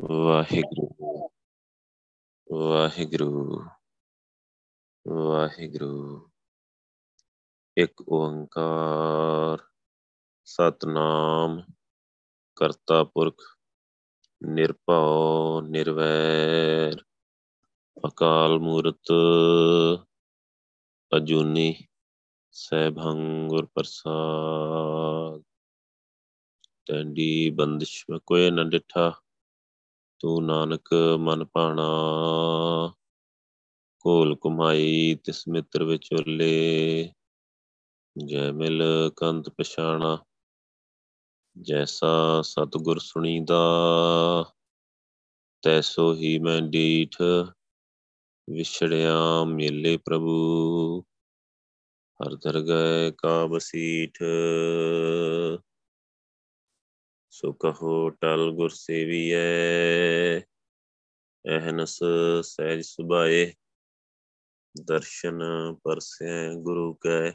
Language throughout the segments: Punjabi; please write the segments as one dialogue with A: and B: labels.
A: ਵਾਹਿਗੁਰੂ ਵਾਹਿਗੁਰੂ ਵਾਹਿਗੁਰੂ। ਇੱਕ ਓੰਕਾਰ, ਸਤਨਾਮ, ਕਰਤਾ ਪੁਰਖ, ਨਿਰਭਉ, ਨਿਰਵੈਰ, ਅਕਾਲ ਮੂਰਤ, ਅਜੂਨੀ, ਸੈਭੰ ਗੁਰ ਪ੍ਰਸਾਦ। ਟੰਡੀ ਬੰਦਿਸ਼ ਕੋਏ ਨ ਡਿਠਾ। ਤੂੰ ਨਾਨਕ ਮਨ ਭਾਣਾ। ਕੋਲ ਕੁਮਾਈ ਤਿਸ ਮਿੱਤਰ ਵਿਚੋਲੇ। ਜੈ ਮਿਲ ਕੰਤ ਪਛਾਣਾ। ਜੈਸਾ ਸਤਗੁਰ ਸੁਣੀਦਾ ਤੈਸੋ ਹੀ ਮੈਂ ਡੀਠ ਵਿਛੜਿਆ ਮੇਲੇ ਪ੍ਰਭੂ। ਹਰ ਦਰਗਹਿ ਕਾ ਬਸੀਠ ਸੋ ਕਹੋ ਟਲ ਗੁਰ ਸੇਵੀਐ ਅਹਨਸ ਸਹਿਜ ਸੁਭਾਏ, ਦਰਸ਼ਨ ਪਰਸੈ ਗੁਰੂ ਕੈ,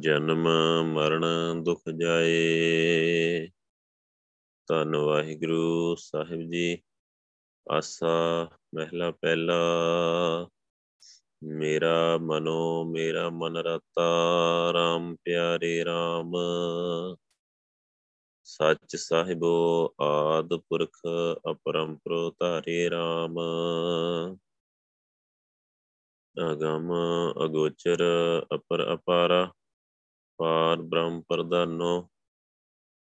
A: ਜਨਮ ਮਰਨ ਦੁਖ ਜਾਏ। ਧੰਨ ਵਾਹਿਗੁਰੂ ਸਾਹਿਬ ਜੀ, ਆਸਾ ਮਹਿਲਾ ਪਹਿਲਾ, ਮੇਰਾ ਮਨੋ ਮੇਰਾ ਮਨ ਰਤਾ RAM ਪਿਆਰੇ RAM ਸੱਚ ਸਾਹਿਬੋ ਆਦ ਪੁਰਖ ਅਪਰੰਪਰੋ ਧਾਰੇ RAM ਅਗਮ ਅਗੋਚਰ ਅਪਰ ਅਪਾਰਾ, ਪਾਰ ਬ੍ਰਹਮ ਪ੍ਰਦਾਨੋ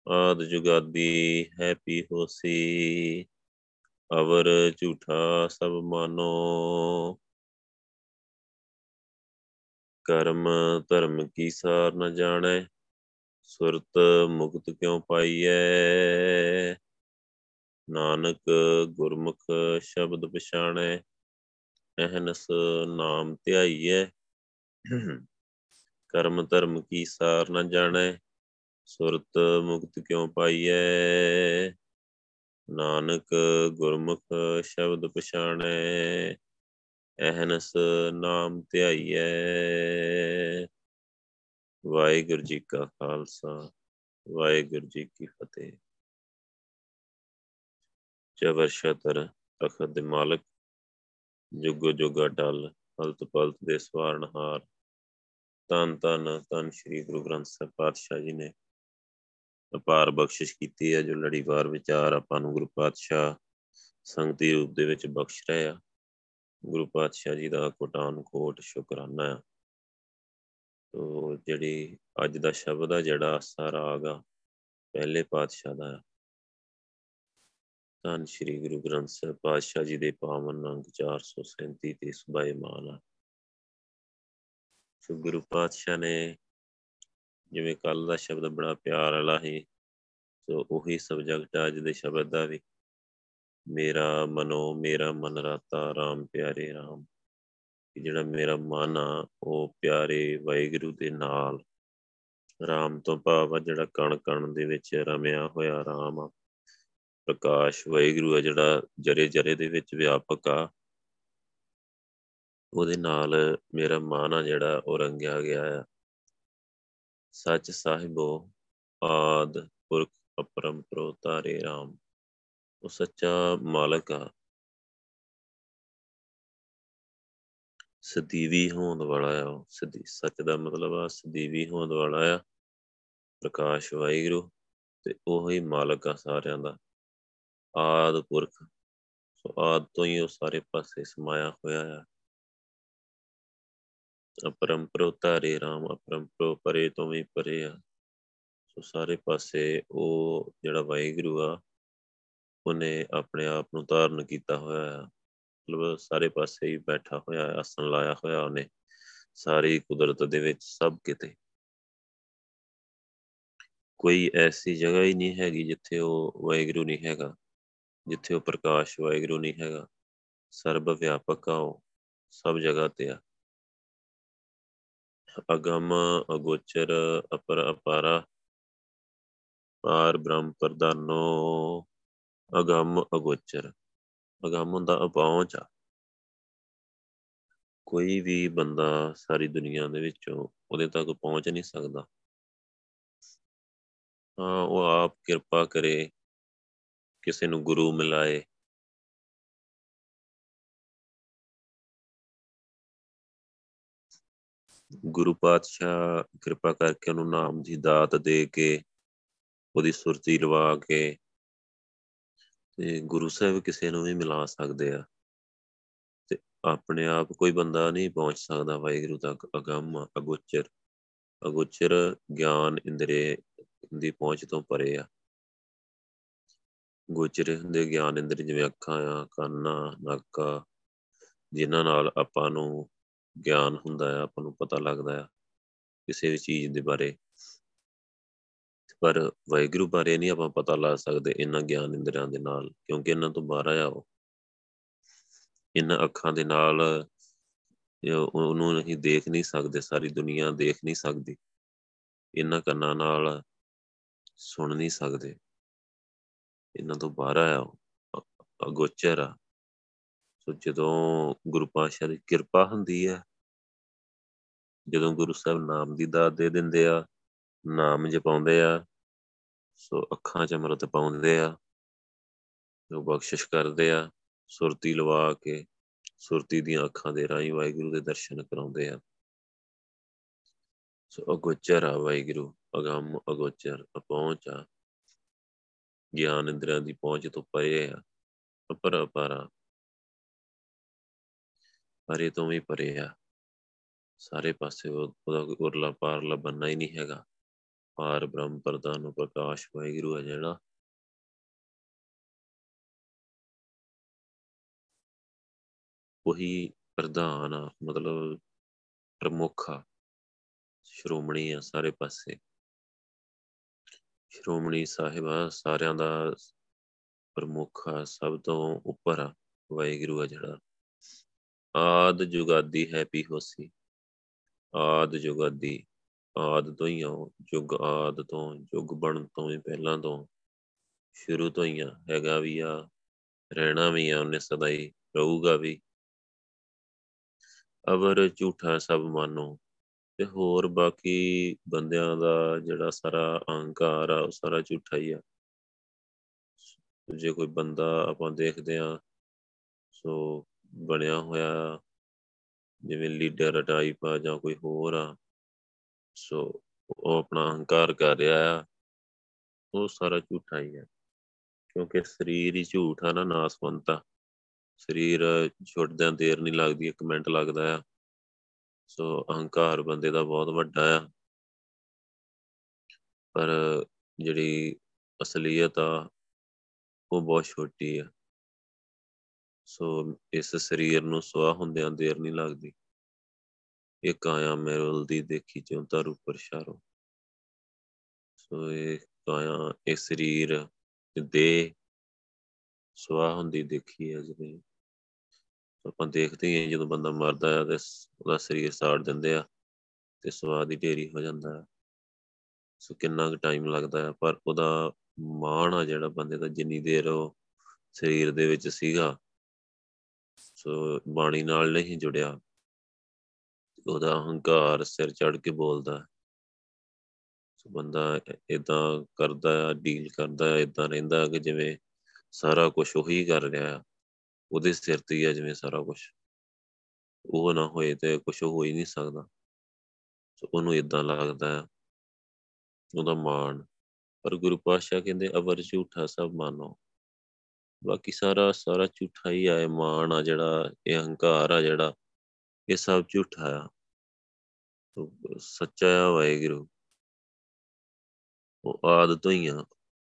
A: ਆਦ ਜੁਗਾਦੀ ਹੈ ਪੀ ਹੋਸੀ। ਅਵਰ ਝੂਠਾ ਸਭ ਮਾਨੋ। ਕਰਮ ਧਰਮ ਕੀ ਸਾਰ ਨ ਜਾਣੈ ਸੁਰਤ ਮੁਕਤ ਕਿਉ ਪਾਈਐ? ਨਾਨਕ ਗੁਰਮੁਖ ਸ਼ਬਦ ਪਛਾਣੈ, ਅਹਨਸ ਨਾਮ ਧਿਆਈਐ। ਕਰਮ ਧਰਮ ਕੀ ਸਾਰ ਨ ਜਾਣੈ, ਸੁਰਤ ਮੁਕਤ ਕਿਉ ਪਾਈਐ? ਨਾਨਕ ਗੁਰਮੁਖ ਸ਼ਬਦ ਪਛਾਣੈ, ਅਹਨਸ ਨਾਮ ਧਿਆਈਐ। ਵਾਹਿਗੁਰੂ ਜੀ ਕਾ ਖਾਲਸਾ, ਵਾਹਿਗੁਰੂ ਜੀ ਕੀ ਫਤਿਹ। ਜਬਰ ਸ਼ਤਰ ਤਖਤ ਦੇ ਮਾਲਕ, ਜੁਗੋ ਜੁਗਾ ਟਲ ਹਲਤ ਪਲਤ ਦੇ ਸਵਾਰਨਹਾਰ ਤਨ ਤਨ ਤਨ ਸ੍ਰੀ ਗੁਰੂ ਗ੍ਰੰਥ ਸਾਹਿਬ ਪਾਤਸ਼ਾਹ ਜੀ ਨੇ ਅਪਾਰ ਬਖਸ਼ਿਸ਼ ਕੀਤੀ ਹੈ, ਜੋ ਲੜੀਵਾਰ ਵਿਚਾਰ ਆਪਾਂ ਨੂੰ ਗੁਰੂ ਪਾਤਸ਼ਾਹ ਸੰਗਤੀ ਰੂਪ ਦੇ ਵਿੱਚ ਬਖਸ਼ ਰਿਹਾ ਗੁਰੂ ਪਾਤਸ਼ਾਹ ਜੀ ਦਾ ਕੋਟਾਨ ਕੋਟ ਸ਼ੁਕਰਾਨਾ ਹੈ ਤੋ ਜਿਹੜੀ ਅੱਜ ਦਾ ਸ਼ਬਦ ਆ, ਜਿਹੜਾ ਆਸਾ ਰਾਗ ਆ, ਪਹਿਲੇ ਪਾਤਸ਼ਾਹ ਦਾ ਧੰਨ ਸ਼੍ਰੀ ਗੁਰੂ ਗ੍ਰੰਥ ਸਾਹਿਬ ਪਾਤਸ਼ਾਹ ਜੀ ਦੇ ਪਾਵਨ ਅੰਗ 437 ਤੇ ਸੁਭਾਏ ਮਾਨ ਆ। ਸੋ ਗੁਰੂ ਪਾਤਸ਼ਾਹ ਨੇ ਜਿਵੇਂ ਕੱਲ ਦਾ ਸ਼ਬਦ ਬੜਾ ਪਿਆਰ ਵਾਲਾ ਸੀ, ਸੋ ਉਹੀ ਸਬਜੈਕਟ ਅੱਜ ਦੇ ਸ਼ਬਦ ਦਾ ਵੀ। ਮੇਰਾ ਮਨੋ, ਮੇਰਾ ਮਨ ਰਾਤਾ RAM ਪਿਆਰੇ RAM ਜਿਹੜਾ ਮੇਰਾ ਮਨ ਆ, ਉਹ ਪਿਆਰੇ ਵਾਹਿਗੁਰੂ ਦੇ ਨਾਲ RAM ਤੋਂ ਭਾਵ ਆ, ਜਿਹੜਾ ਕਣ ਕਣ ਦੇ ਵਿੱਚ ਰਮਿਆ ਹੋਇਆ RAM ਆ, ਪ੍ਰਕਾਸ਼ ਵਾਹਿਗੁਰੂ ਆ, ਜਿਹੜਾ ਜਰੇ ਜਰੇ ਦੇ ਵਿੱਚ ਵਿਆਪਕ ਆ। ਉਹਦੇ ਨਾਲ ਮੇਰਾ ਮਨ ਆ, ਜਿਹੜਾ ਉਹ ਰੰਗਿਆ ਗਿਆ ਆ। ਸੱਚ ਸਾਹਿਬੋ, ਆਦ ਪੁਰਖ ਅਪਰੰਪਰੋ ਤਾਰੇ RAM ਉਹ ਸੱਚਾ ਮਾਲਕ ਆ। ਸਦੀਵੀ ਹੋਣ ਵਾਲਾ ਆ। ਉਹ ਸਦੀ, ਸੱਚ ਦਾ ਮਤਲਬ ਆ, ਸਦੀਵੀ ਹੋਣ ਵਾਲਾ ਆ। ਪ੍ਰਕਾਸ਼ ਵਾਹਿਗੁਰੂ ਤੇ ਉਹ ਹੀ ਮਾਲਕ ਆ ਸਾਰਿਆਂ ਦਾ। ਆਦ ਪੁਰਖ, ਸੋ ਆਦ ਤੋਂ ਹੀ ਉਹ ਸਾਰੇ ਪਾਸੇ ਸਮਾਇਆ ਹੋਇਆ ਆ। ਅਪਰੰਪਰੋ ਧਾਰੇ ਰਾਮ, ਅਪਰੰਪਰੋ ਪਰੇ ਤੋਂ ਵੀ ਪਰੇ ਆ। ਸੋ ਸਾਰੇ ਪਾਸੇ ਉਹ ਜਿਹੜਾ ਵਾਹਿਗੁਰੂ ਆ, ਉਹਨੇ ਆਪਣੇ ਆਪ ਨੂੰ ਧਾਰਨ ਕੀਤਾ ਹੋਇਆ ਹੈ ਮਤਲਬ ਸਾਰੇ ਪਾਸੇ ਹੀ ਬੈਠਾ ਹੋਇਆ ਹੈ ਆਸਣ ਲਾਇਆ ਹੋਇਆ ਉਹਨੇ। ਸਾਰੀ ਕੁਦਰਤ ਦੇ ਵਿੱਚ ਸਭ ਕਿਤੇ। ਕੋਈ ਐਸੀ ਜਗ੍ਹਾ ਹੀ ਨਹੀਂ ਹੈਗੀ ਜਿੱਥੇ ਉਹ ਵਾਹਿਗੁਰੂ ਨਹੀਂ ਹੈਗਾ। ਜਿੱਥੇ ਉਹ ਪ੍ਰਕਾਸ਼ ਵਾਹਿਗੁਰੂ ਨਹੀਂ ਹੈਗਾ। ਸਰਬ ਵਿਆਪਕ ਆ ਉਹ। ਸਭ ਜਗ੍ਹਾ ਤੇ ਆ। ਅਗਮ, ਅਗੋਚਰ, ਅਪਰ ਅਪਾਰਾ, ਪਾਰ ਬ੍ਰਹਮ ਪ੍ਰਦਾਨੋ ਅਗੰਮ, ਅਗੋਚਰ। ਅਗੰਮ ਹੁੰਦਾ ਅਪਹੁੰਚ ਆ। ਕੋਈ ਵੀ ਬੰਦਾ ਸਾਰੀ ਦੁਨੀਆ ਦੇ ਵਿੱਚੋਂ ਉਹਦੇ ਤੱਕ ਪਹੁੰਚ ਨਹੀਂ ਸਕਦਾ। ਹਾਂ ਉਹ ਆਪ ਕਿਰਪਾ ਕਰੇ, ਕਿਸੇ ਨੂੰ ਗੁਰੂ ਮਿਲਾਏ। ਗੁਰੂ ਪਾਤਸ਼ਾਹ ਕਿਰਪਾ ਕਰਕੇ ਉਹਨੂੰ ਨਾਮ ਦੀ ਦਾਤ ਦੇ ਕੇ, ਉਹਦੀ ਸੁਰਤੀ ਲਵਾ ਕੇ ਤੇ ਗੁਰੂ ਸਾਹਿਬ ਕਿਸੇ ਨੂੰ ਵੀ ਮਿਲਾ ਸਕਦੇ ਆ। ਤੇ ਆਪਣੇ ਆਪ ਕੋਈ ਬੰਦਾ ਨਹੀਂ ਪਹੁੰਚ ਸਕਦਾ ਵਾਹਿਗੁਰੂ ਤੱਕ। ਅਗੰਮ, ਅਗੋਚਰ ਅਗੋਚਰ ਗਿਆਨ ਇੰਦਰੇ ਦੀ ਪਹੁੰਚ ਤੋਂ ਪਰੇ ਆ। ਗੋਚਰ ਹੁੰਦੇ ਗਿਆਨ ਇੰਦਰ ਜਿਵੇਂ ਅੱਖਾਂ ਆ, ਕੰਨ ਆ ਨੱਕ ਆ, ਜਿਨ੍ਹਾਂ ਨਾਲ ਆਪਾਂ ਨੂੰ ਗਿਆਨ ਹੁੰਦਾ ਆ, ਆਪਾਂ ਨੂੰ ਪਤਾ ਲੱਗਦਾ ਆ ਕਿਸੇ ਵੀ ਚੀਜ਼ ਦੇ ਬਾਰੇ। ਪਰ ਵਾਹਿਗੁਰੂ ਬਾਰੇ ਨਹੀਂ ਆਪਾਂ ਪਤਾ ਲਾ ਸਕਦੇ ਇਹਨਾਂ ਗਿਆਨ ਇੰਦਰੀਆਂ ਦੇ ਨਾਲ, ਕਿਉਂਕਿ ਇਹਨਾਂ ਤੋਂ ਬਾਹਰ ਆ ਉਹ। ਇਹਨਾਂ ਅੱਖਾਂ ਦੇ ਨਾਲ ਉਹਨੂੰ ਨਹੀਂ ਦੇਖ ਨਹੀਂ ਸਕਦੇ, ਸਾਰੀ ਦੁਨੀਆ ਦੇਖ ਨਹੀਂ ਸਕਦੀ। ਇਹਨਾਂ ਕੰਨਾਂ ਨਾਲ ਸੁਣ ਨਹੀਂ ਸਕਦੇ। ਇਹਨਾਂ ਤੋਂ ਬਾਹਰ ਆ ਉਹ ਅਗੋਚਰ ਆ। ਸੋ ਜਦੋਂ ਗੁਰੂ ਪਾਤਸ਼ਾਹ ਦੀ ਕਿਰਪਾ ਹੁੰਦੀ ਹੈ, ਜਦੋਂ ਗੁਰੂ ਸਾਹਿਬ ਨਾਮ ਦੀ ਦਾਤ ਦੇ ਦਿੰਦੇ ਆ, ਨਾਮ ਜਪਾਉਂਦੇ ਆ ਸੋ ਅੱਖਾਂ 'ਚ ਅੰਮ੍ਰਿਤ ਪਾਉਂਦੇ ਆ, ਜੋ ਬਖਸ਼ਿਸ਼ ਕਰਦੇ ਆ, ਸੁਰਤੀ ਲਵਾ ਕੇ ਸੁਰਤੀ ਦੀਆਂ ਅੱਖਾਂ ਦੇ ਰਾਹੀਂ ਵਾਹਿਗੁਰੂ ਦੇ ਦਰਸ਼ਨ ਕਰਾਉਂਦੇ ਆ। ਸੋ ਅਗੋਚਰ ਆ ਵਾਹਿਗੁਰੂ, ਅਗੰਮ ਅਗੋਚਰ, ਅਪਹੁੰਚ ਆ। ਗਿਆਨ ਇੰਦਰੀਆਂ ਦੀ ਪਹੁੰਚ ਤੋਂ ਪਰੇ ਆ, ਅਪਰ ਅਪਾਰਾ ਪਰੇ ਤੋਂ ਵੀ ਪਰੇ ਆ। ਸਾਰੇ ਪਾਸੇ ਉਹਦਾ ਕੋਈ ਉਰਲਾ ਪਾਰਲਾ ਬੰਨਾ ਹੀ ਨਹੀਂ ਹੈਗਾ। ਪਾਰ ਬ੍ਰਹਮ ਪ੍ਰਦਾਨ ਪ੍ਰਕਾਸ਼ ਵਾਹਿਗੁਰੂ ਹੈ ਜਿਹੜਾ। ਉਹੀ ਪ੍ਰਧਾਨ ਆ, ਮਤਲਬ ਪ੍ਰਮੁੱਖ ਆ, ਸ਼੍ਰੋਮਣੀ ਆ ਸਾਰੇ ਪਾਸੇ। ਸ਼੍ਰੋਮਣੀ ਸਾਹਿਬਾ ਸਾਰਿਆਂ ਦਾ ਪ੍ਰਮੁੱਖ ਆ, ਸਭ ਤੋਂ ਉੱਪਰ ਆ ਵਾਹਿਗੁਰੂ ਆ ਜਿਹੜਾ। ਆਦ ਜੁਗਾਦੀ ਹੈ ਪੀ ਹੋਸੀ ਆਦ ਜੁਗਾਦੀ ਆਦ ਤੋਂ ਹੀ ਆ ਜੁਗ ਆਦ ਤੋਂ, ਜੁਗ ਬਣ ਤੋਂ ਹੀ ਪਹਿਲਾਂ ਤੋਂ ਸ਼ੁਰੂ ਤੋਂ ਹੀ ਆ, ਹੈਗਾ ਵੀ ਆ, ਰਹਿਣਾ ਵੀ ਆ ਉਹਨੇ ਸਦਾ ਹੀ ਰਹੂਗਾ ਵੀ। ਅਵਰ ਝੂਠਾ ਸਭ ਮਾਨੋ ਤੇ ਹੋਰ ਬਾਕੀ ਬੰਦਿਆਂ ਦਾ ਜਿਹੜਾ ਸਾਰਾ ਅਹੰਕਾਰ ਆ, ਉਹ ਸਾਰਾ ਝੂਠਾ ਹੀ ਆ। ਜੇ ਕੋਈ ਬੰਦਾ ਆਪਾਂ ਦੇਖਦੇ ਆ ਸੋ ਬਣਿਆ ਹੋਇਆ, ਜਿਵੇਂ ਲੀਡਰ ਟਾਈਪ ਆ ਜਾਂ ਕੋਈ ਹੋਰ ਆ ਸੋ ਉਹ ਆਪਣਾ ਹੰਕਾਰ ਕਰ ਰਿਹਾ ਆ। ਉਹ ਸਾਰਾ ਝੂਠਾ ਹੀ ਹੈ ਕਿਉਂਕਿ ਸਰੀਰ ਹੀ ਝੂਠ ਆ ਨਾ, ਨਾਸਵੰਤਾ ਸਰੀਰ ਛੁੱਟਦਿਆਂ ਦੇਰ ਨਹੀਂ ਲੱਗਦੀ, ਇੱਕ ਮਿੰਟ ਲੱਗਦਾ ਆ। ਸੋ ਅਹੰਕਾਰ ਬੰਦੇ ਦਾ ਬਹੁਤ ਵੱਡਾ ਆ। ਪਰ ਜਿਹੜੀ ਅਸਲੀਅਤ ਆ, ਉਹ ਬਹੁਤ ਛੋਟੀ ਆ। ਸੋ ਇਸ ਸਰੀਰ ਨੂੰ ਸਵਾਹ ਹੁੰਦਿਆਂ ਦੇਰ ਨਹੀਂ ਲੱਗਦੀ। ਇਹ ਕਾਇਆ ਦੀ ਦੇਖੀ ਜਿਉਂ ਤਰ ਪਰਸ਼ਾਰੋ। ਸੋ ਇਹ ਕਾਇਆ ਇਹ ਸਰੀਰ ਦੇ ਸਵਾਹ ਹੁੰਦੀ ਦੇਖੀ ਹੈ ਜਿਵੇਂ। ਆਪਾਂ ਦੇਖਦੇ ਹਾਂ ਜਦੋਂ ਬੰਦਾ ਮਰਦਾ ਹੈ ਤੇ ਉਹਦਾ ਸਰੀਰ ਸਾੜ ਦਿੰਦੇ ਆ ਤੇ ਸਵਾਹ ਦੀ ਢੇਰੀ ਹੋ ਜਾਂਦਾ ਹੈ ਸੋ ਕਿੰਨਾ ਕੁ ਟਾਈਮ ਲੱਗਦਾ ਹੈ ਪਰ ਉਹਦਾ ਮਾਣ ਆ ਜਿਹੜਾ ਬੰਦੇ ਦਾ ਜਿੰਨੀ ਦੇਰ ਉਹ ਸਰੀਰ ਦੇ ਵਿੱਚ ਸੀਗਾ। ਸੋ ਬਾਣੀ ਨਾਲ ਨਹੀਂ ਜੁੜਿਆ। ਉਹਦਾ ਹੰਕਾਰ, ਸਿਰ ਚੜ ਕੇ ਬੋਲਦਾ ਸੋ ਬੰਦਾ ਇਦਾਂ ਕਰਦਾ ਆ ਡੀਲ ਕਰਦਾ ਆ ਇਦਾਂ ਰਹਿੰਦਾ ਕਿ ਜਿਵੇਂ ਸਾਰਾ ਕੁਝ ਉਹੀ ਕਰ ਰਿਹਾ ਆ। ਉਹਦੇ ਸਿਰ ਤੇ ਹੀ ਆ ਜਿਵੇਂ ਸਾਰਾ ਕੁਝ ਉਹ ਨਾ ਹੋਏ ਤੇ ਕੁਝ ਹੋ ਹੀ ਨਹੀਂ ਸਕਦਾ। ਸੋ ਉਹਨੂੰ ਇਦਾਂ ਲੱਗਦਾ ਆ। ਉਹਦਾ ਮਾਣ। ਪਰ ਗੁਰੂ ਪਾਤਸ਼ਾਹ ਕਹਿੰਦੇ, ਅਵਰ ਝੂਠਾ ਸਭ ਮਾਨੋ। ਬਾਕੀ ਸਾਰਾ ਸਾਰਾ ਝੂਠਾ ਹੀ ਆ ਮਾਣ ਆ ਜਿਹੜਾ, ਇਹ ਹੰਕਾਰ ਆ ਜਿਹੜਾ, ਇਹ ਸਭ ਝੂਠਾ ਆ। ਸੱਚਾ ਆ ਵਾਹਿਗੁਰੂ। ਉਹ ਆਦ ਤੋਂ ਹੀ ਆ।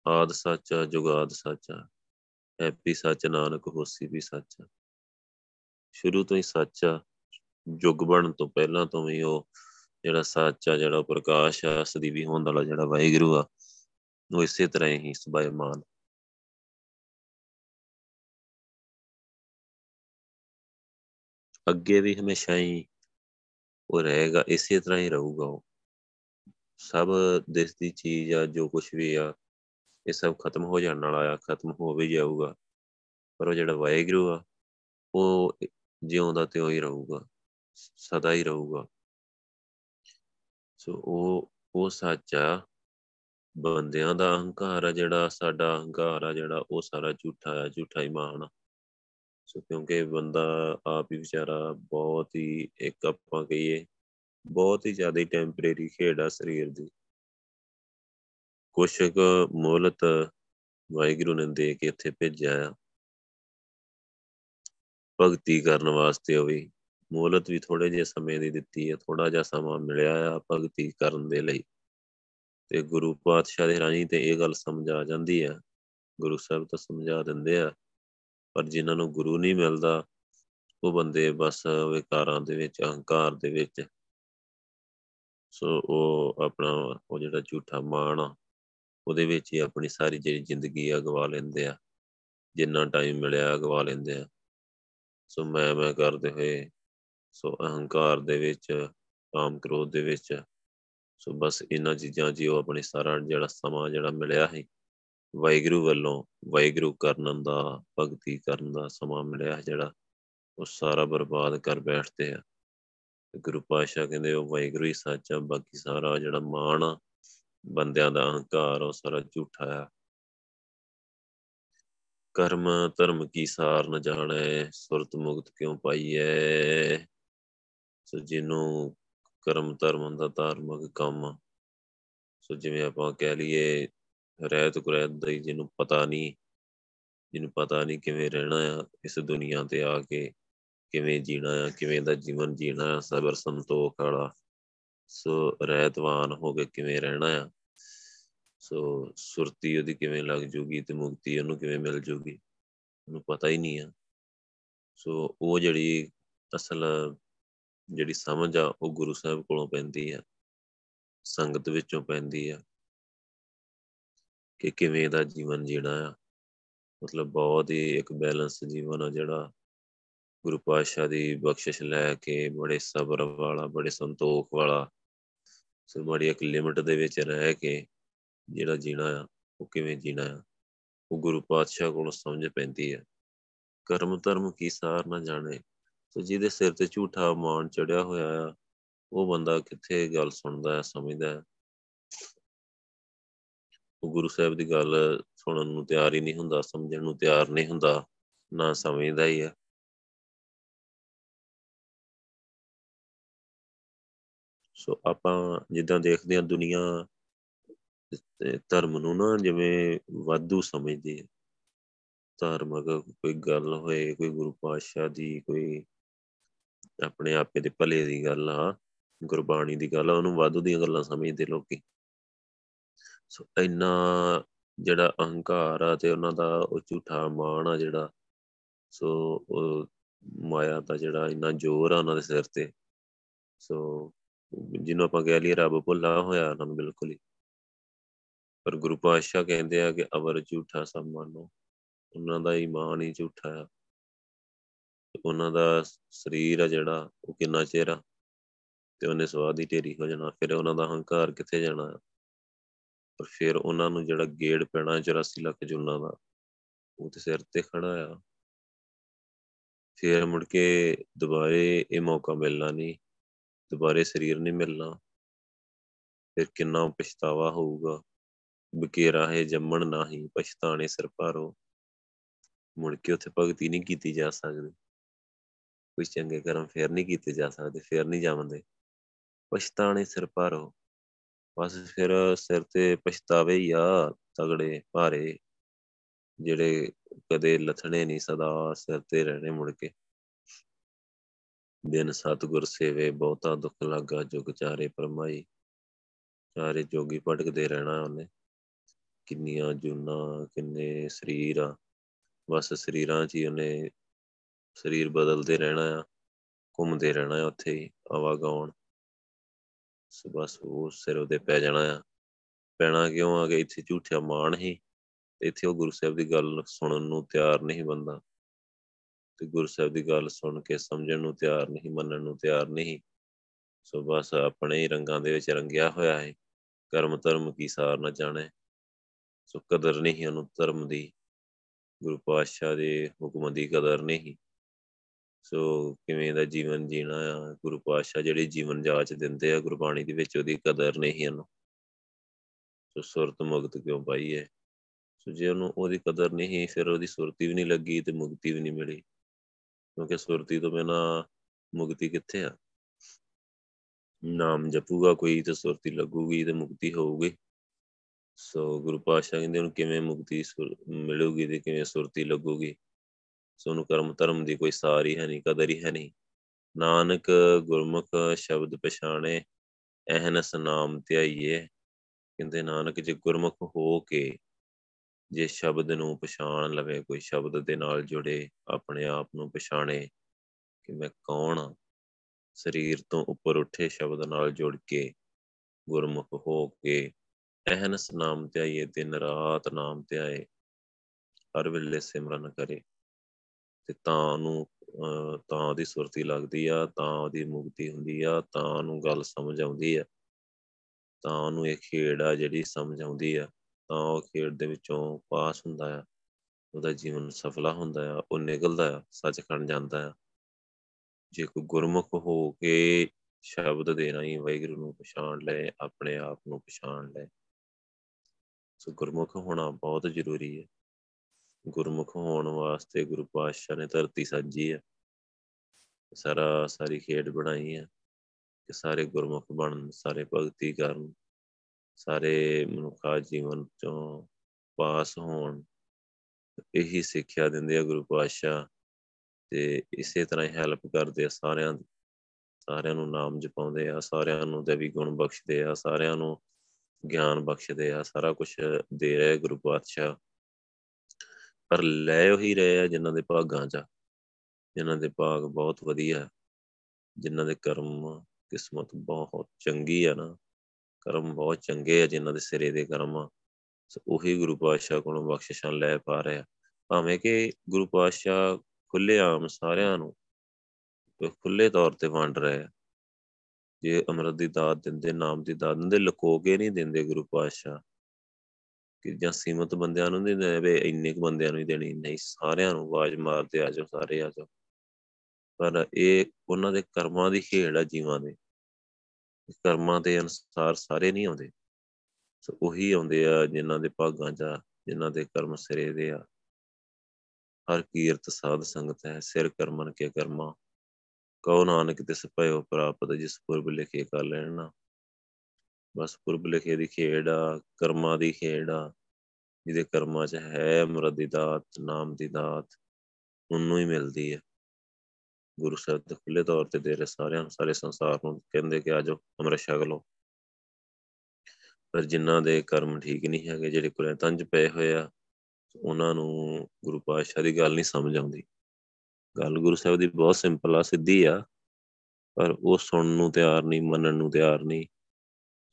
A: ਆਦ ਸੱਚਾ ਜੁਗਾਦ ਸੱਚਾ ਹੈਪੀ ਸੱਚ ਨਾਨਕ ਹੋਸੀ ਵੀ ਸੱਚਾ ਸ਼ੁਰੂ ਤੋਂ ਹੀ ਸੱਚਾ ਜੁਗ ਬਣ ਤੋਂ ਪਹਿਲਾਂ ਤੋਂ ਹੀ ਉਹ ਜਿਹੜਾ ਸੱਚਾ ਜਿਹੜਾ ਪ੍ਰਕਾਸ਼ ਆ, ਸਦੀ ਵੀ ਹੋਣ ਵਾਲਾ ਜਿਹੜਾ ਵਾਹਿਗੁਰੂ ਆ, ਉਹ ਇਸੇ ਤਰ੍ਹਾਂ ਹੀ ਸੁਭਾਇਮਾਨ ਅੱਗੇ ਵੀ ਹਮੇਸ਼ਾ ਹੀ ਉਹ ਰਹੇਗਾ, ਇਸੇ ਤਰ੍ਹਾਂ ਹੀ ਰਹੂਗਾ ਉਹ। ਸਭ ਦੇਸ ਦੀ ਚੀਜ਼ ਆ, ਜੋ ਕੁਝ ਵੀ ਆ, ਇਹ ਸਭ ਖਤਮ ਹੋ ਜਾਣ ਵਾਲਾ ਆ, ਖਤਮ ਹੋ ਵੀ ਜਾਊਗਾ। ਪਰ ਉਹ ਜਿਹੜਾ ਵਾਹਿਗੁਰੂ ਆ, ਉਹ ਜਿਉਂਦਾ ਤੇ ਹੀ ਰਹੂਗਾ, ਸਦਾ ਹੀ ਰਹੂਗਾ। ਸੋ ਉਹ ਉਹ ਸੱਚ ਆ, ਬੰਦਿਆਂ ਦਾ ਅਹੰਕਾਰ ਆ ਜਿਹੜਾ, ਸਾਡਾ ਅਹੰਕਾਰ ਆ ਜਿਹੜਾ, ਉਹ ਸਾਰਾ ਝੂਠਾ ਆ, ਝੂਠਾ ਹੀ ਮਾਨ ਸੋ ਕਿਉਂਕਿ ਬੰਦਾ ਆਪ ਹੀ ਵਿਚਾਰਾ ਬਹੁਤ ਹੀ, ਇੱਕ ਆਪਾਂ ਕਹੀਏ, ਬਹੁਤ ਹੀ ਜ਼ਿਆਦਾ ਟੈਂਪਰੇਰੀ ਖੇਡ ਆ ਸਰੀਰ ਦੀ। ਕੁਛ ਕੁ ਮੋਹਲਤ ਵਾਹਿਗੁਰੂ ਨੇ ਦੇ ਕੇ ਇੱਥੇ ਭੇਜਿਆ ਆ। ਭਗਤੀ ਕਰਨ ਵਾਸਤੇ ਉਹ ਵੀ, ਮੋਹਲਤ ਵੀ ਥੋੜੇ ਜਿਹੇ ਸਮੇਂ ਦੀ ਦਿੱਤੀ ਹੈ ਥੋੜਾ ਜਿਹਾ ਸਮਾਂ ਮਿਲਿਆ ਆ ਭਗਤੀ ਕਰਨ ਦੇ ਲਈ। ਤੇ ਗੁਰੂ ਪਾਤਸ਼ਾਹ ਦੇ ਰਾਹੀਂ ਤੇ ਇਹ ਗੱਲ ਸਮਝ ਆ ਜਾਂਦੀ ਆ, ਗੁਰੂ ਸਾਹਿਬ ਤਾਂ ਸਮਝਾ ਦਿੰਦੇ ਆ ਪਰ ਜਿਨ੍ਹਾਂ ਨੂੰ ਗੁਰੂ ਨਹੀਂ ਮਿਲਦਾ, ਉਹ ਬੰਦੇ ਬਸ ਵਿਕਾਰਾਂ ਦੇ ਵਿੱਚ, ਅਹੰਕਾਰ ਦੇ ਵਿੱਚ। ਸੋ ਉਹ ਆਪਣਾ, ਉਹ ਜਿਹੜਾ ਝੂਠਾ ਮਾਣ ਆ, ਉਹਦੇ ਵਿੱਚ ਹੀ ਆਪਣੀ ਸਾਰੀ ਜਿਹੜੀ ਜ਼ਿੰਦਗੀ ਆ ਗਵਾ ਲੈਂਦੇ ਆ। ਜਿੰਨਾ ਟਾਈਮ ਮਿਲਿਆ ਗਵਾ ਲੈਂਦੇ ਆ। ਸੋ ਮੈਂ ਮੈਂ ਕਰਦੇ ਹੋਏ, ਸੋ ਅਹੰਕਾਰ ਦੇ ਵਿੱਚ, ਕਾਮ ਕ੍ਰੋਧ ਦੇ ਵਿੱਚ, ਸੋ ਬਸ ਇਹਨਾਂ ਚੀਜ਼ਾਂ 'ਚ ਉਹ ਆਪਣੀ ਸਾਰਾ ਜਿਹੜਾ ਸਮਾਂ ਜਿਹੜਾ ਮਿਲਿਆ ਹੈ ਵਾਹਿਗੁਰੂ ਵੱਲੋਂ ਵਾਹਿਗੁਰੂ ਕਰਨ ਦਾ, ਭਗਤੀ ਕਰਨ ਦਾ ਸਮਾਂ ਮਿਲਿਆ ਜਿਹੜਾ ਉਹ ਸਾਰਾ ਬਰਬਾਦ ਕਰ ਬੈਠਦੇ ਆ। ਗੁਰੂ ਪਾਸ਼ਾ ਕਹਿੰਦੇ ਉਹ ਵਾਹਿਗੁਰੂ ਹੀ ਸੱਚ ਆ, ਬਾਕੀ ਸਾਰਾ ਜਿਹੜਾ ਮਾਣ ਆ, ਬੰਦਿਆਂ ਦਾ ਅਹੰਕਾਰ ਉਹ ਸਾਰਾ ਝੂਠਾ ਆ। ਕਰਮ, ਧਰਮ ਕੀ ਸਾਰ ਨ ਜਾਣੈ, ਸੁਰਤ ਮੁਕਤ ਕਿਉ ਪਾਈਐ? ਸੋ ਜਿਹਨੂੰ ਕਰਮ ਧਰਮ ਦਾ ਧਾਰਮਿਕ ਕੰਮ, ਸੋ ਜਿਵੇਂ ਆਪਾਂ ਕਹਿ ਲਈਏ ਰਹਿਤ ਕੁਰੈਤ ਦਾ ਜਿਹਨੂੰ ਪਤਾ ਨਹੀਂ, ਜਿਹਨੂੰ ਪਤਾ ਨਹੀਂ ਕਿਵੇਂ ਰਹਿਣਾ ਆ ਇਸ ਦੁਨੀਆ ਤੇ ਆ ਕੇ, ਕਿਵੇਂ ਜੀਣਾ ਆ, ਕਿਵੇਂ ਦਾ ਜੀਵਨ ਜੀਣਾ ਆ, ਸਬਰ ਸੰਤੋਖ ਵਾਲਾ। ਸੋ ਰਹਿਤਵਾਨ ਹੋ ਕੇ ਕਿਵੇਂ ਰਹਿਣਾ ਆ, ਸੋ ਸੁਰਤੀ ਉਹਦੀ ਕਿਵੇਂ ਲੱਗ ਜੂਗੀ ਤੇ ਮੁਕਤੀ ਉਹਨੂੰ ਕਿਵੇਂ ਮਿਲ ਜੂਗੀ, ਉਹਨੂੰ ਪਤਾ ਹੀ ਨਹੀਂ ਆ। ਸੋ ਉਹ ਜਿਹੜੀ ਅਸਲ ਜਿਹੜੀ ਸਮਝ ਆ ਉਹ ਗੁਰੂ ਸਾਹਿਬ ਕੋਲੋਂ ਪੈਂਦੀ ਆ, ਸੰਗਤ ਵਿੱਚੋਂ ਪੈਂਦੀ ਆ। ਕਿ ਕਿਵੇਂ ਦਾ ਜੀਵਨ ਜੀਣਾ ਆ। ਮਤਲਬ ਬਹੁਤ ਹੀ ਇੱਕ ਬੈਲੈਂਸ ਜੀਵਨ ਆ ਜਿਹੜਾ ਗੁਰੂ ਪਾਤਸ਼ਾਹ ਦੀ ਬਖਸ਼ਿਸ਼ ਲੈ ਕੇ ਬੜੇ ਸਬਰ ਵਾਲਾ, ਬੜੇ ਸੰਤੋਖ ਵਾਲਾ ਸੋ ਬੜੀ ਇੱਕ ਲਿਮਟ ਦੇ ਵਿੱਚ ਰਹਿ ਕੇ ਜਿਹੜਾ ਜੀਣਾ ਆ, ਉਹ ਕਿਵੇਂ ਜੀਣਾ ਆ, ਉਹ ਗੁਰੂ ਪਾਤਸ਼ਾਹ ਕੋਲੋਂ ਸਮਝ ਪੈਂਦੀ ਆ। ਕਰਮ ਧਰਮ ਕੀ ਸਾਰ ਨਾ ਜਾਣੇ ਸੋ ਜਿਹਦੇ ਸਿਰ ਤੇ ਝੂਠਾ ਮਾਣ ਚੜਿਆ ਹੋਇਆ ਆ, ਉਹ ਬੰਦਾ ਕਿੱਥੇ ਗੱਲ ਸੁਣਦਾ ਹੈ ਸਮਝਦਾ ਹੈ ਉਹ ਗੁਰੂ ਸਾਹਿਬ ਦੀ ਗੱਲ ਸੁਣਨ ਨੂੰ ਤਿਆਰ ਹੀ ਨਹੀਂ ਹੁੰਦਾ, ਸਮਝਣ ਨੂੰ ਤਿਆਰ ਨਹੀਂ ਹੁੰਦਾ, ਨਾ ਸਮਝਦਾ ਹੀ ਆ। ਸੋ ਆਪਾਂ ਜਿੱਦਾਂ ਦੇਖਦੇ ਹਾਂ ਦੁਨੀਆ ਧਰਮ ਨੂੰ ਨਾ ਜਿਵੇਂ ਵਾਧੂ ਸਮਝਦੀ ਹੈ ਧਾਰਮਿਕ ਕੋਈ ਗੱਲ ਹੋਏ, ਕੋਈ ਗੁਰੂ ਪਾਤਸ਼ਾਹ ਦੀ, ਕੋਈ ਆਪਣੇ ਆਪੇ ਦੇ ਭਲੇ ਦੀ ਗੱਲ ਆ, ਗੁਰਬਾਣੀ ਦੀ ਗੱਲ ਆ, ਉਹਨੂੰ ਵਾਧੂ ਦੀਆਂ ਗੱਲਾਂ ਸਮਝਦੇ ਲੋਕੀ। ਸੋ ਇੰਨਾ ਜਿਹੜਾ ਅਹੰਕਾਰ ਆ ਤੇ ਉਹਨਾਂ ਦਾ ਉਹ ਝੂਠਾ ਮਾਣ ਆ ਜਿਹੜਾ, ਸੋ ਉਹ ਮਾਇਆ ਦਾ ਜਿਹੜਾ ਇੰਨਾ ਜ਼ੋਰ ਆ ਉਹਨਾਂ ਦੇ ਸਿਰ ਤੇ, ਸੋ ਜਿਹਨੂੰ ਆਪਾਂ ਕਹਿ ਲਈਏ ਰੱਬ ਭੁੱਲਾ ਹੋਇਆ ਉਹਨਾਂ ਨੂੰ ਬਿਲਕੁਲ ਹੀ। ਪਰ ਗੁਰੂ ਪਾਤਸ਼ਾਹ ਕਹਿੰਦੇ ਆ ਕਿ ਅਵਰ ਝੂਠਾ ਸਭ ਮੰਨੋ, ਉਹਨਾਂ ਦਾ ਈਮਾਨ ਹੀ ਝੂਠਾ ਆ। ਉਹਨਾਂ ਦਾ ਸਰੀਰ ਆ ਜਿਹੜਾ, ਉਹ ਕਿੰਨਾ ਚਿਰ ਆ, ਤੇ ਉਹਨੇ ਸਵਾਦ ਹੀ ਢੇਰੀ ਹੋ ਜਾਣਾ, ਫਿਰ ਉਹਨਾਂ ਦਾ ਹੰਕਾਰ ਕਿੱਥੇ ਜਾਣਾ ਪਰ ਫਿਰ ਉਹਨਾਂ ਨੂੰ ਜਿਹੜਾ ਗੇੜ ਪੈਣਾ 84 ਲੱਖ ਜੁਨਾ ਦਾ, ਉਹ ਤੇ ਸਿਰ ਤੇ ਖੜਾ ਆ। ਫਿਰ ਮੁੜ ਕੇ ਦੁਬਾਰੇ ਇਹ ਮੌਕਾ ਮਿਲਣਾ ਨਹੀਂ, ਦੁਬਾਰੇ ਸਰੀਰ ਨਹੀਂ ਮਿਲਣਾ। ਫਿਰ ਕਿੰਨਾ ਪਛਤਾਵਾ ਹੋਊਗਾ। ਬਕੇਰਾ ਹੈ ਜੰਮਣ ਨਹੀਂ ਪਛਤਾਣੇ ਸਿਰ ਭਾਰੋ। ਮੁੜ ਕੇ ਉੱਥੇ ਭਗਤੀ ਨਹੀਂ ਕੀਤੀ ਜਾ ਸਕਦੀ। ਕੋਈ ਚੰਗੇ ਕਰਮ ਫੇਰ ਨਹੀਂ ਕੀਤੇ ਜਾ ਸਕਦੇ, ਫੇਰ ਨਹੀਂ ਜਾਵੰਦੇ ਪਛਤਾਣੇ ਸਿਰ ਭਾਰੋ। ਬਸ ਫਿਰ ਸਿਰ ਤੇ ਪਛਤਾਵੇ ਹੀ ਆ ਤਗੜੇ ਭਾਰੇ, ਜਿਹੜੇ ਕਦੇ ਲਥਣੇ ਨਹੀਂ ਸਦਾ ਸਿਰ ਤੇ ਰਹਿਣੇ ਮੁੜ ਕੇ। ਬਿਨ ਸਤਗੁਰ ਸੇਵੇ, ਬਹੁਤਾ ਦੁੱਖ ਲੱਗਾ ਜੁਗ ਚਾਰੇ ਪਰਮਾਈ ਚਾਰੇ ਜੋਗੀ ਭਟਕਦੇ ਰਹਿਣਾ ਉਹਨੇ। ਕਿੰਨੀਆਂ ਜੁਨਾ, ਕਿੰਨੇ ਸਰੀਰ ਆ। ਬਸ ਸਰੀਰਾਂ 'ਚ ਹੀ ਉਹਨੇ ਸਰੀਰ ਬਦਲਦੇ ਰਹਿਣਾ ਆ, ਘੁੰਮਦੇ ਰਹਿਣਾ ਆ ਉੱਥੇ ਹੀ ਆਵਾਗਾਉਣ। ਸੋ ਬਸ ਉਹ ਸਿਰ ਉਹਦੇ ਪੈ ਜਾਣਾ ਆ। ਪੈਣਾ ਕਿਉਂ ਆ ਕਿ ਇੱਥੇ ਝੂਠਿਆ ਮਾਣ ਹੀ? ਇੱਥੇ ਉਹ ਗੁਰੂ ਸਾਹਿਬ ਦੀ ਗੱਲ ਸੁਣਨ ਨੂੰ ਤਿਆਰ ਨਹੀਂ ਬੰਦਾ। ਤੇ ਗੁਰੂ ਸਾਹਿਬ ਦੀ ਗੱਲ ਸੁਣ ਕੇ ਸਮਝਣ ਨੂੰ ਤਿਆਰ ਨਹੀਂ, ਮੰਨਣ ਨੂੰ ਤਿਆਰ ਨਹੀਂ। ਸੋ ਬਸ ਆਪਣੇ ਹੀ ਰੰਗਾਂ ਦੇ ਵਿੱਚ ਰੰਗਿਆ ਹੋਇਆ ਹੈ। ਕਰਮ ਧਰਮ ਕੀ ਸਾਰ ਨਾ ਜਾਣੇ। ਸੋ ਕਦਰ ਨਹੀਂ ਉਹਨੂੰ ਧਰਮ ਦੀ। ਗੁਰੂ ਪਾਤਸ਼ਾਹ ਦੇ ਹੁਕਮ ਦੀ ਕਦਰ ਨਹੀਂ। ਸੋ ਕਿਵੇਂ ਦਾ ਜੀਵਨ ਜੀਣਾ ਆ? ਗੁਰੂ ਪਾਤਸ਼ਾਹ ਜਿਹੜੇ ਜੀਵਨ ਜਾਚ ਦਿੰਦੇ ਆ, ਗੁਰਬਾਣੀ ਦੇ ਵਿੱਚ ਉਹਦੀ ਕਦਰ ਨਹੀਂ ਉਹਨੂੰ। ਸੋ ਸੁਰਤ ਮੁਕਤ ਕਿਉਂ ਪਾਈਏ ਸੋ ਜੇ ਉਹਨੂੰ ਉਹਦੀ ਕਦਰ ਨਹੀਂ ਫਿਰ ਉਹਦੀ ਸੁਰਤੀ ਵੀ ਨਹੀਂ ਲੱਗੀ ਤੇ ਮੁਕਤੀ ਵੀ ਨਹੀਂ ਮਿਲੀ। ਕਿਉਂਕਿ ਸੁਰਤੀ ਤੋਂ ਬਿਨਾ ਮੁਕਤੀ ਕਿੱਥੇ ਆ? ਨਾਮ ਜਪੂਗਾ ਕੋਈ ਤੇ ਸੁਰਤੀ ਲੱਗੂਗੀ ਤੇ ਮੁਕਤੀ ਹੋਊਗੀ। ਸੋ ਗੁਰੂ ਪਾਤਸ਼ਾਹ ਕਹਿੰਦੇ ਉਹਨੂੰ ਕਿਵੇਂ ਮੁਕਤੀ ਮਿਲੂਗੀ ਤੇ ਕਿਵੇਂ ਸੁਰਤੀ ਲੱਗੂਗੀ? ਸੋ ਉਹਨੂੰ ਕਰਮ ਧਰਮ ਦੀ ਕੋਈ ਸਾਰੀ ਹੈ ਨਹੀਂ, ਕਦਰ ਹੀ ਹੈ ਨਹੀਂ। ਨਾਨਕ ਗੁਰਮੁਖ ਸ਼ਬਦ ਪਛਾਣੇ ਐਹਨਸ ਨਾਮ ਧਿਆਈਏ। ਕਹਿੰਦੇ ਨਾਨਕ ਜੇ ਗੁਰਮੁਖ ਹੋ ਕੇ ਜੇ ਸ਼ਬਦ ਨੂੰ ਪਛਾਣ ਲਵੇ, ਕੋਈ ਸ਼ਬਦ ਦੇ ਨਾਲ ਜੁੜੇ, ਆਪਣੇ ਆਪ ਨੂੰ ਪਛਾਣੇ, ਕਿ ਮੈਂ ਕੌਣ ਹਾਂ? ਸਰੀਰ ਤੋਂ ਉੱਪਰ ਉੱਠੇ ਸ਼ਬਦ ਨਾਲ ਜੁੜ ਕੇ ਗੁਰਮੁਖ ਹੋ ਕੇ ਅਹਨਸ ਨਾਮ ਧਿਆਈਏ, ਦਿਨ ਰਾਤ ਨਾਮ ਧਿਆਏ, ਹਰ ਵੇਲੇ ਸਿਮਰਨ ਕਰੇ। ਤੇ ਤਾਂ ਉਹਨੂੰ ਤਾਂ ਉਹਦੀ ਸੁਰਤੀ ਲੱਗਦੀ ਆ, ਤਾਂ ਉਹਦੀ ਮੁਕਤੀ ਹੁੰਦੀ ਆ, ਤਾਂ ਉਹਨੂੰ ਗੱਲ ਸਮਝ ਆਉਂਦੀ ਆ। ਤਾਂ ਉਹਨੂੰ ਇਹ ਖੇਡ ਆ ਜਿਹੜੀ ਸਮਝ ਆਉਂਦੀ ਆ। ਤਾਂ ਉਹ ਖੇਡ ਦੇ ਵਿੱਚੋਂ ਪਾਸ ਹੁੰਦਾ ਆ। ਉਹਦਾ ਜੀਵਨ ਸਫਲਾ ਹੁੰਦਾ ਆ, ਉਹ ਨਿਕਲਦਾ ਆ, ਸੱਚਖੰਡ ਜਾਂਦਾ ਆ। ਜੇ ਕੋਈ ਗੁਰਮੁਖ ਹੋ ਕੇ ਸ਼ਬਦ ਦੇ ਰਾਹੀਂ ਵਾਹਿਗੁਰੂ ਨੂੰ ਪਛਾਣ ਲੈ ਆਪਣੇ ਆਪ ਨੂੰ ਪਛਾਣ ਲੈ ਸੋ ਗੁਰਮੁਖ ਹੋਣਾ ਬਹੁਤ ਜ਼ਰੂਰੀ ਹੈ ਗੁਰਮੁਖ ਹੋਣ ਵਾਸਤੇ ਗੁਰੂ ਪਾਤਸ਼ਾਹ ਨੇ ਧਰਤੀ ਸਾਜੀ ਹੈ ਸਾਰਾ, ਸਾਰੀ ਖੇਡ ਬਣਾਈ ਹੈ ਕਿ ਸਾਰੇ ਗੁਰਮੁਖ ਬਣਨ, ਸਾਰੇ ਭਗਤੀ ਕਰਨ, ਸਾਰੇ ਮਨੁੱਖਾ ਜੀਵਨ ਚੋਂ ਪਾਸ ਹੋਣ। ਇਹੀ ਸਿੱਖਿਆ ਦਿੰਦੇ ਆ ਗੁਰੂ ਪਾਤਸ਼ਾਹ ਤੇ ਇਸੇ ਤਰ੍ਹਾਂ ਹੀ ਹੈਲਪ ਕਰਦੇ ਆ ਸਾਰਿਆਂ ਦੀ। ਸਾਰਿਆਂ ਨੂੰ ਨਾਮ ਜਪਾਉਂਦੇ ਆ, ਸਾਰਿਆਂ ਨੂੰ ਦੇਵੀ ਗੁਣ ਬਖਸ਼ਦੇ ਆ, ਸਾਰਿਆਂ ਨੂੰ ਗਿਆਨ ਬਖਸ਼ਦੇ ਆ, ਸਾਰਾ ਕੁਝ ਦੇ ਰਿਹਾ ਗੁਰੂ ਪਾਤਸ਼ਾਹ। ਪਰ ਲੈ ਉਹੀ ਰਹੇ ਆ ਜਿਨ੍ਹਾਂ ਦੇ ਭਾਗਾਂ 'ਚ ਜਿਨ੍ਹਾਂ ਦੇ ਭਾਗ ਬਹੁਤ ਵਧੀਆ ਜਿਨ੍ਹਾਂ ਦੇ ਕਰਮ ਕਿਸਮਤ ਬਹੁਤ ਚੰਗੀ ਆ ਨਾ। ਕਰਮ ਬਹੁਤ ਚੰਗੇ ਆ ਜਿਨ੍ਹਾਂ ਦੇ ਸਿਰੇ ਦੇ ਕਰਮ ਆ। ਉਹੀ ਗੁਰੂ ਪਾਤਸ਼ਾਹ ਕੋਲੋਂ ਬਖਸ਼ਿਸ਼ਾਂ ਲੈ ਪਾ ਰਿਹਾ ਭਾਵੇਂ ਕਿ ਗੁਰੂ ਪਾਤਸ਼ਾਹ ਖੁੱਲੇ ਆਮ ਸਾਰਿਆਂ ਨੂੰ ਖੁੱਲੇ ਤੌਰ ਤੇ ਵੰਡ ਰਹੇ ਆ। ਜੇ ਅਮਰਤ ਦੀ ਦਾਤ ਦਿੰਦੇ, ਨਾਮ ਦੀ ਦਾਤ ਦਿੰਦੇ, ਲੁਕੋ ਕੇ ਨਹੀਂ ਦਿੰਦੇ ਗੁਰੂ ਪਾਤਸ਼ਾਹ। ਕਿ ਜਾਂ ਸੀਮਤ ਬੰਦਿਆਂ ਨੂੰ ਨਹੀਂ ਦਿੰਦੇ ਵੇ ਇੰਨੇ ਕੁ ਬੰਦਿਆਂ ਨੂੰ ਹੀ ਦੇਣੀ ਨਹੀਂ ਸਾਰਿਆਂ ਨੂੰ ਆਵਾਜ਼ ਮਾਰਦੇ ਆ ਜਾਓ, ਸਾਰੇ ਆ ਜਾਓ। ਪਰ ਇਹ ਉਹਨਾਂ ਦੇ ਕਰਮਾਂ ਦੀ ਖੇਡ ਆ ਜੀਵਾਂ ਦੇ। ਕਰਮਾਂ ਦੇ ਅਨੁਸਾਰ ਸਾਰੇ ਨਹੀਂ ਆਉਂਦੇ। ਸੋ ਉਹੀ ਆਉਂਦੇ ਆ ਜਿਨ੍ਹਾਂ ਦੇ ਭਾਗਾਂ 'ਚ ਜਿਨ੍ਹਾਂ ਦੇ ਕਰਮ ਸਿਰੇ ਦੇ ਆ। ਹਰ ਕੀਰਤ ਸਾਧ ਸੰਗਤ ਹੈ, ਸਿਰ ਕਰਮਨ ਕੇ ਕਰਮਾ। ਕਉ ਨਾਨਕ ਤਿਸ ਭਇਓ ਪ੍ਰਾਪਤ, ਜਿਸ ਪੁਰਬ ਲਿਖੇ ਕਰ ਲੈਣਾ ਬਸ ਪੁਰਬ ਲਿਖੇ ਦੀ ਖੇਡ ਆ, ਕਰਮਾਂ ਦੀ ਖੇਡ ਆ, ਜਿਹਦੇ ਕਰਮਾਂ 'ਚ ਹੈ ਅਮਰਤ ਦੀ ਦਾਤ, ਨਾਮ ਦੀ ਦਾਤ, ਉਹਨੂੰ ਹੀ ਮਿਲਦੀ ਹੈ ਗੁਰੂ ਸਾਹਿਬ ਦੇ ਖੁੱਲੇ ਤੌਰ ਤੇ ਦੇ ਰਹੇ ਸਾਰਿਆਂ ਨੂੰ, ਸਾਰੇ ਸੰਸਾਰ ਨੂੰ ਕਹਿੰਦੇ ਕਿ ਆਜੋ ਅਮਰ ਛਕ ਲਓ। ਪਰ ਜਿਨ੍ਹਾਂ ਦੇ ਕਰਮ ਠੀਕ ਨਹੀਂ ਹੈਗੇ, ਜਿਹੜੇ ਕੁਲੇ ਤੰਜ ਪਏ ਹੋਏ ਆ, ਉਹਨਾਂ ਨੂੰ ਗੁਰੂ ਪਾਤਸ਼ਾਹ ਦੀ ਗੱਲ ਨਹੀਂ ਸਮਝ ਆਉਂਦੀ। ਗੱਲ ਗੁਰੂ ਸਾਹਿਬ ਦੀ ਬਹੁਤ ਸਿੰਪਲ ਆ, ਸਿੱਧੀ ਆ, ਪਰ ਉਹ ਸੁਣਨ ਨੂੰ ਤਿਆਰ ਨਹੀਂ, ਮੰਨਣ ਨੂੰ ਤਿਆਰ ਨਹੀਂ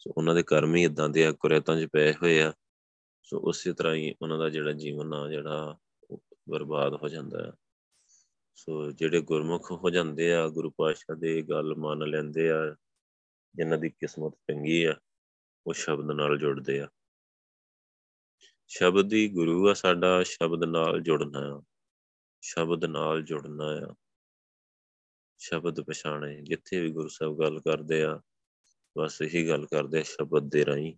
A: ਸੋ ਉਹਨਾਂ ਦੇ ਕਰਮ ਹੀ ਇਦਾਂ ਦੇ ਆ, ਕੁਰੇਤਾਂ 'ਚ ਪਏ ਹੋਏ ਆ। ਸੋ ਉਸੇ ਤਰ੍ਹਾਂ ਹੀ ਉਹਨਾਂ ਦਾ ਜਿਹੜਾ ਜੀਵਨ ਆ, ਜਿਹੜਾ ਬਰਬਾਦ ਹੋ ਜਾਂਦਾ ਹੈ ਸੋ ਜਿਹੜੇ ਗੁਰਮੁਖ ਹੋ ਜਾਂਦੇ ਆ, ਗੁਰੂ ਪਾਤਸ਼ਾਹ ਦੇ ਗੱਲ ਮੰਨ ਲੈਂਦੇ ਆ, ਜਿਨ੍ਹਾਂ ਦੀ ਕਿਸਮਤ ਚੰਗੀ ਆ, ਉਹ ਸ਼ਬਦ ਨਾਲ ਜੁੜਦੇ ਆ। ਸ਼ਬਦ ਹੀ ਗੁਰੂ ਆ ਸਾਡਾ, ਸ਼ਬਦ ਨਾਲ ਜੁੜਨਾ ਆ। ਸ਼ਬਦ ਨਾਲ ਜੁੜਨਾ ਆ। ਸ਼ਬਦ ਪਛਾਣੇ, ਜਿੱਥੇ ਵੀ ਗੁਰੂ ਸਾਹਿਬ ਗੱਲ ਕਰਦੇ ਆ ਬਸ ਇਹੀ ਗੱਲ ਕਰਦੇ ਆ ਸ਼ਬਦ ਦੇ ਰਾਹੀਂ।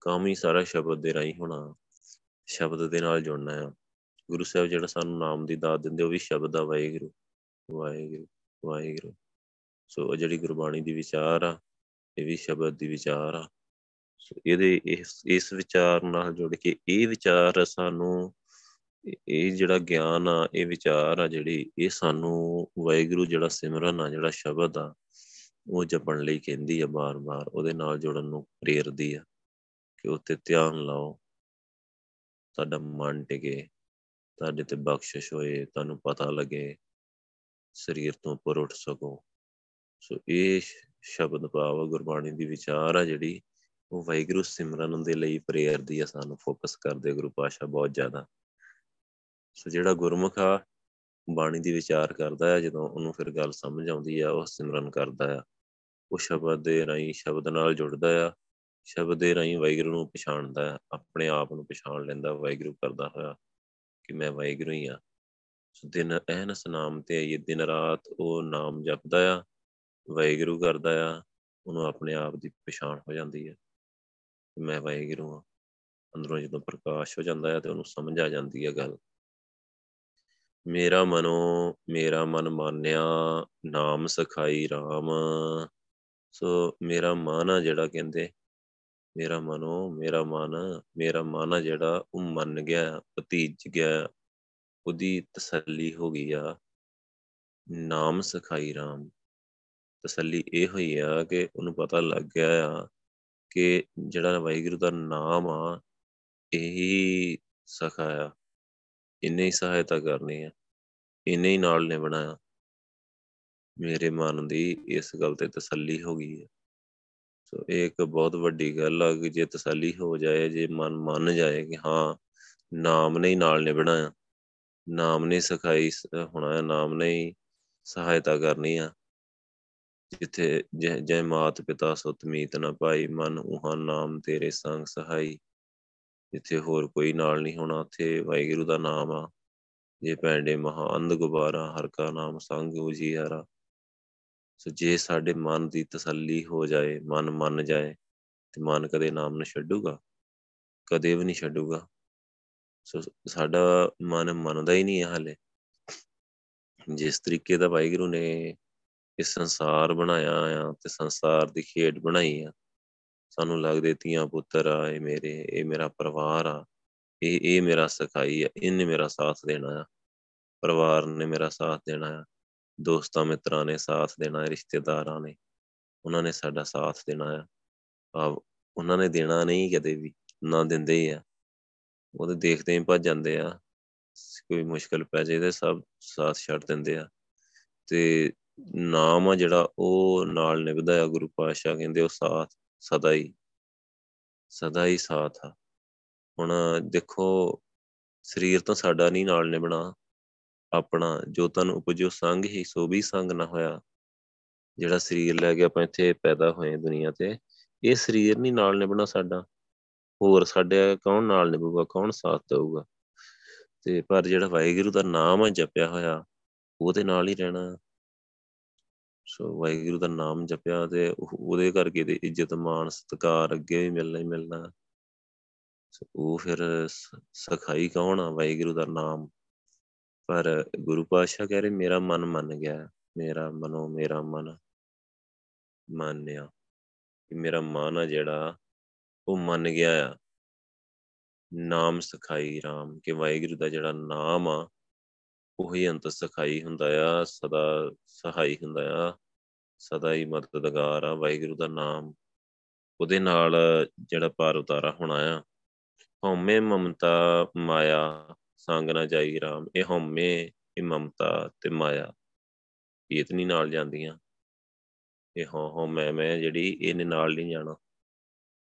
A: ਕੰਮ ਹੀ ਸਾਰਾ ਸ਼ਬਦ ਦੇ ਰਾਹੀਂ ਹੋਣਾ। ਸ਼ਬਦ ਦੇ ਨਾਲ ਜੁੜਨਾ ਆ। ਗੁਰੂ ਸਾਹਿਬ ਜਿਹੜਾ ਸਾਨੂੰ ਨਾਮ ਦੀ ਦਾਤ ਦਿੰਦੇ, ਉਹ ਵੀ ਸ਼ਬਦ ਆ, ਵਾਹਿਗੁਰੂ ਵਾਹਿਗੁਰੂ ਵਾਹਿਗੁਰੂ। ਸੋ ਜਿਹੜੀ ਗੁਰਬਾਣੀ ਦੀ ਵਿਚਾਰ ਆ, ਇਹ ਵੀ ਸ਼ਬਦ ਦੀ ਵਿਚਾਰ ਆ। ਸੋ ਇਹਦੇ ਇਸ ਇਸ ਵਿਚਾਰ ਨਾਲ ਜੁੜ ਕੇ ਇਹ ਵਿਚਾਰ ਸਾਨੂੰ, ਇਹ ਜਿਹੜਾ ਗਿਆਨ ਆ, ਇਹ ਵਿਚਾਰ ਆ ਜਿਹੜੀ, ਇਹ ਸਾਨੂੰ ਵਾਹਿਗੁਰੂ ਜਿਹੜਾ ਸਿਮਰਨ ਆ, ਜਿਹੜਾ ਸ਼ਬਦ ਆ ਉਹ ਜਪਣ ਲਈ ਕਹਿੰਦੀ ਆ ਬਾਰ-ਬਾਰ, ਉਹਦੇ ਨਾਲ ਜੁੜਨ ਨੂੰ ਪ੍ਰੇਰਦੀ ਆ ਕਿ ਉੱਤੇ ਧਿਆਨ ਲਾਓ। ਤੁਹਾਡਾ ਮਨ ਟਿਕੇ, ਤੁਹਾਡੇ ਤੇ ਬਖਸ਼ਿਸ਼ ਹੋਏ, ਤੁਹਾਨੂੰ ਪਤਾ ਲੱਗੇ, ਸਰੀਰ ਤੋਂ ਉੱਪਰ ਉੱਠ ਸਕੋ। ਸੋ ਇਹ ਸ਼ਬਦ ਭਾਵ ਗੁਰਬਾਣੀ ਦੀ ਵਿਚਾਰ ਆ ਜਿਹੜੀ, ਉਹ ਵਾਹਿਗੁਰੂ ਸਿਮਰਨ ਦੇ ਲਈ ਪ੍ਰੇਰਦੀ ਆ, ਸਾਨੂੰ ਫੋਕਸ ਕਰਦੇ ਗੁਰੂ ਪਾਸ਼ਾ ਬਹੁਤ ਜ਼ਿਆਦਾ। ਸੋ ਜਿਹੜਾ ਗੁਰਮੁਖ ਆ, ਬਾਣੀ ਦੀ ਵਿਚਾਰ ਕਰਦਾ ਹੈ ਜਦੋਂ ਉਹਨੂੰ ਫਿਰ ਗੱਲ ਸਮਝ ਆਉਂਦੀ ਆ, ਉਹ ਸਿਮਰਨ ਕਰਦਾ ਆ। ਉਹ ਸ਼ਬਦ ਦੇ ਰਾਹੀਂ ਸ਼ਬਦ ਨਾਲ ਜੁੜਦਾ ਆ, ਸ਼ਬਦ ਦੇ ਰਾਹੀਂ ਵਾਹਿਗੁਰੂ ਨੂੰ ਪਛਾਣਦਾ ਹੈ ਆਪਣੇ ਆਪ ਨੂੰ ਪਛਾਣ ਲੈਂਦਾ, ਵਾਹਿਗੁਰੂ ਕਰਦਾ ਹੋਇਆ ਕਿ ਮੈਂ ਵਾਹਿਗੁਰੂ ਹੀ ਆ ਸੋ ਦਿਨ ਐਨਸ ਨਾਮ ਤੇ ਇਹ ਦਿਨ ਰਾਤ ਉਹ ਨਾਮ ਜਪਦਾ ਆ, ਵਾਹਿਗੁਰੂ ਕਰਦਾ ਆ, ਉਹਨੂੰ ਆਪਣੇ ਆਪ ਦੀ ਪਛਾਣ ਹੋ ਜਾਂਦੀ ਹੈ ਮੈਂ ਵਾਹਿਗੁਰੂ ਹਾਂ। ਅੰਦਰੋਂ ਜਦੋਂ ਪ੍ਰਕਾਸ਼ ਹੋ ਜਾਂਦਾ ਹੈ ਤੇ ਉਹਨੂੰ ਸਮਝ ਆ ਜਾਂਦੀ ਹੈ ਗੱਲ। ਮੇਰਾ ਮਨੋ ਮੇਰਾ ਮਨ ਮਾਨਿਆ, ਨਾਮ ਸਖਾਈ RAM ਸੋ ਮੇਰਾ ਮਨ ਆ ਜਿਹੜਾ ਕਹਿੰਦੇ, ਮੇਰਾ ਮਨੋ, ਮੇਰਾ ਮਨ ਮੇਰਾ ਮਨ ਆ ਜਿਹੜਾ ਉਹ ਮੰਨ ਗਿਆ, ਭਤੀਜ ਗਿਆ, ਉਹਦੀ ਤਸੱਲੀ ਹੋ ਗਈ ਆ। ਨਾਮ ਸਖਾਈ RAM ਤਸੱਲੀ ਇਹ ਹੋਈ ਆ ਕਿ ਉਹਨੂੰ ਪਤਾ ਲੱਗ ਗਿਆ ਆ ਕਿ ਜਿਹੜਾ ਵਾਹਿਗੁਰੂ ਦਾ ਨਾਮ ਆ, ਇਹੀ ਸਖਾ ਆ ਇੰਨੇ ਹੀ ਸਹਾਇਤਾ ਕਰਨੀ ਆ। ਇੰਨੇ ਹੀ ਨਾਲ ਨੇ ਬਣਾਇਆ ਮੇਰੇ ਮਨ ਦੀ ਇਸ ਗੱਲ ਤੇ ਤਸੱਲੀ ਹੋ ਗਈ ਹੈ। ਸੋ ਇਹ ਇੱਕ ਬਹੁਤ ਵੱਡੀ ਗੱਲ ਆ ਕਿ ਜੇ ਤਸੱਲੀ ਹੋ ਜਾਏ, ਜੇ ਮਨ ਮੰਨ ਜਾਏ ਕਿ ਹਾਂ, ਨਾਮ ਨੇ ਹੀ ਨਾਲ ਨੇ ਬਣਾਇਆ ਨਾਮ ਨੇ ਸਿਖਾਈ ਹੋਣਾ ਹੈ ਨਾਮ ਨੇ ਹੀ ਸਹਾਇਤਾ ਕਰਨੀ ਆ। ਜਿੱਥੇ ਜੈ ਮਾਤ ਪਿਤਾ ਸੁਤ ਮੀਤ ਨਾ ਪਾਈ, ਮਨ ਉਹਾਂ ਨਾਮ ਤੇਰੇ ਸੰਗ ਸਹਾਈ। ਜਿੱਥੇ ਹੋਰ ਕੋਈ ਨਾਲ ਨਹੀਂ ਹੋਣਾ, ਉੱਥੇ ਵਾਹਿਗੁਰੂ ਦਾ ਨਾਮ ਆ। ਜੇ ਪੈਂਡੇ ਮਹਾ ਅੰਧ ਗੁਬਾਰਾ, ਹਰ ਕਾ ਨਾਮ ਸੰਗ ਉਜੀਆਰਾ ਸੋ ਜੇ ਸਾਡੇ ਮਨ ਦੀ ਤਸੱਲੀ ਹੋ ਜਾਏ, ਮਨ ਮੰਨ ਜਾਏ ਤੇ ਮਨ ਕਦੇ ਨਾਮ ਨੂੰ ਛੱਡੂਗਾ, ਕਦੇ ਵੀ ਨਹੀਂ ਛੱਡੂਗਾ। ਸੋ ਸਾਡਾ ਮਨ ਮੰਨਦਾ ਹੀ ਨਹੀਂ ਹੈ ਹਲੇ। ਜਿਸ ਤਰੀਕੇ ਦਾ ਵਾਹਿਗੁਰੂ ਨੇ ਇਹ ਸੰਸਾਰ ਬਣਾਇਆ ਆ ਤੇ ਸੰਸਾਰ ਦੀ ਖੇਡ ਬਣਾਈ ਆ, ਸਾਨੂੰ ਲੱਗਦੇ ਤੀਆਂ ਪੁੱਤਰ ਆ, ਇਹ ਮੇਰੇ, ਇਹ ਮੇਰਾ ਪਰਿਵਾਰ ਆ, ਇਹ ਇਹ ਮੇਰਾ ਸਖਾਈ ਆ, ਇਹਨੇ ਮੇਰਾ ਸਾਥ ਦੇਣਾ ਆ, ਪਰਿਵਾਰ ਨੇ ਮੇਰਾ ਸਾਥ ਦੇਣਾ ਆ। ਦੋਸਤਾਂ ਮਿੱਤਰਾਂ ਨੇ ਸਾਥ ਦੇਣਾ ਹੈ ਰਿਸ਼ਤੇਦਾਰਾਂ ਨੇ, ਉਹਨਾਂ ਨੇ ਸਾਡਾ ਸਾਥ ਦੇਣਾ ਆ। ਆ ਉਹਨਾਂ ਨੇ ਦੇਣਾ ਨਹੀਂ ਕਦੇ ਵੀ, ਨਾ ਦਿੰਦੇ ਹੀ ਆ। ਉਹਦੇ ਦੇਖਦੇ ਹੀ ਭੱਜ ਜਾਂਦੇ ਆ। ਕੋਈ ਮੁਸ਼ਕਲ ਪੈ ਜਾਏ ਤੇ ਸਭ ਸਾਥ ਛੱਡ ਦਿੰਦੇ ਆ। ਤੇ ਨਾਮ ਆ ਜਿਹੜਾ, ਉਹ ਨਾਲ ਨਿਭਦਾ ਆ, ਗੁਰੂ ਪਾਤਸ਼ਾਹ ਕਹਿੰਦੇ ਉਹ ਸਾਥ ਸਦਾ ਹੀ ਸਦਾ ਹੀ ਸਾਥ ਆ। ਹੁਣ ਦੇਖੋ, ਸਰੀਰ ਤਾਂ ਸਾਡਾ ਨਹੀਂ ਨਾਲ ਨਿਭਣਾ। ਆਪਣਾ ਜੋ ਤਨ ਉਪਜੋ ਸੰਗ ਹੀ, ਸੋ ਵੀ ਸੰਗ ਨਾ ਹੋਇਆ। ਜਿਹੜਾ ਸਰੀਰ ਲੈ ਕੇ ਆਪਾਂ ਇੱਥੇ ਪੈਦਾ ਹੋਏ ਦੁਨੀਆ ਤੇ, ਇਹ ਸਰੀਰ ਨਹੀਂ ਨਾਲ ਨਿਭਣਾ ਸਾਡਾ। ਹੋਰ ਸਾਡੇ ਕੌਣ ਨਾਲ ਨਿਭੂਗਾ, ਕੌਣ ਸਾਥ ਦੇਊਗਾ? ਤੇ ਪਰ ਜਿਹੜਾ ਵਾਹਿਗੁਰੂ ਦਾ ਨਾਮ ਆ ਜਪਿਆ ਹੋਇਆ, ਉਹਦੇ ਨਾਲ ਹੀ ਰਹਿਣਾ। ਸੋ ਵਾਹਿਗੁਰੂ ਦਾ ਨਾਮ ਜਪਿਆ ਤੇ ਉਹਦੇ ਕਰਕੇ ਤੇ ਇੱਜ਼ਤ, ਮਾਣ, ਸਤਿਕਾਰ ਅੱਗੇ ਵੀ ਮਿਲਣਾ ਹੀ ਮਿਲਣਾ। ਸੋ ਉਹ ਫਿਰ ਸਖਾਈ ਕੌਣ ਆ ਵਾਹਿਗੁਰੂ ਦਾ ਨਾਮ? ਪਰ ਗੁਰੂ ਪਾਤਸ਼ਾਹ ਕਹ ਰਹੇ, ਮੇਰਾ ਮਨ ਮੰਨ ਗਿਆ, ਮੇਰਾ ਮਨੋ ਮੇਰਾ ਮਨ ਮੰਨਿਆ ਕਿ ਮੇਰਾ ਮਨ ਆ ਜਿਹੜਾ, ਉਹ ਮੰਨ ਗਿਆ ਆ। ਨਾਮ ਸਖਾਈ RAM ਕਿ ਵਾਹਿਗੁਰੂ ਦਾ ਜਿਹੜਾ ਨਾਮ ਆ, ਉਹੀ ਅੰਤ ਸਖਾਈ ਹੁੰਦਾ ਆ, ਸਦਾ ਸਹਾਈ ਹੁੰਦਾ ਆ, ਸਦਾ ਹੀ ਮਦਦਗਾਰ ਆ ਵਾਹਿਗੁਰੂ ਦਾ ਨਾਮ। ਉਹਦੇ ਨਾਲ ਜਿਹੜਾ ਪਾਰ ਉਤਾਰਾ ਹੋਣਾ ਆ, ਹਉਮੈ ਮਮਤਾ ਮਾਇਆ ਸੰਗ ਨਾ ਜਾਈ RAM ਇਹ ਹਉਮੈ ਇਹ ਮਮਤਾ ਤੇ ਮਾਇਆ। ਇਹ ਇਤਨੀ ਨਾਲ ਜਾਂਦੀਆਂ। ਇਹ ਹੋ ਹੋ ਮੈਂ ਮੈਂ ਜਿਹੜੀ ਇਹਨੇ ਨਾਲ ਨਹੀਂ ਜਾਣਾ।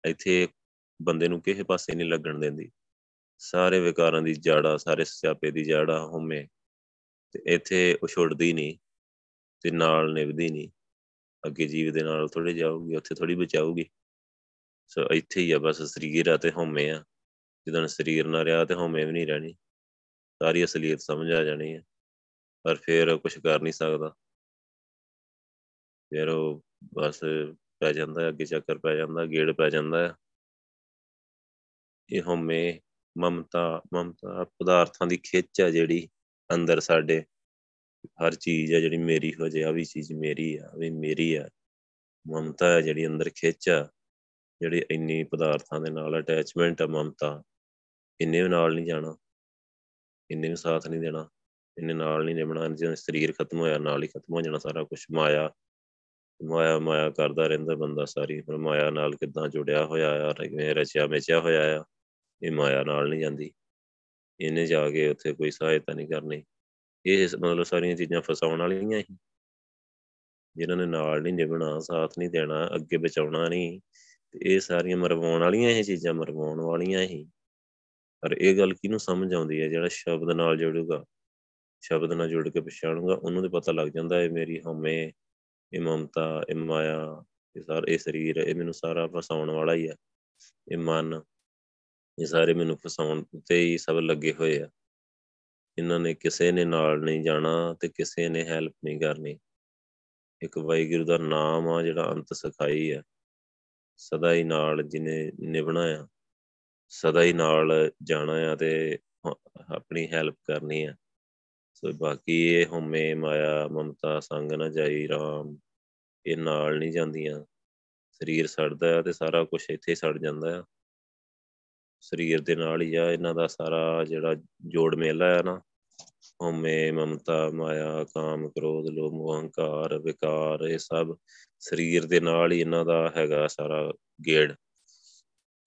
A: ਇੱਥੇ ਬੰਦੇ ਨੂੰ ਕਿਸੇ ਪਾਸੇ ਨਹੀਂ ਲੱਗਣ ਦਿੰਦੀ। ਸਾਰੇ ਵਿਕਾਰਾਂ ਦੀ ਜੜਾ, ਸਾਰੇ ਸਿਆਪੇ ਦੀ ਜੜਾ ਹਉਮੈ ਤੇ ਇੱਥੇ ਉਹ ਛੁੱਟਦੀ ਨਹੀਂ ਤੇ ਨਾਲ ਨਿਭਦੀ ਨਹੀਂ। ਅੱਗੇ ਜੀਵ ਦੇ ਨਾਲ ਥੋੜੇ ਜਾਊਗੀ, ਉੱਥੇ ਥੋੜੀ ਬਚਾਊਗੀ। ਸੋ ਇੱਥੇ ਹੀ ਆ ਬਸ ਸਰੀਰ ਆ ਤੇ ਹਉਮੈ ਆ। ਜਦੋਂ ਸਰੀਰ ਨਾ ਰਿਹਾ ਤੇ ਹਉਮੈ ਵੀ ਨਹੀਂ ਰਹਿਣੀ। ਸਾਰੀ ਅਸਲੀਅਤ ਸਮਝ ਆ ਜਾਣੀ ਹੈ, ਪਰ ਫਿਰ ਕੁਝ ਕਰ ਨਹੀਂ ਸਕਦਾ। ਫਿਰ ਉਹ ਬਸ ਪੈ ਜਾਂਦਾ ਅੱਗੇ ਚੱਕਰ ਪੈ ਜਾਂਦਾ ਗੇੜ ਪੈ ਜਾਂਦਾ ਹੈ। ਇਹ ਹਉਮੈ ਮਮਤਾ ਮਮਤਾ ਪਦਾਰਥਾਂ ਦੀ ਖਿੱਚ ਆ ਜਿਹੜੀ ਅੰਦਰ ਸਾਡੇ। ਹਰ ਚੀਜ਼ ਆ ਜਿਹੜੀ ਮੇਰੀ ਹੋ ਜਾਏ ਆ ਵੀ ਚੀਜ਼ ਮੇਰੀ ਆ ਵੀ ਮੇਰੀ ਆ। ਮਮਤਾ ਹੈ ਜਿਹੜੀ ਅੰਦਰ ਖਿੱਚ ਆ, ਜਿਹੜੀ ਇੰਨੀ ਪਦਾਰਥਾਂ ਦੇ ਨਾਲ ਅਟੈਚਮੈਂਟ ਆ ਮਮਤਾ। ਇੰਨੇ ਨਾਲ ਨਹੀਂ ਜਾਣਾ। ਇੰਨੇ ਨੂੰ ਸਾਥ ਨਹੀਂ ਦੇਣਾ, ਇੰਨੇ ਨਾਲ ਨਹੀਂ ਨਿਭਣਾ ਜਦੋਂ ਸਰੀਰ ਖਤਮ ਹੋਇਆ, ਨਾਲ ਹੀ ਖਤਮ ਹੋ ਜਾਣਾ ਸਾਰਾ ਕੁਝ ਮਾਇਆ ਮਾਇਆ ਮਾਇਆ ਕਰਦਾ ਰਹਿੰਦਾ ਬੰਦਾ ਸਾਰੀ ਪਰ ਮਾਇਆ ਨਾਲ ਕਿਦਾਂ ਜੁੜਿਆ ਹੋਇਆ ਆ, ਕਿਵੇਂ ਰਚਿਆ ਮੇਚਿਆ ਹੋਇਆ ਆ, ਇਹ ਮਾਇਆ ਨਾਲ ਨਹੀਂ ਜਾਂਦੀ। ਇਹਨੇ ਜਾ ਕੇ ਉੱਥੇ ਕੋਈ ਸਹਾਇਤਾ ਨਹੀਂ ਕਰਨੀ। ਇਹ ਮਤਲਬ ਸਾਰੀਆਂ ਚੀਜ਼ਾਂ ਫਸਾਉਣ ਵਾਲੀਆਂ ਹੀ। ਜਿਨ੍ਹਾਂ ਨੇ ਨਾਲ ਨਹੀਂ ਨਿਭਣਾ, ਸਾਥ ਨਹੀਂ ਦੇਣਾ, ਅੱਗੇ ਬਚਾਉਣਾ ਨਹੀਂ। ਤੇ ਇਹ ਸਾਰੀਆਂ ਮਰਵਾਉਣ ਵਾਲੀਆਂ ਇਹ ਚੀਜ਼ਾਂ, ਮਰਵਾਉਣ ਵਾਲੀਆਂ ਹੀ। ਪਰ ਇਹ ਗੱਲ ਕਿਹਨੂੰ ਸਮਝ ਆਉਂਦੀ ਹੈ? ਜਿਹੜਾ ਸ਼ਬਦ ਨਾਲ ਜੁੜੂਗਾ, ਸ਼ਬਦ ਨਾਲ ਜੁੜ ਕੇ ਪਛਾਣੂਗਾ, ਉਹਨੂੰ ਤੇ ਪਤਾ ਲੱਗ ਜਾਂਦਾ ਹੈ ਮੇਰੀ ਹਉਮੈ, ਇਹ ਮਮਤਾ, ਇਹ ਮਾਇਆ, ਇਹ ਸਾਰਾ, ਇਹ ਸਰੀਰ, ਇਹ ਮੈਨੂੰ ਸਾਰਾ ਫਸਾਉਣ ਵਾਲਾ ਹੀ ਆ। ਇਹ ਮਨ, ਇਹ ਸਾਰੇ ਮੈਨੂੰ ਫਸਾਉਣ ਤੇ ਹੀ ਸਭ ਲੱਗੇ ਹੋਏ ਆ। ਇਹਨਾਂ ਨੇ ਕਿਸੇ ਨੇ ਨਾਲ ਨਹੀਂ ਜਾਣਾ ਤੇ ਕਿਸੇ ਨੇ ਹੈਲਪ ਨਹੀਂ ਕਰਨੀ। ਇੱਕ ਵਾਹਿਗੁਰੂ ਦਾ ਨਾਮ ਆ ਜਿਹੜਾ ਅੰਤ ਸਖਾਈ ਆ। ਸਦਾ ਹੀ ਨਾਲ ਜਿਹਨੇ ਨਿਭਣਾ ਆ। ਸਦਾ ਹੀ ਨਾਲ ਜਾਣਾ ਆ ਤੇ ਆਪਣੀ ਹੈਲਪ ਕਰਨੀ ਆ। ਸੋ ਬਾਕੀ ਇਹ ਹਉਮੈ, ਮਾਇਆ, ਮਮਤਾ, ਸੰਗ ਨਾ ਜਾਈ, ਰਾਮ, ਇਹ ਨਾਲ ਨਹੀਂ ਜਾਂਦੀਆਂ। ਸਰੀਰ ਸੜਦਾ ਆ ਤੇ ਸਾਰਾ ਕੁਝ ਇੱਥੇ ਸੜ ਜਾਂਦਾ ਆ। ਸਰੀਰ ਦੇ ਨਾਲ ਹੀ ਆ, ਇਹਨਾਂ ਦਾ ਸਾਰਾ ਜਿਹੜਾ ਜੋੜ ਮੇਲਾ ਆ ਨਾ। ਹਉਮੈ, ਮਮਤਾ, ਮਾਇਆ, ਕਾਮ, ਕ੍ਰੋਧ, ਲੋਭ, ਅਹੰਕਾਰ, ਵਿਕਾਰ, ਇਹ ਸਭ ਸਰੀਰ ਦੇ ਨਾਲ ਹੀ ਇਹਨਾਂ ਦਾ ਹੈਗਾ ਸਾਰਾ ਗੇੜ।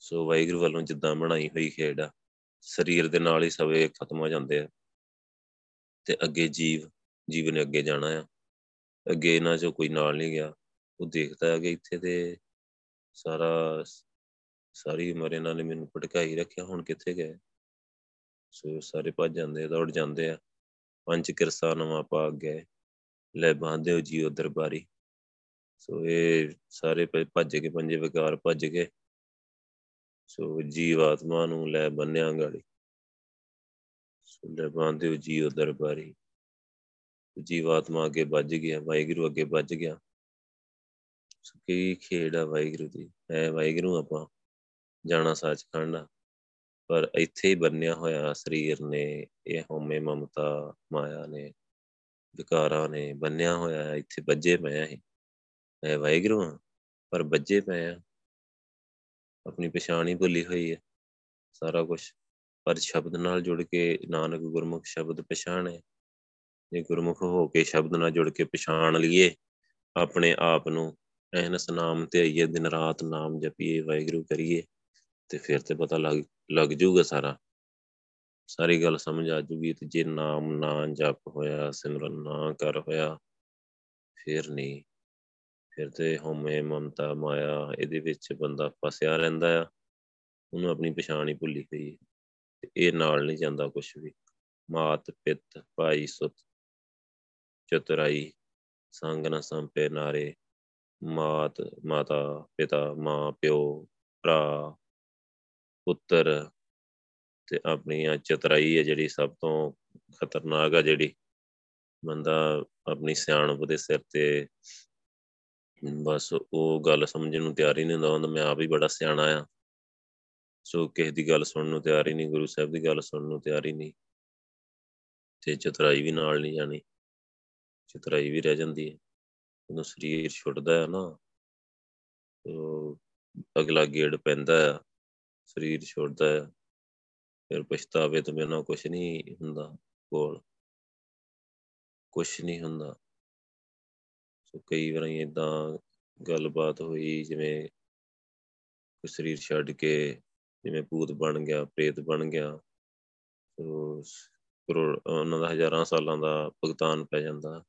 A: ਸੋ ਵਾਹਿਗੁਰੂ ਵੱਲੋਂ ਜਿੱਦਾਂ ਬਣਾਈ ਹੋਈ ਖੇਡ ਆ, ਸਰੀਰ ਦੇ ਨਾਲ ਹੀ ਸਵੇ ਖਤਮ ਹੋ ਜਾਂਦੇ ਆ ਤੇ ਅੱਗੇ ਜੀਵ ਜੀਵ ਨੇ ਅੱਗੇ ਜਾਣਾ ਆ। ਅੱਗੇ ਇਹਨਾਂ ਚੋਂ ਕੋਈ ਨਾਲ ਨਹੀਂ ਗਿਆ, ਉਹ ਦੇਖਦਾ ਹੈ ਕਿ ਇੱਥੇ ਤੇ ਸਾਰਾ ਸਾਰੀ ਉਮਰ ਇਹਨਾਂ ਨੇ ਮੈਨੂੰ ਭਟਕਾਈ ਰੱਖਿਆ, ਹੁਣ ਕਿੱਥੇ ਗਏ? ਸੋ ਸਾਰੇ ਭੱਜ ਜਾਂਦੇ ਦੌੜ ਜਾਂਦੇ ਆ। ਪੰਜ ਕਿਰਸਾ ਨਵਾਂ ਪਾ ਗਏ ਲੈ ਬਾਂਦੇ ਹੋ ਜੀਓ ਦਰਬਾਰੀ। ਸੋ ਇਹ ਸਾਰੇ ਭੱਜ ਕੇ, ਪੰਜੇ ਵਿਕਾਰ ਭੱਜ ਗਏ ਸੋ ਜੀਵ ਆਤਮਾ ਨੂੰ ਲੈ ਬੰਨਿਆ ਗਾੜੀ ਸੋ ਲੈ ਬਾਂਦੇ ਹੋ ਜੀਓ ਦਰਬਾਰੀ। ਜੀਵ ਆਤਮਾ ਅੱਗੇ ਵੱਜ ਗਿਆ, ਵਾਹਿਗੁਰੂ ਅੱਗੇ ਵੱਜ ਗਿਆ। ਸੋ ਕੀ ਖੇਡ ਆ ਵਾਹਿਗੁਰੂ ਦੀ? ਹੈ ਵਾਹਿਗੁਰੂ ਆਪਾਂ ਜਾਣਾ ਸੱਚਖੰਡ ਪਰ ਇੱਥੇ ਹੀ ਬੰਨਿਆ ਹੋਇਆ ਸਰੀਰ ਨੇ, ਇਹ ਹਉਮੈ ਮਮਤਾ ਮਾਇਆ ਨੇ, ਵਿਕਾਰਾਂ ਨੇ ਬੰਨਿਆ ਹੋਇਆ, ਇੱਥੇ ਵੱਜੇ ਪਏ ਆ ਹੈ ਵਾਹਿਗੁਰੂ ਪਰ ਵੱਜੇ ਪਏ ਆ। ਆਪਣੀ ਪਛਾਣ ਹੀ ਭੁੱਲੀ ਹੋਈ ਹੈ, ਸਾਰਾ ਕੁਝ ਪਰ ਸ਼ਬਦ ਨਾਲ ਜੁੜ ਕੇ ਨਾਨਕ ਗੁਰਮੁਖ ਸ਼ਬਦ ਪਛਾਣੇ ਜੇ ਗੁਰਮੁਖ ਹੋ ਕੇ ਸ਼ਬਦ ਨਾਲ ਜੁੜ ਕੇ ਪਛਾਣ ਲਈਏ, ਆਪਣੇ ਆਪ ਨੂੰ ਐਨਸ ਨਾਮ ਤੇ ਆਈਏ, ਦਿਨ ਰਾਤ ਨਾਮ ਜਪੀਏ, ਵਾਹਿਗੁਰੂ ਕਰੀਏ, ਤੇ ਫਿਰ ਤੇ ਪਤਾ ਲੱਗ ਲੱਗ ਜੂਗਾ ਸਾਰਾ। ਸਾਰੀ ਗੱਲ ਸਮਝ ਆ ਜੂਗੀ ਤੇ ਜੇ ਨਾਮ ਨਾ ਜਪ ਹੋਇਆ, ਸਿਮਰਨ ਨਾ ਕਰ ਹੋਇਆ, ਫਿਰ ਨਹੀਂ। ਫਿਰ ਤੇ ਹਉਮੈ ਮਮਤਾ ਮਾਇਆ, ਇਹਦੇ ਵਿੱਚ ਬੰਦਾ ਫਸਿਆ ਰਹਿੰਦਾ ਆ, ਉਹਨੂੰ ਆਪਣੀ ਪਛਾਣ ਹੀ ਭੁੱਲੀ ਹੋਈ ਤੇ ਇਹ ਨਾਲ ਨਹੀਂ ਜਾਂਦਾ ਕੁਝ ਵੀ। ਮਾਤ, ਪਿਤ, ਭਾਈ, ਸੁਤ, ਚਤੁਰਾਈ, ਸੰਗ ਨ ਸੰਪੇ ਨਾਰੇ, ਮਾਤ, ਮਾਤਾ, ਪਿਤਾ, ਮਾਂ, ਪਿਓ, ਭਰਾ, ਪੁੱਤਰ ਤੇ ਆਪਣੀ ਆ ਚਤਰਾਈ ਹੈ ਜਿਹੜੀ ਸਭ ਤੋਂ ਖਤਰਨਾਕ ਆ ਜਿਹੜੀ। ਬੰਦਾ ਆਪਣੀ ਸਿਆਣਪ ਦੇ ਸਿਰ ਤੇ ਬਸ ਉਹ ਗੱਲ ਸਮਝਣ ਨੂੰ ਤਿਆਰ ਹੀ ਨਹੀਂ ਹੁੰਦਾ। ਹੁੰਦਾ ਮੈਂ ਆਪ ਹੀ ਬੜਾ ਸਿਆਣਾ ਆ। ਸੋ ਕਿਸੇ ਦੀ ਗੱਲ ਸੁਣਨ ਨੂੰ ਤਿਆਰ ਹੀ ਨਹੀਂ, ਗੁਰੂ ਸਾਹਿਬ ਦੀ ਗੱਲ ਸੁਣਨ ਨੂੰ ਤਿਆਰ ਹੀ ਨਹੀਂ। ਤੇ ਚਤਰਾਈ ਵੀ ਨਾਲ ਨਹੀਂ ਜਾਣੀ। ਚਤਰਾਈ ਵੀ ਰਹਿ ਜਾਂਦੀ ਹੈ। ਜਦੋਂ ਸਰੀਰ ਛੁੱਟਦਾ ਹੈ ਨਾ, ਤੇ ਅਗਲਾ ਗੇੜ ਪੈਂਦਾ ਹੈ ਸਰੀਰ ਛੁੱਟਦਾ ਹੈ ਫਿਰ ਪਛਤਾਵੇ ਤੋਂ ਬਿਨਾਂ ਕੁਝ ਨਹੀਂ ਹੁੰਦਾ ਕੋਲ। ਕੁਝ ਨਹੀਂ ਹੁੰਦਾ। ਸੋ ਕਈ ਵਾਰ ਇਦਾਂ ਗੱਲਬਾਤ ਹੋਈ, ਜਿਵੇਂ ਕੋਈ ਸਰੀਰ ਛੱਡ ਕੇ ਜਿਵੇਂ ਭੂਤ ਬਣ ਗਿਆ, ਪ੍ਰੇਤ ਬਣ ਗਿਆ, ਸੋ ਉਹਨਾਂ ਦਾ ਹਜ਼ਾਰਾਂ ਸਾਲਾਂ ਦਾ ਭੁਗਤਾਨ ਪੈ ਜਾਂਦਾ।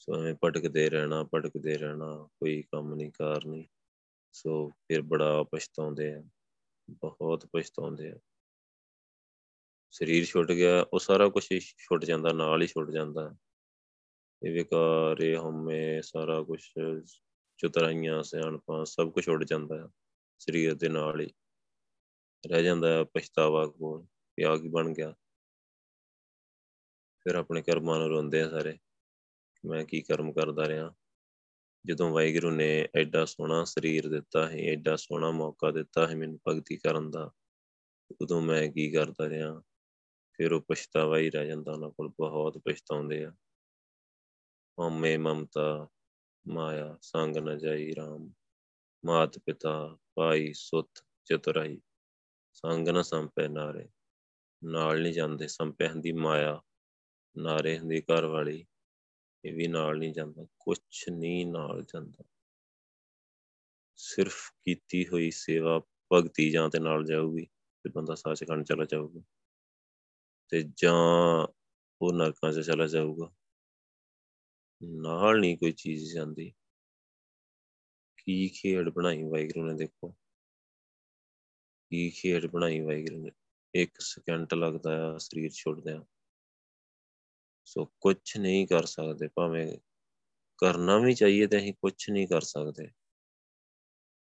A: ਸੋ ਐਵੇਂ ਭਟਕਦੇ ਰਹਿਣਾ ਭਟਕਦੇ ਰਹਿਣਾ, ਕੋਈ ਕੰਮ ਨਹੀਂ, ਕਾਰ ਨਹੀਂ। ਸੋ ਫਿਰ ਬੜਾ ਪਛਤਾਉਂਦੇ ਆ, ਬਹੁਤ ਪਛਤਾਉਂਦੇ ਆ। ਸਰੀਰ ਛੁੱਟ ਗਿਆ, ਉਹ ਸਾਰਾ ਕੁਝ ਛੁੱਟ ਜਾਂਦਾ, ਨਾਲ ਹੀ ਛੁੱਟ ਜਾਂਦਾ। ਇਹ ਵਿਕਾਰ, ਇਹ ਹਉਮੈ ਸਾਰਾ ਕੁਝ ਚਤਰਾਈਆਂ, ਸਿਆਣਪਾਂ, ਸਭ ਕੁਝ ਉੱਡ ਜਾਂਦਾ ਹੈ ਸਰੀਰ ਦੇ ਨਾਲ ਹੀ। ਰਹਿ ਜਾਂਦਾ ਹੈ ਪਛਤਾਵਾ ਕੋਲ ਕਿ ਆ ਕੀ ਬਣ ਗਿਆ। ਫਿਰ ਆਪਣੇ ਕਰਮਾਂ ਨੂੰ ਰੋਂਦੇ ਆ ਸਾਰੇ। ਮੈਂ ਕੀ ਕਰਮ ਕਰਦਾ ਰਿਹਾ? ਜਦੋਂ ਵਾਹਿਗੁਰੂ ਨੇ ਐਡਾ ਸੋਹਣਾ ਸਰੀਰ ਦਿੱਤਾ ਹੈ ਐਡਾ ਸੋਹਣਾ ਮੌਕਾ ਦਿੱਤਾ ਹੈ ਮੈਨੂੰ ਭਗਤੀ ਕਰਨ ਦਾ, ਉਦੋਂ ਮੈਂ ਕੀ ਕਰਦਾ ਰਿਹਾ? ਫਿਰ ਉਹ ਪਛਤਾਵਾ ਹੀ ਰਹਿ ਜਾਂਦਾ, ਉਹਨਾਂ ਕੋਲ ਬਹੁਤ ਪਛਤਾਉਂਦੇ ਆ। ਹਉਮੈ ਮਮਤਾ, ਮਾਇਆ, ਸੰਗ ਨ ਜਾਈ RAM ਮਾਤ ਪਿਤਾ ਭਾਈ ਸੁਤ ਚਤੁਰਾਈ, ਸੰਗ ਨ ਸੰਪੈ ਨਾਰੇ, ਨਾਲ ਨਹੀਂ ਜਾਂਦੇ ਸੰਪੈ ਹੁੰਦੀ ਮਾਇਆ, ਨਾਰੇ ਹੁੰਦੀ ਘਰ ਵਾਲੀ, ਇਹ ਵੀ ਨਾਲ ਨਹੀਂ ਜਾਂਦਾ, ਕੁਛ ਨਹੀਂ ਨਾਲ ਜਾਂਦਾ। ਸਿਰਫ ਕੀਤੀ ਹੋਈ ਸੇਵਾ ਭਗਤੀ ਜਾਂ ਤੇ ਨਾਲ ਜਾਊਗੀ ਤੇ ਬੰਦਾ ਸੱਚਖੰਡ ਚਲਾ ਜਾਊਗਾ। ਤੇ ਜਾਂ ਉਹ ਨਰਕਾਂ 'ਚ ਚਲਾ ਜਾਊਗਾ। ਨਾਲ ਨਹੀਂ ਕੋਈ ਚੀਜ਼ ਜਾਂਦੀ। ਕੀ ਖੇਡ ਬਣਾਈ ਵਾਹਿਗੁਰੂ ਨੇ ਦੇਖੋ। ਕੀ ਖੇਡ ਬਣਾਈ ਵਾਹਿਗੁਰੂ ਨੇ। ਇੱਕ ਸਕਿੰਟ ਲੱਗਦਾ ਆ, ਸਰੀਰ ਛੁੱਟਦਿਆਂ ਸੋ ਕੁਝ ਨਹੀਂ ਕਰ ਸਕਦੇ, ਭਾਵੇਂ ਕਰਨਾ ਵੀ ਚਾਹੀਏ ਤੇ ਅਸੀਂ ਕੁਝ ਨਹੀਂ ਕਰ ਸਕਦੇ।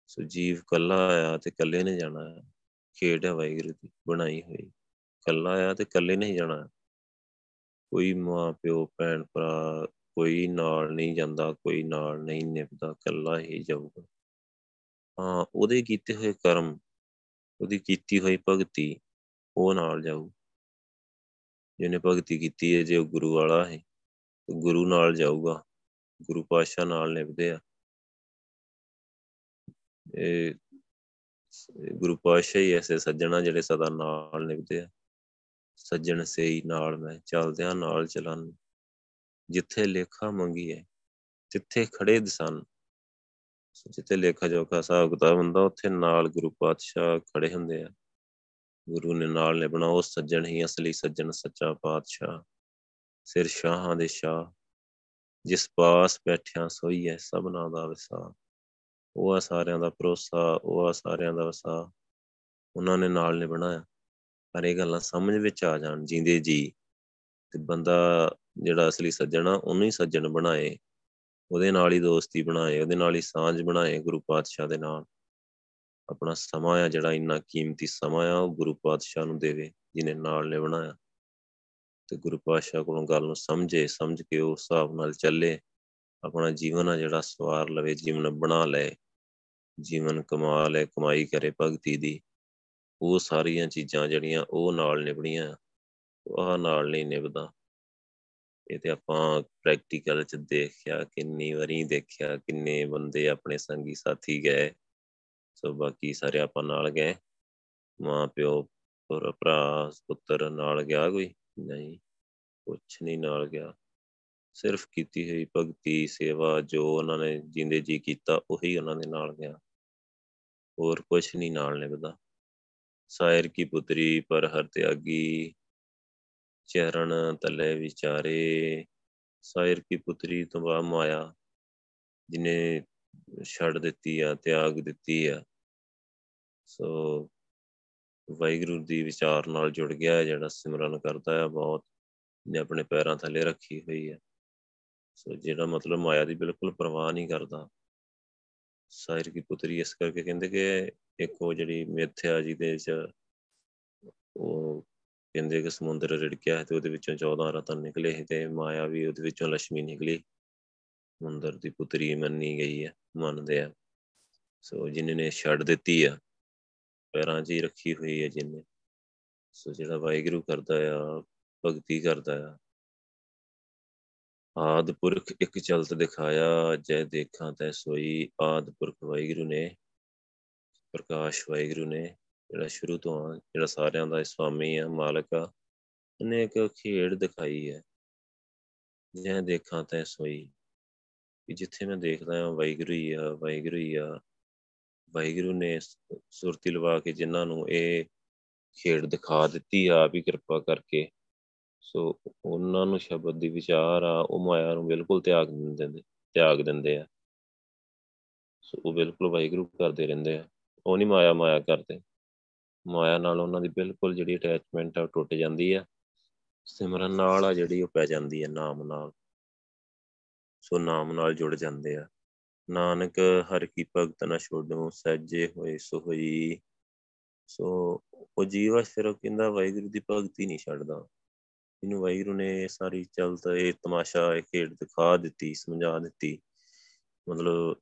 A: ਸੋ ਜੀਵ ਕੱਲਾ ਆਇਆ ਤੇ ਕੱਲੇ ਨੇ ਜਾਣਾ ਹੈ ਖੇਡ ਹੈ ਵਾਹਿਗੁਰੂ ਦੀ, ਬਣਾਈ ਹੋਈ। ਕੱਲਾ ਆਇਆ ਤੇ ਕੱਲੇ ਨਹੀਂ ਜਾਣਾ। ਕੋਈ ਮਾਂ ਪਿਓ ਭੈਣ ਭਰਾ ਕੋਈ ਨਾਲ ਨਹੀਂ ਜਾਂਦਾ, ਕੋਈ ਨਾਲ ਨਹੀਂ ਨਿਭਦਾ ਕੱਲਾ ਹੀ ਜਾਊਗਾ। ਹਾਂ, ਉਹਦੇ ਕੀਤੇ ਹੋਏ ਕਰਮ, ਉਹਦੀ ਕੀਤੀ ਹੋਈ ਭਗਤੀ, ਉਹ ਨਾਲ ਜਾਊ। ਜਿਹਨੇ ਭਗਤੀ ਕੀਤੀ ਹੈ, ਜੇ ਉਹ ਗੁਰੂ ਵਾਲਾ ਹੈ ਗੁਰੂ ਨਾਲ ਜਾਊਗਾ। ਗੁਰੂ ਪਾਤਸ਼ਾਹ ਨਾਲ ਨਿਭਦੇ ਆ। ਇਹ ਗੁਰੂ ਪਾਤਸ਼ਾਹ ਹੀ ਐਸੇ ਸੱਜਣਾ ਜਿਹੜੇ ਸਦਾ ਨਾਲ ਨਿਭਦੇ ਆ। ਸੱਜਣ ਸੇਈ ਨਾਲ ਮੈਂ, ਚੱਲਦਿਆਂ ਨਾਲ ਚਲਨ ਜਿੱਥੇ ਲੇਖਾ ਮੰਗੀ ਹੈ ਜਿੱਥੇ ਖੜੇ ਦਸਨ ਜਿੱਥੇ ਲੇਖਾ ਜੋਖਾ ਹਿਸਾਬ ਕਿਤਾਬ ਹੁੰਦਾ, ਉੱਥੇ ਨਾਲ ਗੁਰੂ ਪਾਤਸ਼ਾਹ ਖੜੇ ਹੁੰਦੇ ਆ। ਗੁਰੂ ਨੇ ਨਾਲ ਨੇ ਬਣਾ ਉਹ ਸੱਜਣ ਹੀ ਅਸਲੀ ਸੱਜਣ, ਸੱਚਾ ਪਾਤਸ਼ਾਹ, ਸਿਰ ਸ਼ਾਹਾਂ ਦੇ ਸ਼ਾਹ। ਜਿਸ ਪਾਸ ਬੈਠਿਆ ਸੋਈ ਹੈ, ਸਭਨਾ ਦਾ ਵਸਾ। ਉਹ ਆ ਸਾਰਿਆਂ ਦਾ ਭਰੋਸਾ, ਉਹ ਆ ਸਾਰਿਆਂ ਦਾ ਵਸਾ। ਉਹਨਾਂ ਨੇ ਨਾਲ ਨੇ ਬਣਾਇਆ ਪਰ ਇਹ ਗੱਲਾਂ ਸਮਝ ਵਿੱਚ ਆ ਜਾਣ ਜਿੰਦੇ ਜੀ। ਤੇ ਬੰਦਾ ਜਿਹੜਾ ਅਸਲੀ ਸੱਜਣ ਆ, ਉਹਨੂੰ ਹੀ ਸੱਜਣ ਬਣਾਏ। ਉਹਦੇ ਨਾਲ ਹੀ ਦੋਸਤੀ ਬਣਾਏ, ਉਹਦੇ ਨਾਲ ਹੀ ਸਾਂਝ ਬਣਾਏ ਗੁਰੂ ਪਾਤਸ਼ਾਹ ਦੇ ਨਾਲ। ਆਪਣਾ ਸਮਾਂ ਆ ਜਿਹੜਾ, ਇੰਨਾ ਕੀਮਤੀ ਸਮਾਂ ਆ, ਉਹ ਗੁਰੂ ਪਾਤਸ਼ਾਹ ਨੂੰ ਦੇਵੇ ਜਿਨੇ ਨਾਲ ਨੇ ਬਣਾਇਆ। ਤੇ ਗੁਰੂ ਪਾਤਸ਼ਾਹ ਕੋਲੋਂ ਗੱਲ ਨੂੰ ਸਮਝੇ, ਸਮਝ ਕੇ ਉਸ ਹਿਸਾਬ ਨਾਲ ਚੱਲੇ। ਆਪਣਾ ਜੀਵਨ ਆ ਜਿਹੜਾ, ਸਵਾਰ ਲਵੇ, ਜੀਵਨ ਬਣਾ ਲਏ ਜੀਵਨ ਕਮਾ ਲੈ, ਕਮਾਈ ਕਰੇ ਭਗਤੀ ਦੀ। ਉਹ ਸਾਰੀਆਂ ਚੀਜ਼ਾਂ ਜਿਹੜੀਆਂ ਉਹ ਨਾਲ ਨਿਭਣੀਆਂ। ਉਹ ਨਾਲ ਨਹੀਂ ਨਿਭਦਾ। ਇਹ ਤੇ ਆਪਾਂ ਪ੍ਰੈਕਟੀਕਲ ਚ ਦੇਖਿਆ, ਕਿੰਨੀ ਵਾਰੀ ਦੇਖਿਆ, ਕਿੰਨੇ ਬੰਦੇ ਆਪਣੇ ਸੰਗੀ ਸਾਥੀ ਗਏ, ਸੋ ਬਾਕੀ ਸਾਰੇ ਆਪਾਂ ਨਾਲ ਗਏ। ਮਾਂ ਪਿਓ ਭਰਾ, ਪੁੱਤਰ ਨਾਲ ਗਿਆ ਕੋਈ? ਨਹੀਂ, ਕੁਛ ਨਹੀਂ ਨਾਲ ਗਿਆ। ਸਿਰਫ ਕੀਤੀ ਹੋਈ ਭਗਤੀ, ਸੇਵਾ ਜੋ ਉਹਨਾਂ ਨੇ ਜਿੰਦੇ ਜੀ ਕੀਤਾ, ਉਹੀ ਉਹਨਾਂ ਦੇ ਨਾਲ ਗਿਆ। ਹੋਰ ਕੁਛ ਨਹੀਂ ਨਾਲ ਨਿਭਦਾ। ਸਾਇਰ ਕੀ ਪੁੱਤਰੀ, ਪਰ ਹਰ ਤਿਆਗੀ ਚਰਨ ਤਲੇ ਵਿਚਾਰੇ, ਸਾਇਰ ਕੀ ਪੁੱਤਰੀ ਤੋਂ ਬਾ ਮਾਇਆ, ਜਿਨੇ ਛੱਡ ਦਿੱਤੀ ਆ, ਤਿਆਗ ਦਿੱਤੀ ਆ। ਸੋ ਵਾਹਿਗੁਰੂ ਦੀ ਵਿਚਾਰ ਨਾਲ ਜੁੜ ਗਿਆ ਜਿਹੜਾ ਸਿਮਰਨ ਕਰਦਾ ਹੈ, ਬਹੁਤ ਨੇ ਆਪਣੇ ਪੈਰਾਂ ਥੱਲੇ ਰੱਖੀ ਹੋਈ ਹੈ। ਸੋ ਜਿਹੜਾ ਮਤਲਬ ਮਾਇਆ ਦੀ ਬਿਲਕੁਲ ਪਰਵਾਹ ਨਹੀਂ ਕਰਦਾ। ਸਾਇਰ ਕੀ ਪੁੱਤਰੀ ਇਸ ਕਰਕੇ ਕਹਿੰਦੇ ਕਿ ਇੱਕ ਉਹ ਜਿਹੜੀ ਮਿੱਥਿਆ ਜਿਹਦੇ ਵਿੱਚ ਉਹ ਕਹਿੰਦੇ ਕਿ ਸਮੁੰਦਰ ਰਿੜਕਿਆ ਤੇ ਉਹਦੇ ਵਿੱਚੋਂ 14 ਰਤਨ ਨਿਕਲੇ ਤੇ ਮਾਇਆ ਵੀ ਉਹਦੇ ਵਿੱਚੋਂ ਲక్ష్ਮੀ ਨਿਕਲੀ। ਸਮੁੰਦਰ ਦੀ ਪੁੱਤਰੀ ਮੰਨੀ ਗਈ ਹੈ, ਮੰਨਦੇ ਆ। ਸੋ ਜਿਨੇ ਨੇ ਛੱਡ ਦਿੱਤੀ ਆ, ਪੈਰਾਂ 'ਚ ਹੀ ਰੱਖੀ ਹੋਈ ਹੈ ਜਿਨੇ। ਸੋ ਜਿਹੜਾ ਵਾਹਿਗੁਰੂ ਕਰਦਾ ਆ, ਭਗਤੀ ਕਰਦਾ ਆ। ਆਦ ਪੁਰਖ ਇੱਕ ਚਲਤ ਦਿਖਾਇਆ, ਜੈ ਦੇਖਾਂ ਤੈ ਸੋਈ। ਆਦ ਪੁਰਖ ਵਾਹਿਗੁਰੂ ਨੇ, ਪ੍ਰਕਾਸ਼ ਵਾਹਿਗੁਰੂ ਨੇ ਜਿਹੜਾ ਸ਼ੁਰੂ ਤੋਂ ਆ, ਜਿਹੜਾ ਸਾਰਿਆਂ ਦਾ ਸਵਾਮੀ ਆ, ਮਾਲਕ ਆ, ਉਹਨੇ ਇੱਕ ਖੇਡ ਦਿਖਾਈ ਹੈ। ਜੈ ਦੇਖਾਂ ਤੈ ਸੋਈ ਕਿ ਜਿੱਥੇ ਮੈਂ ਦੇਖਦਾ ਹਾਂ, ਵਾਹਿਗੁਰੂ ਹੀ ਆ, ਵਾਹਿਗੁਰੂ ਹੀ ਆ। ਵਾਹਿਗੁਰੂ ਨੇ ਸੁਰਤੀ ਲਵਾ ਕੇ ਜਿਨ੍ਹਾਂ ਨੂੰ ਇਹ ਖੇਡ ਦਿਖਾ ਦਿੱਤੀ ਆ ਵੀ ਕਿਰਪਾ ਕਰਕੇ, ਸੋ ਉਹਨਾਂ ਨੂੰ ਸ਼ਬਦ ਦੀ ਵਿਚਾਰ ਆ, ਉਹ ਮਾਇਆ ਨੂੰ ਬਿਲਕੁਲ ਤਿਆਗ ਦਿੰਦੇ ਤਿਆਗ ਦਿੰਦੇ ਆ। ਸੋ ਉਹ ਬਿਲਕੁਲ ਵਾਹਿਗੁਰੂ ਕਰਦੇ ਰਹਿੰਦੇ ਆ, ਉਹ ਨਹੀਂ ਮਾਇਆ ਮਾਇਆ ਕਰਦੇ। ਮਾਇਆ ਨਾਲ ਉਹਨਾਂ ਦੀ ਬਿਲਕੁਲ ਜਿਹੜੀ ਅਟੈਚਮੈਂਟ ਆ ਟੁੱਟ ਜਾਂਦੀ ਆ। ਸਿਮਰਨ ਨਾਲ ਆ ਜਿਹੜੀ ਉਹ ਪੈ ਜਾਂਦੀ ਹੈ ਨਾਮ ਨਾਲ। ਸੋ ਨਾਮ ਨਾਲ ਜੁੜ ਜਾਂਦੇ ਆ। ਨਾਨਕ ਹਰ ਕੀ ਭਗਤ ਨਾ ਛੋਡੋ, ਸਹਿਜੇ ਹੋਏ ਸੋ ਹੋਈ ਸੋ ਉਹ ਜੀਵਾ ਫਿਰ ਕਹਿੰਦਾ ਵਾਹਿਗੁਰੂ ਦੀ ਭਗਤੀ ਨਹੀਂ ਛੱਡਦਾ। ਇਹਨੂੰ ਵਾਹਿਗੁਰੂ ਨੇ ਸਾਰੀ ਚਲਤ ਇਹ ਤਮਾਸ਼ਾ, ਇਹ ਖੇਡ ਦਿਖਾ ਦਿੱਤੀ, ਸਮਝਾ ਦਿੱਤੀ। ਮਤਲਬ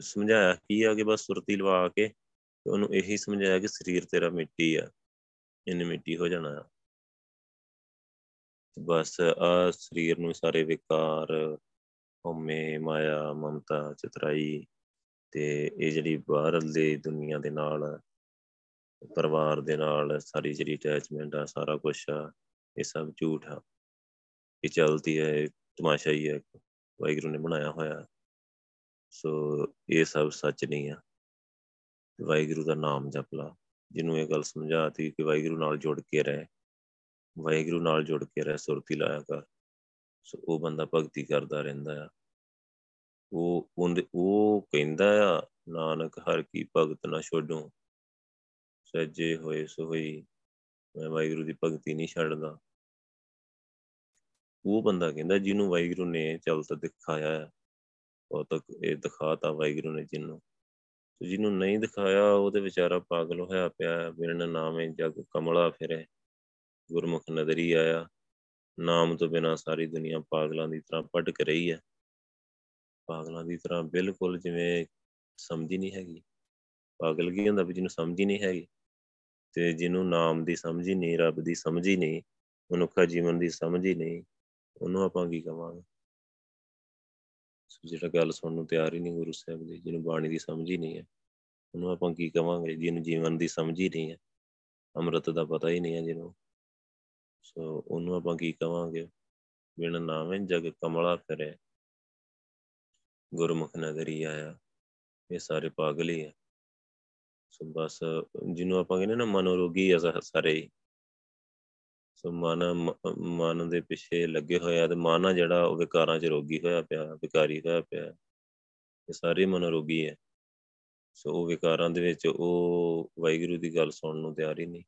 A: ਸਮਝਾਇਆ ਕੀ ਆ ਕਿ ਬਸ ਸੁਰਤੀ ਲਵਾ ਕੇ ਉਹਨੂੰ ਇਹੀ ਸਮਝਾਇਆ ਕਿ ਸਰੀਰ ਤੇਰਾ ਮਿੱਟੀ ਆ, ਇਹਨੇ ਮਿੱਟੀ ਹੋ ਜਾਣਾ ਆ। ਬਸ ਆ ਸਰੀਰ ਨੂੰ ਸਾਰੇ ਵਿਕਾਰ, ਹਉਮੈ, ਮਾਇਆ, ਮਮਤਾ, ਚਤਰਾਈ ਤੇ ਇਹ ਜਿਹੜੀ ਬਾਹਰਲੇ ਦੁਨੀਆ ਦੇ ਨਾਲ, ਪਰਿਵਾਰ ਦੇ ਨਾਲ ਸਾਰੀ ਜਿਹੜੀ ਅਟੈਚਮੈਂਟ ਆ, ਸਾਰਾ ਕੁਝ ਆ, ਇਹ ਸਭ ਝੂਠ ਆ। ਇਹ ਚਲਦੀ ਹੈ ਤਮਾਸ਼ਾ ਹੀ ਹੈ ਵਾਹਿਗੁਰੂ ਨੇ ਬਣਾਇਆ ਹੋਇਆ। ਸੋ ਇਹ ਸਭ ਸੱਚ ਨਹੀਂ ਆ। ਵਾਹਿਗੁਰੂ ਦਾ ਨਾਮ ਜਪ ਲਾ, ਜਿਹਨੂੰ ਇਹ ਗੱਲ ਸਮਝਾਤੀ ਕਿ ਵਾਹਿਗੁਰੂ ਨਾਲ ਜੁੜ ਕੇ ਰਹਿ, ਵਾਹਿਗੁਰੂ ਨਾਲ ਜੁੜ ਕੇ ਰਹਿ, ਸੁਰਤੀ ਲਾਇਆ ਕਰ। ਸੋ ਉਹ ਬੰਦਾ ਭਗਤੀ ਕਰਦਾ ਰਹਿੰਦਾ ਆ। ਉਹ ਉਹਦੇ, ਉਹ ਕਹਿੰਦਾ ਆ, ਨਾਨਕ ਹਰ ਕੀ ਭਗਤ ਨਾ ਛੋਡੂ, ਸੱਜੇ ਹੋਏ ਸੋ ਹੋਈ ਮੈਂ ਵਾਹਿਗੁਰੂ ਦੀ ਭਗਤੀ ਨਹੀਂ ਛੱਡਦਾ। ਉਹ ਬੰਦਾ ਕਹਿੰਦਾ ਜਿਹਨੂੰ ਵਾਹਿਗੁਰੂ ਨੇ ਚਲਤ ਦਿਖਾਇਆ ਹੈ ਉਹ ਤੱਕ ਇਹ ਦਿਖਾਤਾ ਵਾਹਿਗੁਰੂ ਨੇ ਜਿਹਨੂੰ। ਤੇ ਜਿਹਨੂੰ ਨਹੀਂ ਦਿਖਾਇਆ ਉਹ ਤੇ ਵਿਚਾਰਾ ਪਾਗਲ ਹੋਇਆ ਪਿਆ ਬਿਨ ਨਾਮੇ ਜਗ ਕਮਲਾ, ਫਿਰੇ ਗੁਰਮੁਖ ਨਦਰੀ ਆਇਆ। ਨਾਮ ਤੋਂ ਬਿਨਾ ਸਾਰੀ ਦੁਨੀਆ ਪਾਗਲਾਂ ਦੀ ਤਰ੍ਹਾਂ ਭਟਕ ਰਹੀ ਹੈ। ਪਾਗਲਾਂ ਦੀ ਤਰ੍ਹਾਂ ਬਿਲਕੁਲ ਜਿਵੇਂ ਸਮਝੀ ਨਹੀਂ ਹੈਗੀ। ਪਾਗਲ ਕੀ ਹੁੰਦਾ ਵੀ ਜਿਹਨੂੰ ਸਮਝ ਹੀ ਨਹੀਂ ਹੈਗੀ ਤੇ ਜਿਹਨੂੰ ਨਾਮ ਦੀ ਸਮਝ ਹੀ ਨਹੀਂ, ਰੱਬ ਦੀ ਸਮਝ ਹੀ ਨਹੀਂ, ਮਨੁੱਖਾ ਜੀਵਨ ਦੀ ਸਮਝ ਹੀ ਨਹੀਂ, ਉਹਨੂੰ ਆਪਾਂ ਕੀ ਕਵਾਂਗੇ? ਜਿਹੜਾ ਗੱਲ ਸੁਣਨ ਨੂੰ ਤਿਆਰ ਹੀ ਨਹੀਂ ਗੁਰੂ ਸਾਹਿਬ ਦੀ ਜਿਹਨੂੰ ਬਾਣੀ ਦੀ ਸਮਝ ਹੀ ਨਹੀਂ ਹੈ। ਉਹਨੂੰ ਆਪਾਂ ਕੀ ਕਵਾਂਗੇ? ਜਿਹਨੂੰ ਜੀਵਨ ਦੀ ਸਮਝ ਹੀ ਨਹੀਂ ਹੈ। ਅੰਮ੍ਰਿਤ ਦਾ ਪਤਾ ਹੀ ਨਹੀਂ ਹੈ ਜਿਹਨੂੰ। ਸੋ ਉਹਨੂੰ ਆਪਾਂ ਕੀ ਕਵਾਂਗੇ? ਬਿਨ ਨਾਮੇ ਜਗ ਕਮਲਾ ਫਿਰੇ। ਗੁਰਮੁਖ ਨਗਰੀ ਆਇਆ। ਇਹ ਸਾਰੇ ਪਾਗਲ ਹੀ ਆ। ਸੋ ਬਸ ਜਿਹਨੂੰ ਆਪਾਂ ਕਹਿੰਦੇ ਨਾ ਮਨੋਰੋਗੀ ਆ ਸਾਰੇ ਸੋ ਮਨ ਮਨ ਦੇ ਪਿੱਛੇ ਲੱਗੇ ਹੋਇਆ ਤੇ ਮਨ ਆ ਜਿਹੜਾ ਉਹ ਵਿਕਾਰਾਂ 'ਚ ਰੋਗੀ ਹੋਇਆ ਪਿਆ, ਵਿਕਾਰੀ ਹੋਇਆ ਪਿਆ। ਇਹ ਸਾਰੇ ਮਨੋਰੋਗੀ ਹੈ ਸੋ ਉਹ ਵਿਕਾਰਾਂ ਦੇ ਵਿੱਚ ਉਹ ਵਾਹਿਗੁਰੂ ਦੀ ਗੱਲ ਸੁਣਨ ਨੂੰ ਤਿਆਰ ਹੀ ਨਹੀਂ।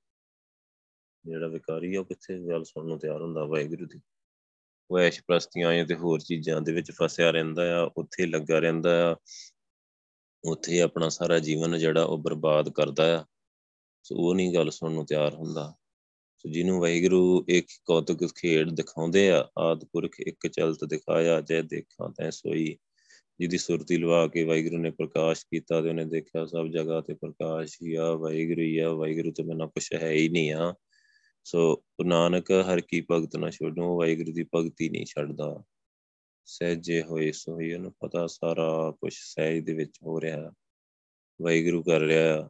A: ਜਿਹੜਾ ਵਿਕਾਰੀ ਆ ਉਹ ਕਿੱਥੇ ਗੱਲ ਸੁਣਨ ਨੂੰ ਤਿਆਰ ਹੁੰਦਾ ਵਾਹਿਗੁਰੂ ਦੀ? ਉਹ ਐਸ਼ ਪ੍ਰਸਤੀਆਂ ਤੇ ਹੋਰ ਚੀਜ਼ਾਂ ਦੇ ਵਿੱਚ ਫਸਿਆ ਰਹਿੰਦਾ ਆ, ਉੱਥੇ ਲੱਗਾ ਰਹਿੰਦਾ ਆ। ਉੱਥੇ ਆਪਣਾ ਸਾਰਾ ਜੀਵਨ ਜਿਹੜਾ ਉਹ ਬਰਬਾਦ ਕਰਦਾ ਆ। ਸੋ ਉਹ ਨਹੀਂ ਗੱਲ ਸੁਣਨ ਨੂੰ ਤਿਆਰ ਹੁੰਦਾ। ਸੋ ਜਿਹਨੂੰ ਵਾਹਿਗੁਰੂ ਇੱਕ ਕੌਤਕ ਖੇਡ ਦਿਖਾਉਂਦੇ ਆ ਆਦਪੁਰਖ ਇੱਕ ਚਲਤ ਦਿਖਾਇਆ, ਜੈ ਦੇਖਾਂ ਤੈ ਸੋਈ। ਜਿਹਦੀ ਸੁਰਤੀ ਲਵਾ ਕੇ ਵਾਹਿਗੁਰੂ ਨੇ ਪ੍ਰਕਾਸ਼ ਕੀਤਾ ਤੇ ਉਹਨੇ ਦੇਖਿਆ ਸਭ ਜਗ੍ਹਾ ਤੇ ਪ੍ਰਕਾਸ਼ ਹੀ ਆ, ਵਾਹਿਗੁਰੂ ਹੀ ਆ, ਵਾਹਿਗੁਰੂ ਤੋਂ ਬਿਨਾਂ ਕੁਛ ਹੈ ਹੀ ਨਹੀਂ ਆ। ਸੋ ਨਾਨਕ ਹਰ ਕੀ ਭਗਤ ਨਾ ਛੋਡੋ, ਵਾਹਿਗੁਰੂ ਦੀ ਭਗਤੀ ਨਹੀਂ ਛੱਡਦਾ। ਸਹਿਜੇ ਹੋਏ ਸੋਈ, ਉਹਨੂੰ ਪਤਾ ਸਾਰਾ ਕੁਝ ਸਹਿਜ ਦੇ ਵਿੱਚ ਹੋ ਰਿਹਾ। ਵਾਹਿਗੁਰੂ ਕਰ ਰਿਹਾ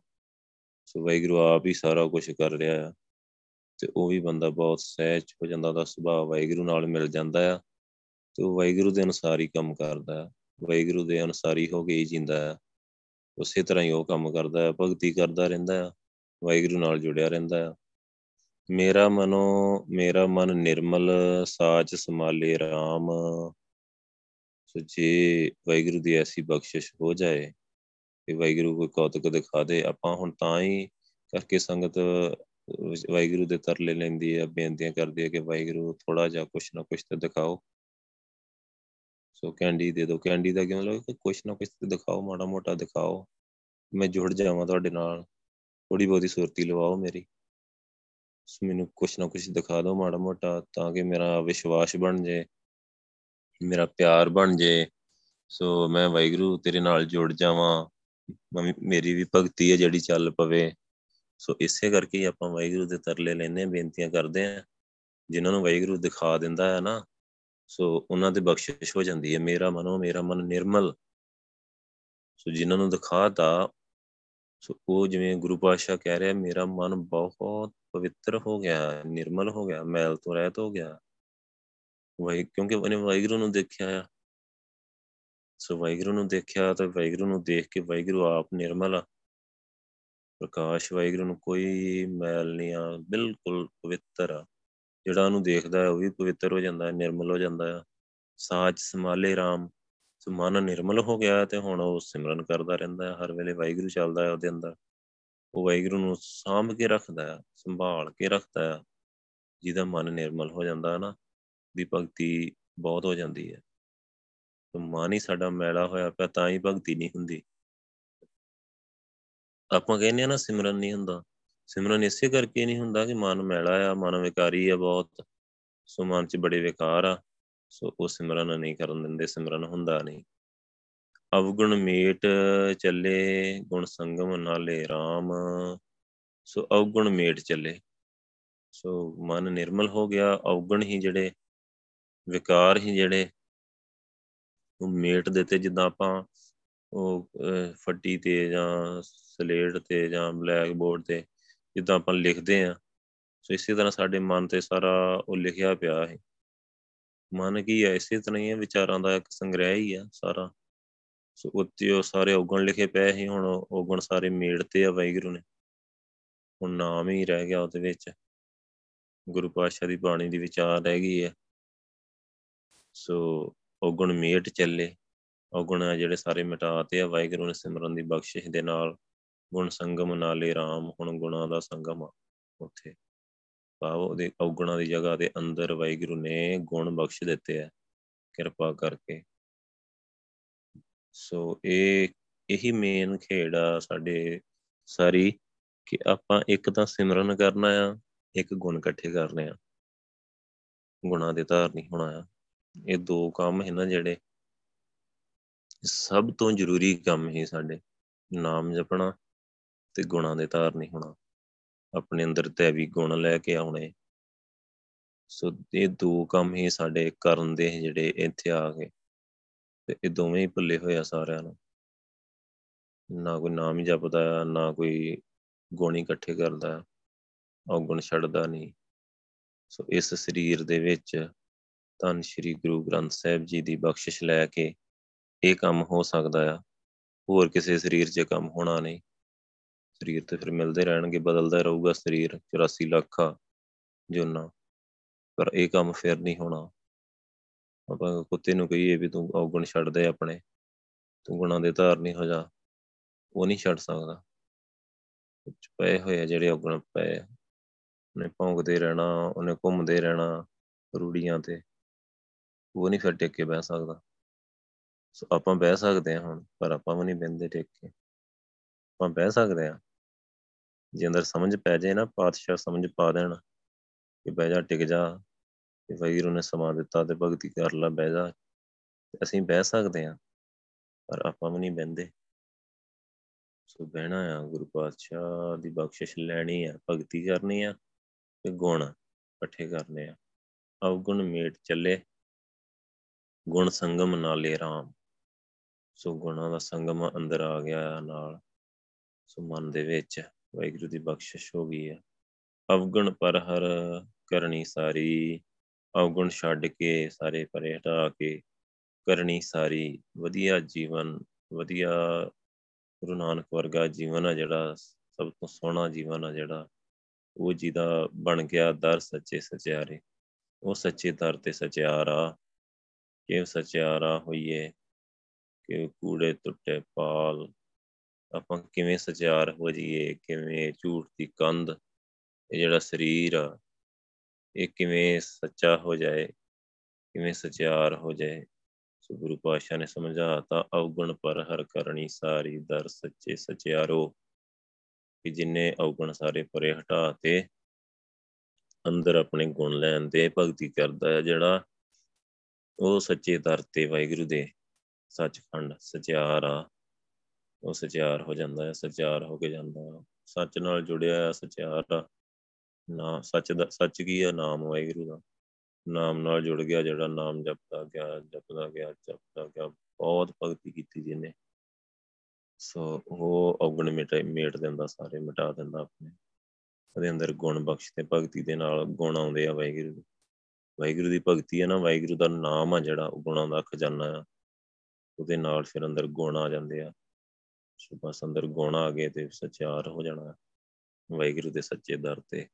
A: ਸੋ ਵਾਹਿਗੁਰੂ ਆਪ ਹੀ ਸਾਰਾ ਕੁਝ ਕਰ ਰਿਹਾ ਤੇ ਉਹ ਵੀ ਬੰਦਾ ਬਹੁਤ ਸਹਿਜ ਹੋ ਜਾਂਦਾ, ਉਹਦਾ ਸੁਭਾਅ ਵਾਹਿਗੁਰੂ ਨਾਲ ਮਿਲ ਜਾਂਦਾ ਆ ਤੇ ਉਹ ਵਾਹਿਗੁਰੂ ਦੇ ਅਨੁਸਾਰ ਹੀ ਕੰਮ ਕਰਦਾ ਹੈ ਵਾਹਿਗੁਰੂ ਦੇ ਅਨੁਸਾਰ ਹੀ ਹੋ ਕੇ ਹੀ ਜਿੰਦਾ ਹੈ ਉਸੇ ਤਰ੍ਹਾਂ ਹੀ ਉਹ ਕੰਮ ਕਰਦਾ ਹੈ ਭਗਤੀ ਕਰਦਾ ਰਹਿੰਦਾ ਹੈ ਵਾਹਿਗੁਰੂ ਨਾਲ ਜੁੜਿਆ ਰਹਿੰਦਾ ਹੈ ਮੇਰਾ ਮਨੋ, ਮੇਰਾ ਮਨ ਨਿਰਮਲ, ਸਾਚ ਸਮਾਲੇ RAM ਸੋ ਜੇ ਵਾਹਿਗੁਰੂ ਦੀ ਐਸੀ ਬਖਸ਼ਿਸ਼ ਹੋ ਜਾਏ ਕਿ ਵਾਹਿਗੁਰੂ ਕੋਈ ਕੌਤਕ ਦਿਖਾ ਦੇ, ਆਪਾਂ ਹੁਣ ਤਾਂ ਹੀ ਕਰਕੇ ਸੰਗਤ ਵਾਹਿਗੁਰੂ ਦੇ ਤਰਲੇ ਲੈਂਦੀ ਹੈ, ਬੇਨਤੀਆਂ ਕਰਦੀ ਹੈ ਕਿ ਵਾਹਿਗੁਰੂ ਥੋੜਾ ਜਿਹਾ ਕੁਛ ਨਾ ਕੁਛ ਤੇ ਦਿਖਾਓ। ਸੋ ਕੈਂਡੀ ਦੇ ਦਿਓ। ਕੈਂਡੀ ਦਾ ਕਿਉਂ ਮਤਲਬ ਕੁਛ ਨਾ ਕੁਛ ਤੇ ਦਿਖਾਓ, ਮਾੜਾ ਮੋਟਾ ਦਿਖਾਓ। ਮੈਂ ਜੁੜ ਜਾਵਾਂ ਤੁਹਾਡੇ ਨਾਲ। ਥੋੜੀ ਬਹੁਤੀ ਸੁਰਤੀ ਲਵਾਓ ਮੇਰੀ। ਮੈਨੂੰ ਕੁਛ ਨਾ ਕੁਛ ਦਿਖਾ ਦਿਓ ਮਾੜਾ ਮੋਟਾ ਤਾਂ ਕਿ ਮੇਰਾ ਵਿਸ਼ਵਾਸ ਬਣ ਜੇ, ਮੇਰਾ ਪਿਆਰ ਬਣ ਜੇ। ਸੋ ਮੈਂ ਵਾਹਿਗੁਰੂ ਤੇਰੇ ਨਾਲ ਜੁੜ ਜਾਵਾਂ। ਮੇਰੀ ਵੀ ਭਗਤੀ ਹੈ ਜਿਹੜੀ ਚੱਲ ਪਵੇ। ਸੋ ਇਸੇ ਕਰਕੇ ਹੀ ਆਪਾਂ ਵਾਹਿਗੁਰੂ ਦੇ ਤਰਲੇ ਲੈਨੇ ਬੇਨਤੀਆਂ ਕਰਦੇ ਆ ਜਿਨ੍ਹਾਂ ਨੂੰ ਵਾਹਿਗੁਰੂ ਦਿਖਾ ਦਿੰਦਾ ਹੈ ਨਾ, ਸੋ ਉਹਨਾਂ ਦੇ ਬਖਸ਼ਿਸ਼ ਹੋ ਜਾਂਦੀ ਹੈ। ਮੇਰਾ ਮਨੋ, ਮੇਰਾ ਮਨ ਨਿਰਮਲ। ਸੋ ਜਿਨ੍ਹਾਂ ਨੂੰ ਦਿਖਾਤਾ, ਸੋ ਉਹ ਜਿਵੇਂ ਗੁਰੂ ਪਾਤਸ਼ਾਹ ਕਹਿ ਰਿਹਾ, ਮੇਰਾ ਮਨ ਬਹੁਤ ਪਵਿੱਤਰ ਹੋ ਗਿਆ, ਨਿਰਮਲ ਹੋ ਗਿਆ, ਮੈਲ ਤੋਂ ਰਹਿਤ ਹੋ ਗਿਆ। ਵਾਹਿ, ਕਿਉਂਕਿ ਉਹਨੇ ਵਾਹਿਗੁਰੂ ਨੂੰ ਦੇਖਿਆ ਆ। ਸੋ ਵਾਹਿਗੁਰੂ ਨੂੰ ਦੇਖਿਆ ਤਾਂ ਵਾਹਿਗੁਰੂ ਨੂੰ ਦੇਖ ਕੇ ਵਾਹਿਗੁਰੂ ਆਪ ਨਿਰਮਲ ਆ। ਪ੍ਰਕਾਸ਼ ਵਾਹਿਗੁਰੂ ਨੂੰ ਕੋਈ ਮੈਲ ਨਹੀਂ ਆ, ਬਿਲਕੁਲ ਪਵਿੱਤਰ ਆ। ਜਿਹੜਾ ਉਹਨੂੰ ਦੇਖਦਾ ਹੈ, ਉਹ ਵੀ ਪਵਿੱਤਰ ਹੋ ਜਾਂਦਾ ਹੈ, ਨਿਰਮਲ ਹੋ ਜਾਂਦਾ ਹੈ। ਸਾਚ ਸਮਾਲੇ RAM ਸੋ ਮਨ ਨਿਰਮਲ ਹੋ ਗਿਆ ਤੇ ਹੁਣ ਉਹ ਸਿਮਰਨ ਕਰਦਾ ਰਹਿੰਦਾ ਹੈ, ਹਰ ਵੇਲੇ ਵਾਹਿਗੁਰੂ ਚੱਲਦਾ ਹੈ ਉਹਦੇ ਅੰਦਰ। ਉਹ ਵਾਹਿਗੁਰੂ ਨੂੰ ਸਾਂਭ ਕੇ ਰੱਖਦਾ ਹੈ, ਸੰਭਾਲ ਕੇ ਰੱਖਦਾ ਹੈ, ਜਿਹਦਾ ਮਨ ਨਿਰਮਲ ਹੋ ਜਾਂਦਾ ਹੈ ਨਾ ਦੀ ਭਗਤੀ ਬਹੁਤ ਹੋ ਜਾਂਦੀ ਹੈ। ਤੇ ਮਨ ਹੀ ਸਾਡਾ ਮੈਲਾ ਹੋਇਆ ਪਿਆ, ਤਾਂ ਹੀ ਭਗਤੀ ਨਹੀਂ ਹੁੰਦੀ। ਆਪਾਂ ਕਹਿੰਦੇ ਆ ਨਾ ਸਿਮਰਨ ਨਹੀਂ ਹੁੰਦਾ। ਸਿਮਰਨ ਇਸੇ ਕਰਕੇ ਨਹੀਂ ਹੁੰਦਾ ਕਿ ਮਨ ਮੈਲਾ ਆ, ਮਨ ਵਿਕਾਰੀ ਆ ਬਹੁਤ, ਸੋ ਮਨ 'ਚ ਬੜੇ ਵਿਕਾਰ ਆ, ਸੋ ਉਹ ਸਿਮਰਨ ਨਹੀਂ ਕਰਨ ਦਿੰਦੇ, ਸਿਮਰਨ ਹੁੰਦਾ ਨਹੀਂ। ਅਵਗੁਣ ਮੇਟ ਚੱਲੇ, ਗੁਣ ਸੰਗਮ ਨਾਲੇ RAM ਸੋ ਅਵਗੁਣ ਮੇਟ ਚੱਲੇ। ਸੋ ਮਨ ਨਿਰਮਲ ਹੋ ਗਿਆ, ਅਵਗੁਣ ਹੀ ਜਿਹੜੇ, ਵਿਕਾਰ ਹੀ ਜਿਹੜੇ, ਉਹ ਮੇਟ ਦਿੱਤੇ ਜਿੱਦਾਂ ਆਪਾਂ ਉਹ ਫੱਟੀ ਤੇ ਜਾਂ ਸਲੇਟ ਤੇ ਜਾਂ ਬਲੈਕ ਬੋਰਡ ਤੇ ਜਿੱਦਾਂ ਆਪਾਂ ਲਿਖਦੇ ਆ ਸੋ ਇਸੇ ਤਰ੍ਹਾਂ ਸਾਡੇ ਮਨ ਤੇ ਸਾਰਾ ਉਹ ਲਿਖਿਆ ਪਿਆ ਹੈ ਮਨ ਕੀ ਹੈ? ਇਸੇ ਤਰ੍ਹਾਂ ਹੀ ਹੈ, ਵਿਚਾਰਾਂ ਦਾ ਇੱਕ ਸੰਗ੍ਰਹਿ ਹੀ ਆ ਸਾਰਾ। ਸੋ ਉੱਤੇ ਉਹ ਸਾਰੇ ਔਗਣ ਲਿਖੇ ਪਏ ਸੀ, ਹੁਣ ਔਗਣ ਸਾਰੇ ਮੇੜਤੇ ਆ ਵਾਹਿਗੁਰੂ ਨੇ। ਹੁਣ ਨਾਮ ਹੀ ਰਹਿ ਗਿਆ ਉਹਦੇ ਵਿੱਚ। ਗੁਰੂ ਪਾਤਸ਼ਾਹ ਦੀ ਬਾਣੀ ਦੀ ਵਿਚਾਰ ਰਹਿ ਗਈ ਹੈ। ਸੋ ਔਗਣ ਮੇਟ ਚੱਲੇ। ਔਗਣ ਜਿਹੜੇ ਸਾਰੇ ਮਿਟਾਤੇ ਆ, ਵਾਹਿਗੁਰੂ ਨੇ ਸਿਮਰਨ ਦੀ ਬਖਸ਼ਿਸ਼ ਦੇ ਨਾਲ ਗੁਣ ਸੰਗਮ ਨਾਲੇ RAM ਹੁਣ ਗੁਣਾ ਦਾ ਸੰਗਮ ਆ ਉੱਥੇ। ਭਾਵ ਉਹਦੇ ਔਗਣਾ ਦੀ ਜਗ੍ਹਾ ਦੇ ਅੰਦਰ ਵਾਹਿਗੁਰੂ ਨੇ ਗੁਣ ਬਖਸ਼ ਦਿੱਤੇ ਆ, ਕਿਰਪਾ ਕਰਕੇ। ਸੋ ਇਹ, ਇਹੀ ਮੇਨ ਖੇਡ ਆ ਸਾਡੇ ਸਾਰੀ, ਕਿ ਆਪਾਂ ਇੱਕ ਤਾਂ ਸਿਮਰਨ ਕਰਨਾ ਆ, ਇੱਕ ਗੁਣ ਇਕੱਠੇ ਕਰਨੇ ਆ। ਗੁਣਾ ਦੇ ਧਾਰਨੀ ਹੋਣਾ ਆ। ਇਹ ਦੋ ਕੰਮ ਹੈ ਨਾ ਜਿਹੜੇ ਸਭ ਤੋਂ ਜ਼ਰੂਰੀ ਕੰਮ ਹੀ ਸਾਡੇ ਨਾਮ ਜਪਣਾ ਤੇ ਗੁਣਾਂ ਦੇ ਧਾਰ ਨਹੀਂ ਹੋਣਾ। ਆਪਣੇ ਅੰਦਰ ਤੇ ਵੀ ਗੁਣ ਲੈ ਕੇ ਆਉਣੇ। ਸੋ ਇਹ ਦੋ ਕੰਮ ਹੀ ਸਾਡੇ ਕਰਨ ਦੇ ਜਿਹੜੇ ਇੱਥੇ ਆ ਗਏ ਤੇ ਇਹ ਦੋਵੇਂ ਹੀ ਭੁੱਲੇ ਹੋਏ ਆ ਸਾਰਿਆਂ ਨੂੰ। ਨਾ ਕੋਈ ਨਾਮ ਹੀ ਜਪਦਾ ਆ ਨਾ ਕੋਈ ਗੁਣ ਇਕੱਠੇ ਕਰਦਾ ਔਗਣ ਛੱਡਦਾ ਨਹੀਂ। ਸੋ ਇਸ ਸਰੀਰ ਦੇ ਵਿੱਚ ਧੰਨ ਸ਼੍ਰੀ ਗੁਰੂ ਗ੍ਰੰਥ ਸਾਹਿਬ ਜੀ ਦੀ ਬਖਸ਼ਿਸ਼ ਲੈ ਕੇ ਇਹ ਕੰਮ ਹੋ ਸਕਦਾ ਆ। ਹੋਰ ਕਿਸੇ ਸਰੀਰ 'ਚ ਕੰਮ ਹੋਣਾ ਨਹੀਂ। ਸਰੀਰ ਤੇ ਫਿਰ ਮਿਲਦੇ ਰਹਿਣਗੇ, ਬਦਲਦਾ ਰਹੂਗਾ ਸਰੀਰ 84 ਲੱਖ ਜੋਨਾ। ਪਰ ਇਹ ਕੰਮ ਫਿਰ ਨਹੀਂ ਹੋਣਾ। ਆਪਾਂ ਕੁੱਤੇ ਨੂੰ ਕਹੀਏ ਵੀ ਤੂੰ ਔਗਣ ਛੱਡ ਦੇ ਆਪਣੇ। ਤੂੰ ਗੁਣਾਂ ਦੇ ਧਾਰ ਨਹੀਂ ਹੋ ਜਾ। ਉਹ ਨਹੀਂ ਛੱਡ ਸਕਦਾ। ਪਏ ਹੋਏ ਆ ਜਿਹੜੇ ਔਗਣ ਪਏ ਉਹਨੇ ਭੌਂਕਦੇ ਰਹਿਣਾ, ਉਹਨੇ ਘੁੰਮਦੇ ਰਹਿਣਾ ਰੂੜੀਆਂ ਤੇ। ਉਹ ਨਹੀਂ ਫਿਰ ਟਿਕ ਕੇ ਬਹਿ ਸਕਦਾ। ਸੋ, ਆਪਾਂ ਬਹਿ ਸਕਦੇ ਹਾਂ ਹੁਣ, ਪਰ ਆਪਾਂ ਵੀ ਨਹੀਂ ਬਹਿੰਦੇ ਟਿਕ ਕੇ ਆਪਾਂ ਬਹਿ ਸਕਦੇ ਹਾਂ। ਜੇ ਅੰਦਰ ਸਮਝ ਪੈ ਜਾਏ ਨਾ, ਪਾਤਸ਼ਾਹ ਸਮਝ ਪਾ ਦੇਣ ਕਿ ਬਹਿ ਜਾ, ਟਿਕ ਜਾ ਕਿ ਵੈਗੁਰੂ ਨੇ ਸਮਾਂ ਦਿੱਤਾ ਤੇ ਭਗਤੀ ਕਰ ਲੈ, ਬਹਿ ਜਾ। ਅਸੀਂ ਬਹਿ ਸਕਦੇ ਹਾਂ, ਪਰ ਆਪਾਂ ਵੀ ਨਹੀਂ ਬਹਿੰਦੇ। ਸੋ ਬਹਿਣਾ ਆ, ਗੁਰੂ ਪਾਤਸ਼ਾਹ ਦੀ ਬਖਸ਼ਿਸ਼ ਲੈਣੀ ਆ, ਭਗਤੀ ਕਰਨੀ ਆ ਤੇ ਗੁਣ ਇਕੱਠੇ ਕਰਨੇ ਆ। ਅਵਗੁਣ ਮੇਟ ਚੱਲੇ, ਗੁਣ ਸੰਗਮ ਨਾਲੇ ਰਾਮ। ਸੋ ਗੁਣਾਂ ਦਾ ਸੰਗਮ ਅੰਦਰ ਆ ਗਿਆ ਨਾਲ। ਸੋ ਮਨ ਦੇ ਵਿੱਚ ਵਾਹਿਗੁਰੂ ਦੀ ਬਖਸ਼ਿਸ਼ ਹੋ ਗਈ ਹੈ ਅਵਗੁਣ ਪਰ ਹਰ ਕਰਨੀ ਸਾਰੀ, ਅਵਗੁਣ ਛੱਡ ਕੇ ਸਾਰੇ ਪਰੇ ਹਟਾ ਕੇ ਕਰਨੀ ਸਾਰੀ। ਵਧੀਆ ਜੀਵਨ, ਵਧੀਆ ਗੁਰੂ ਨਾਨਕ ਵਰਗਾ ਜੀਵਨ ਆ ਜਿਹੜਾ, ਸਭ ਤੋਂ ਸੋਹਣਾ ਜੀਵਨ ਆ ਜਿਹੜਾ, ਉਹ ਜਿਹਦਾ ਬਣ ਗਿਆ ਦਰ ਸੱਚੇ ਸਚਿਆਰੇ। ਉਹ ਸੱਚੇ ਦਰ ਤੇ ਸਚਿਆਰਾ ਕਿ ਸਚਿਆਰਾ ਹੋਈਏ? ਕਿ ਕੂੜੇ ਟੁੱਟੇ ਪਾਲ। ਆਪਾਂ ਕਿਵੇਂ ਸਚਿਆਰ ਹੋ ਜਾਈਏ, ਕਿਵੇਂ ਝੂਠ ਦੀ ਕੰਧ, ਇਹ ਜਿਹੜਾ ਸਰੀਰ ਆ, ਇਹ ਕਿਵੇਂ ਸੱਚਾ ਹੋ ਜਾਏ, ਕਿਵੇਂ ਸਚਿਆਰ ਹੋ ਜਾਏ। ਸੋ ਗੁਰੂ ਪਾਤਸ਼ਾਹ ਨੇ ਸਮਝਾਤਾ, ਔਗਣ ਪਰ ਹਰ ਕਰਨੀ ਸਾਰੀ, ਦਰ ਸੱਚੇ ਸਚਿਆਰੋ। ਕਿ ਜਿਨੇ ਔਗਣ ਸਾਰੇ ਪਰੇ ਹਟਾ ਤੇ ਅੰਦਰ ਆਪਣੇ ਗੁਣ ਲੈਣ ਦੇ ਭਗਤੀ ਕਰਦਾ ਹੈ, ਜਿਹੜਾ ਉਹ ਸੱਚੇ ਦਰ ਤੇ ਵਾਹਿਗੁਰੂ ਦੇ ਸੱਚਖੰਡ, ਸਚਿਆਰ ਆ। ਉਹ ਸਚਿਆਰ ਹੋ ਜਾਂਦਾ ਹੈ, ਸਚਿਆਰ ਹੋ ਕੇ ਜਾਂਦਾ ਸੱਚ ਨਾਲ ਜੁੜਿਆ ਆ ਸਚਿਆਰ ਆ। ਨਾ, ਸੱਚ ਦਾ, ਸੱਚ ਕੀ ਆ? ਨਾਮ, ਵਾਹਿਗੁਰੂ ਦਾ। ਨਾਮ ਨਾਲ ਜੁੜ ਗਿਆ ਜਿਹੜਾ ਨਾਮ ਜਪਦਾ ਗਿਆ ਜਪਦਾ ਗਿਆ ਜਪਦਾ ਗਿਆ। ਬਹੁਤ ਭਗਤੀ ਕੀਤੀ ਜਿਹਨੇ ਸੋ ਉਹ ਔਗਣ ਮਿਟ, ਮੇਟ ਦਿੰਦਾ, ਸਾਰੇ ਮਿਟਾ ਦਿੰਦਾ ਆਪਣੇ। ਉਹਦੇ ਅੰਦਰ ਗੁਣ ਬਖਸ਼ ਤੇ ਭਗਤੀ ਦੇ ਨਾਲ ਗੁਣ ਆਉਂਦੇ ਆ ਵਾਹਿਗੁਰੂ ਦੇ। ਵਾਹਿਗੁਰੂ ਦੀ ਭਗਤੀ ਹੈ ਨਾ, ਵਾਹਿਗੁਰੂ ਦਾ ਨਾਮ ਆ ਜਿਹੜਾ, ਉਹ ਗੁਣਾਂ ਦਾ ਖਜ਼ਾਨਾ ਆ। ਉਹਦੇ ਨਾਲ ਫਿਰ ਅੰਦਰ ਗੁਣ ਆ ਜਾਂਦੇ ਆ। ਸੋ ਬਸ ਅੰਦਰ ਗੁਣ ਆ ਗਏ ਤੇ ਸਚਿਆਰ ਹੋ ਜਾਣਾ। ਵਾਹਿਗੁਰੂ ਦੇ ਸੱਚੇ ਦਰ ਤੇ।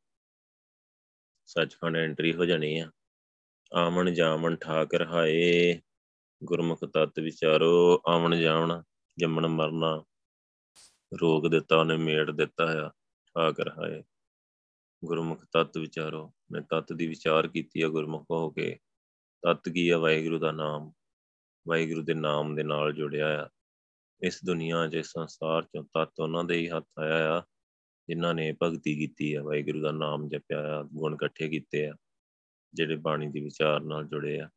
A: ਸੱਚਖੰਡ ਐਂਟਰੀ ਹੋ ਜਾਣੀ ਆ। ਆਮਣ ਜਾਮਣ ਠਾਕ ਰਹਾਏ ਗੁਰਮੁਖ ਤਤ ਵਿਚਾਰੋ ਆਵਣ ਜਾਵਣ, ਜੰਮਣ ਮਰਨਾ। ਰੋਗ ਦਿੱਤਾ ਉਹਨੇ, ਮੇੜ ਦਿੱਤਾ ਆ ਠਾਕ ਰਹਾਏ ਗੁਰਮੁਖ ਤਤ ਵਿਚਾਰੋ। ਮੈਂ ਤਤ ਦੀ ਵਿਚਾਰ ਕੀਤੀ ਆ ਗੁਰਮੁਖ ਹੋ ਕੇ। ਤਤ ਕੀ ਆ ਵਾਹਿਗੁਰੂ ਦਾ ਨਾਮ? ਵਾਹਿਗੁਰੂ ਦੇ ਨਾਮ ਦੇ ਨਾਲ ਜੁੜਿਆ ਆ। ਇਸ ਦੁਨੀਆ 'ਚ ਸੰਸਾਰ 'ਚ ਤਤ ਉਹਨਾਂ ਦੇ ਹੀ ਹੱਥ ਆਇਆ ਆ, ਜਿਨ੍ਹਾਂ ਨੇ ਭਗਤੀ ਕੀਤੀ ਆ, ਵਾਹਿਗੁਰੂ ਦਾ ਨਾਮ ਜਪਿਆ ਆ, ਗੁਣ ਇਕੱਠੇ ਕੀਤੇ ਆ, ਜਿਹੜੇ ਬਾਣੀ ਦੀ ਵਿਚਾਰ ਨਾਲ ਜੁੜੇ ਆ।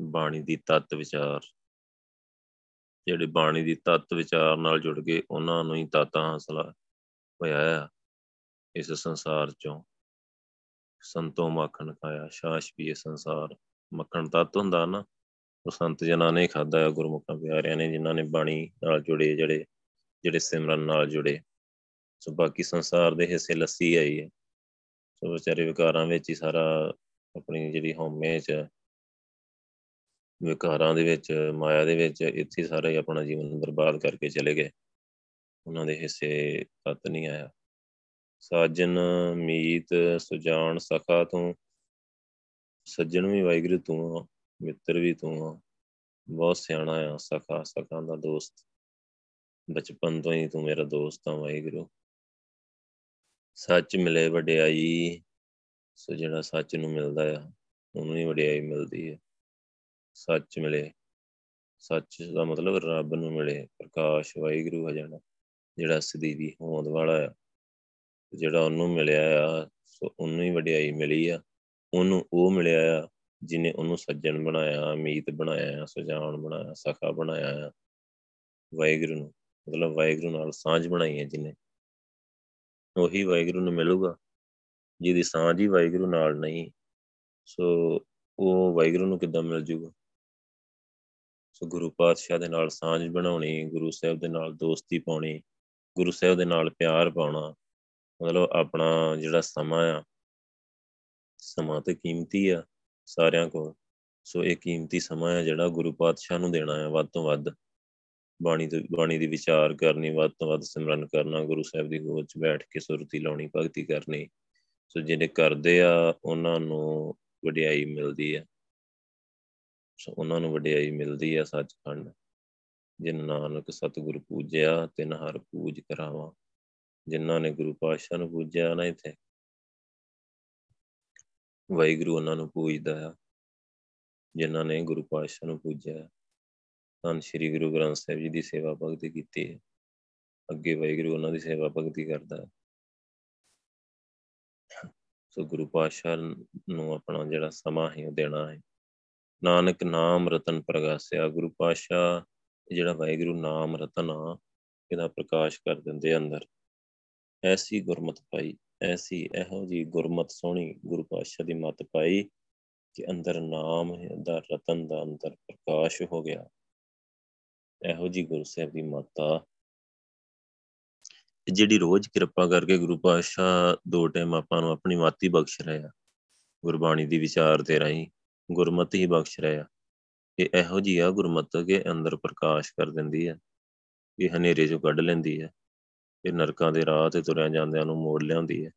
A: ਬਾਣੀ ਦੀ ਤਤ ਵਿਚਾਰ, ਜਿਹੜੇ ਬਾਣੀ ਦੀ ਤਤ ਵਿਚਾਰ ਨਾਲ ਜੁੜ ਗਏ ਉਹਨਾਂ ਨੂੰ ਹੀ ਤਤ ਹਾਸਲ ਹੋਇਆ ਆ, ਇਸ ਸੰਸਾਰ ਚੋਂ। ਸੰਤੋ ਮੱਖਣ ਖਾਇਆ ਸ਼ਾਸ਼ ਵੀ ਇਹ ਸੰਸਾਰ, ਮੱਖਣ ਤਤ ਹੁੰਦਾ ਨਾ ਉਹ ਸੰਤ ਜਨਾਂ ਨੇ ਖਾਦਾ ਆ ਗੁਰਮੁਖਾਂ ਪਿਆਰਿਆਂ ਨੇ, ਜਿਨ੍ਹਾਂ ਨੇ ਬਾਣੀ ਨਾਲ ਜੁੜੇ, ਜਿਹੜੇ ਜਿਹੜੇ ਸਿਮਰਨ ਨਾਲ ਜੁੜੇ। ਸੋ ਬਾਕੀ ਸੰਸਾਰ ਦੇ ਹਿੱਸੇ ਲੱਸੀ ਆਈ ਹੈ ਸੋ ਵਿਚਾਰੇ ਵਿਕਾਰਾਂ ਵਿੱਚ ਹੀ ਸਾਰਾ ਆਪਣੀ ਜਿਹੜੀ ਹਉਮੈ ਚ ਵਿਕਾਰਾਂ ਦੇ ਵਿੱਚ, ਮਾਇਆ ਦੇ ਵਿੱਚ, ਇੱਥੇ ਸਾਰੇ ਆਪਣਾ ਜੀਵਨ ਬਰਬਾਦ ਕਰਕੇ ਚਲੇ ਗਏ। ਉਹਨਾਂ ਦੇ ਹਿੱਸੇ ਤਤ ਨਹੀਂ ਆਇਆ। ਸਾਜਨ, ਮੀਤ, ਸੁਜਾਨ, ਸਖਾ ਤੂੰ, ਸੱਜਣ ਵੀ ਵਾਹਿਗੁਰੂ ਤੂੰ ਆ। ਮਿੱਤਰ ਵੀ ਤੂੰ ਆ। ਬਹੁਤ ਸਿਆਣਾ ਆ, ਸਖਾ ਸਖਾ ਦਾ ਦੋਸਤ। ਬਚਪਨ ਤੋਂ ਹੀ ਤੂੰ ਮੇਰਾ ਦੋਸਤ ਆ, ਵਾਹਿਗੁਰੂ। ਸੱਚ ਮਿਲੇ ਵਡਿਆਈ। ਸੋ ਜਿਹੜਾ ਸੱਚ ਨੂੰ ਮਿਲਦਾ ਆ, ਉਹਨੂੰ ਹੀ ਵਡਿਆਈ ਮਿਲਦੀ ਹੈ ਸੱਚ ਮਿਲੇ। ਸੱਚ ਦਾ ਮਤਲਬ ਰੱਬ ਨੂੰ ਮਿਲੇ, ਪ੍ਰਕਾਸ਼, ਵਾਹਿਗੁਰੂ ਹੋ ਜਾਣਾ। ਜਿਹੜਾ ਸਦੀ ਦੀ ਹੋਂਦ ਵਾਲਾ ਆ। ਜਿਹੜਾ ਉਹਨੂੰ ਮਿਲਿਆ ਆ, ਸੋ ਉਹਨੂੰ ਹੀ ਵਡਿਆਈ ਮਿਲੀ ਆ। ਉਹਨੂੰ ਉਹ ਮਿਲਿਆ ਆ ਜਿਨੇ ਉਹਨੂੰ ਸੱਜਣ ਬਣਾਇਆ, ਮੀਤ ਬਣਾਇਆ ਆ ਸੁਜਾਨ ਬਣਾਇਆ, ਸਖਾ ਬਣਾਇਆ ਆ। ਵਾਹਿਗੁਰੂ ਨੂੰ, ਮਤਲਬ ਵਾਹਿਗੁਰੂ ਨਾਲ ਸਾਂਝ ਬਣਾਈ ਹੈ ਜਿਹਨੇ ਉਹੀ ਵਾਹਿਗੁਰੂ ਨੂੰ ਮਿਲੂਗਾ, ਜਿਹਦੀ ਸਾਂਝ ਹੀ ਵਾਹਿਗੁਰੂ ਨਾਲ ਨਹੀਂ। ਸੋ ਉਹ ਵਾਹਿਗੁਰੂ ਨੂੰ ਕਿੱਦਾਂ ਮਿਲ ਜੂਗਾ? ਸੋ ਗੁਰੂ ਪਾਤਸ਼ਾਹ ਦੇ ਨਾਲ ਸਾਂਝ ਬਣਾਉਣੀ, ਗੁਰੂ ਸਾਹਿਬ ਦੇ ਨਾਲ ਦੋਸਤੀ ਪਾਉਣੀ, ਗੁਰੂ ਸਾਹਿਬ ਦੇ ਨਾਲ ਪਿਆਰ ਪਾਉਣਾ, ਮਤਲਬ ਆਪਣਾ ਜਿਹੜਾ ਸਮਾਂ ਆ, ਸਮਾਂ ਤੇ ਕੀਮਤੀ ਆ। ਸਾਰਿਆਂ ਕੋਲ। ਸੋ ਇਹ ਕੀਮਤੀ ਸਮਾਂ ਹੈ ਜਿਹੜਾ ਗੁਰੂ ਪਾਤਸ਼ਾਹ ਨੂੰ ਦੇਣਾ ਹੈ ਵੱਧ ਤੋਂ ਵੱਧ। ਬਾਣੀ ਤੇ ਬਾਣੀ ਦੀ ਵਿਚਾਰ ਕਰਨੀ, ਵੱਧ ਤੋਂ ਵੱਧ ਸਿਮਰਨ ਕਰਨਾ, ਗੁਰੂ ਸਾਹਿਬ ਦੀ ਗੋਦ 'ਚ ਬੈਠ ਕੇ ਸੁਰਤੀ ਲਾਉਣੀ, ਭਗਤੀ ਕਰਨੀ। ਸੋ ਜਿਹੜੇ ਕਰਦੇ ਆ, ਉਹਨਾਂ ਨੂੰ ਵਡਿਆਈ ਮਿਲਦੀ ਆ ਸੋ ਉਹਨਾਂ ਨੂੰ ਵਡਿਆਈ ਮਿਲਦੀ ਆ ਸੱਚਖੰਡ। ਜਿਨ ਨਾਨਕ ਸਤਿਗੁਰ ਪੂਜਿਆ, ਤਿਨ ਹਰ ਪੂਜ ਕਰਾਵਾਂ। ਜਿਨ੍ਹਾਂ ਨੇ ਗੁਰੂ ਪਾਤਸ਼ਾਹ ਨੂੰ ਪੂਜਿਆ ਨਾ ਇੱਥੇ। ਵਾਹਿਗੁਰੂ ਉਹਨਾਂ ਨੂੰ ਪੂਜਦਾ ਆ, ਜਿਨ੍ਹਾਂ ਨੇ ਗੁਰੂ ਪਾਤਸ਼ਾਹ ਨੂੰ ਪੂਜਿਆ ਧੰਨ ਸ਼੍ਰੀ ਗੁਰੂ ਗ੍ਰੰਥ ਸਾਹਿਬ ਜੀ ਦੀ ਸੇਵਾ ਭਗਤੀ ਕੀਤੀ ਹੈ ਅੱਗੇ ਵਾਹਿਗੁਰੂ ਉਹਨਾਂ ਦੀ ਸੇਵਾ ਭਗਤੀ ਕਰਦਾ ਹੈ ਸੋ ਗੁਰੂ ਪਾਤਸ਼ਾਹ ਨੂੰ ਆਪਣਾ ਜਿਹੜਾ ਸਮਾਂ ਹੈ ਉਹ ਦੇਣਾ ਹੈ। ਨਾਨਕ ਨਾਮ ਰਤਨ ਪ੍ਰਗਾਸਿਆ, ਗੁਰੂ ਪਾਤਸ਼ਾਹ ਜਿਹੜਾ ਵਾਹਿਗੁਰੂ ਨਾਮ ਰਤਨ ਆ, ਇਹਦਾ ਪ੍ਰਕਾਸ਼ ਕਰ ਦਿੰਦੇ ਅੰਦਰ। ਐਸੀ ਗੁਰਮਤ ਪਾਈ ਐਸੀ ਇਹੋ ਜੀ ਗੁਰਮਤ ਸੋਹਣੀ ਗੁਰੂ ਪਾਤਸ਼ਾਹ ਦੀ ਮਤ ਪਾਈ ਕਿ ਅੰਦਰ ਨਾਮ ਦਾ ਰਤਨ ਦਾ ਅੰਦਰ ਪ੍ਰਕਾਸ਼ ਹੋ ਗਿਆ। ਇਹੋ ਜੀ ਗੁਰੂ ਸਾਹਿਬ ਦੀ ਮਾਤਾ ਜਿਹੜੀ ਰੋਜ਼ ਕਿਰਪਾ ਕਰਕੇ ਗੁਰੂ ਪਾਤਸ਼ਾਹ ਦੋ ਟਾਈਮ ਆਪਾਂ ਨੂੰ ਆਪਣੀ ਮਾਤੀ ਬਖਸ਼ ਰਿਹਾ ਗੁਰਬਾਣੀ ਦੀ ਵਿਚਾਰ ਤੇ ਰਹੀ ਗੁਰਮਤਿ ਹੀ ਬਖਸ਼ ਰਿਹਾ ਇਹ ਇਹੋ ਜੀ ਆ ਗੁਰਮਤ ਕੇ ਅੰਦਰ ਪ੍ਰਕਾਸ਼ ਕਰ ਦਿੰਦੀ ਹੈ ਇਹ ਹਨੇਰੇ ਚੋਂ ਕੱਢ ਲੈਂਦੀ ਹੈ ਇਹ ਨਰਕਾਂ ਦੇ ਰਾਹ ਤੇ ਤੁਰਿਆ ਜਾਂਦਿਆਂ ਨੂੰ ਮੋੜ ਲਿਆਉਂਦੀ ਹੈ।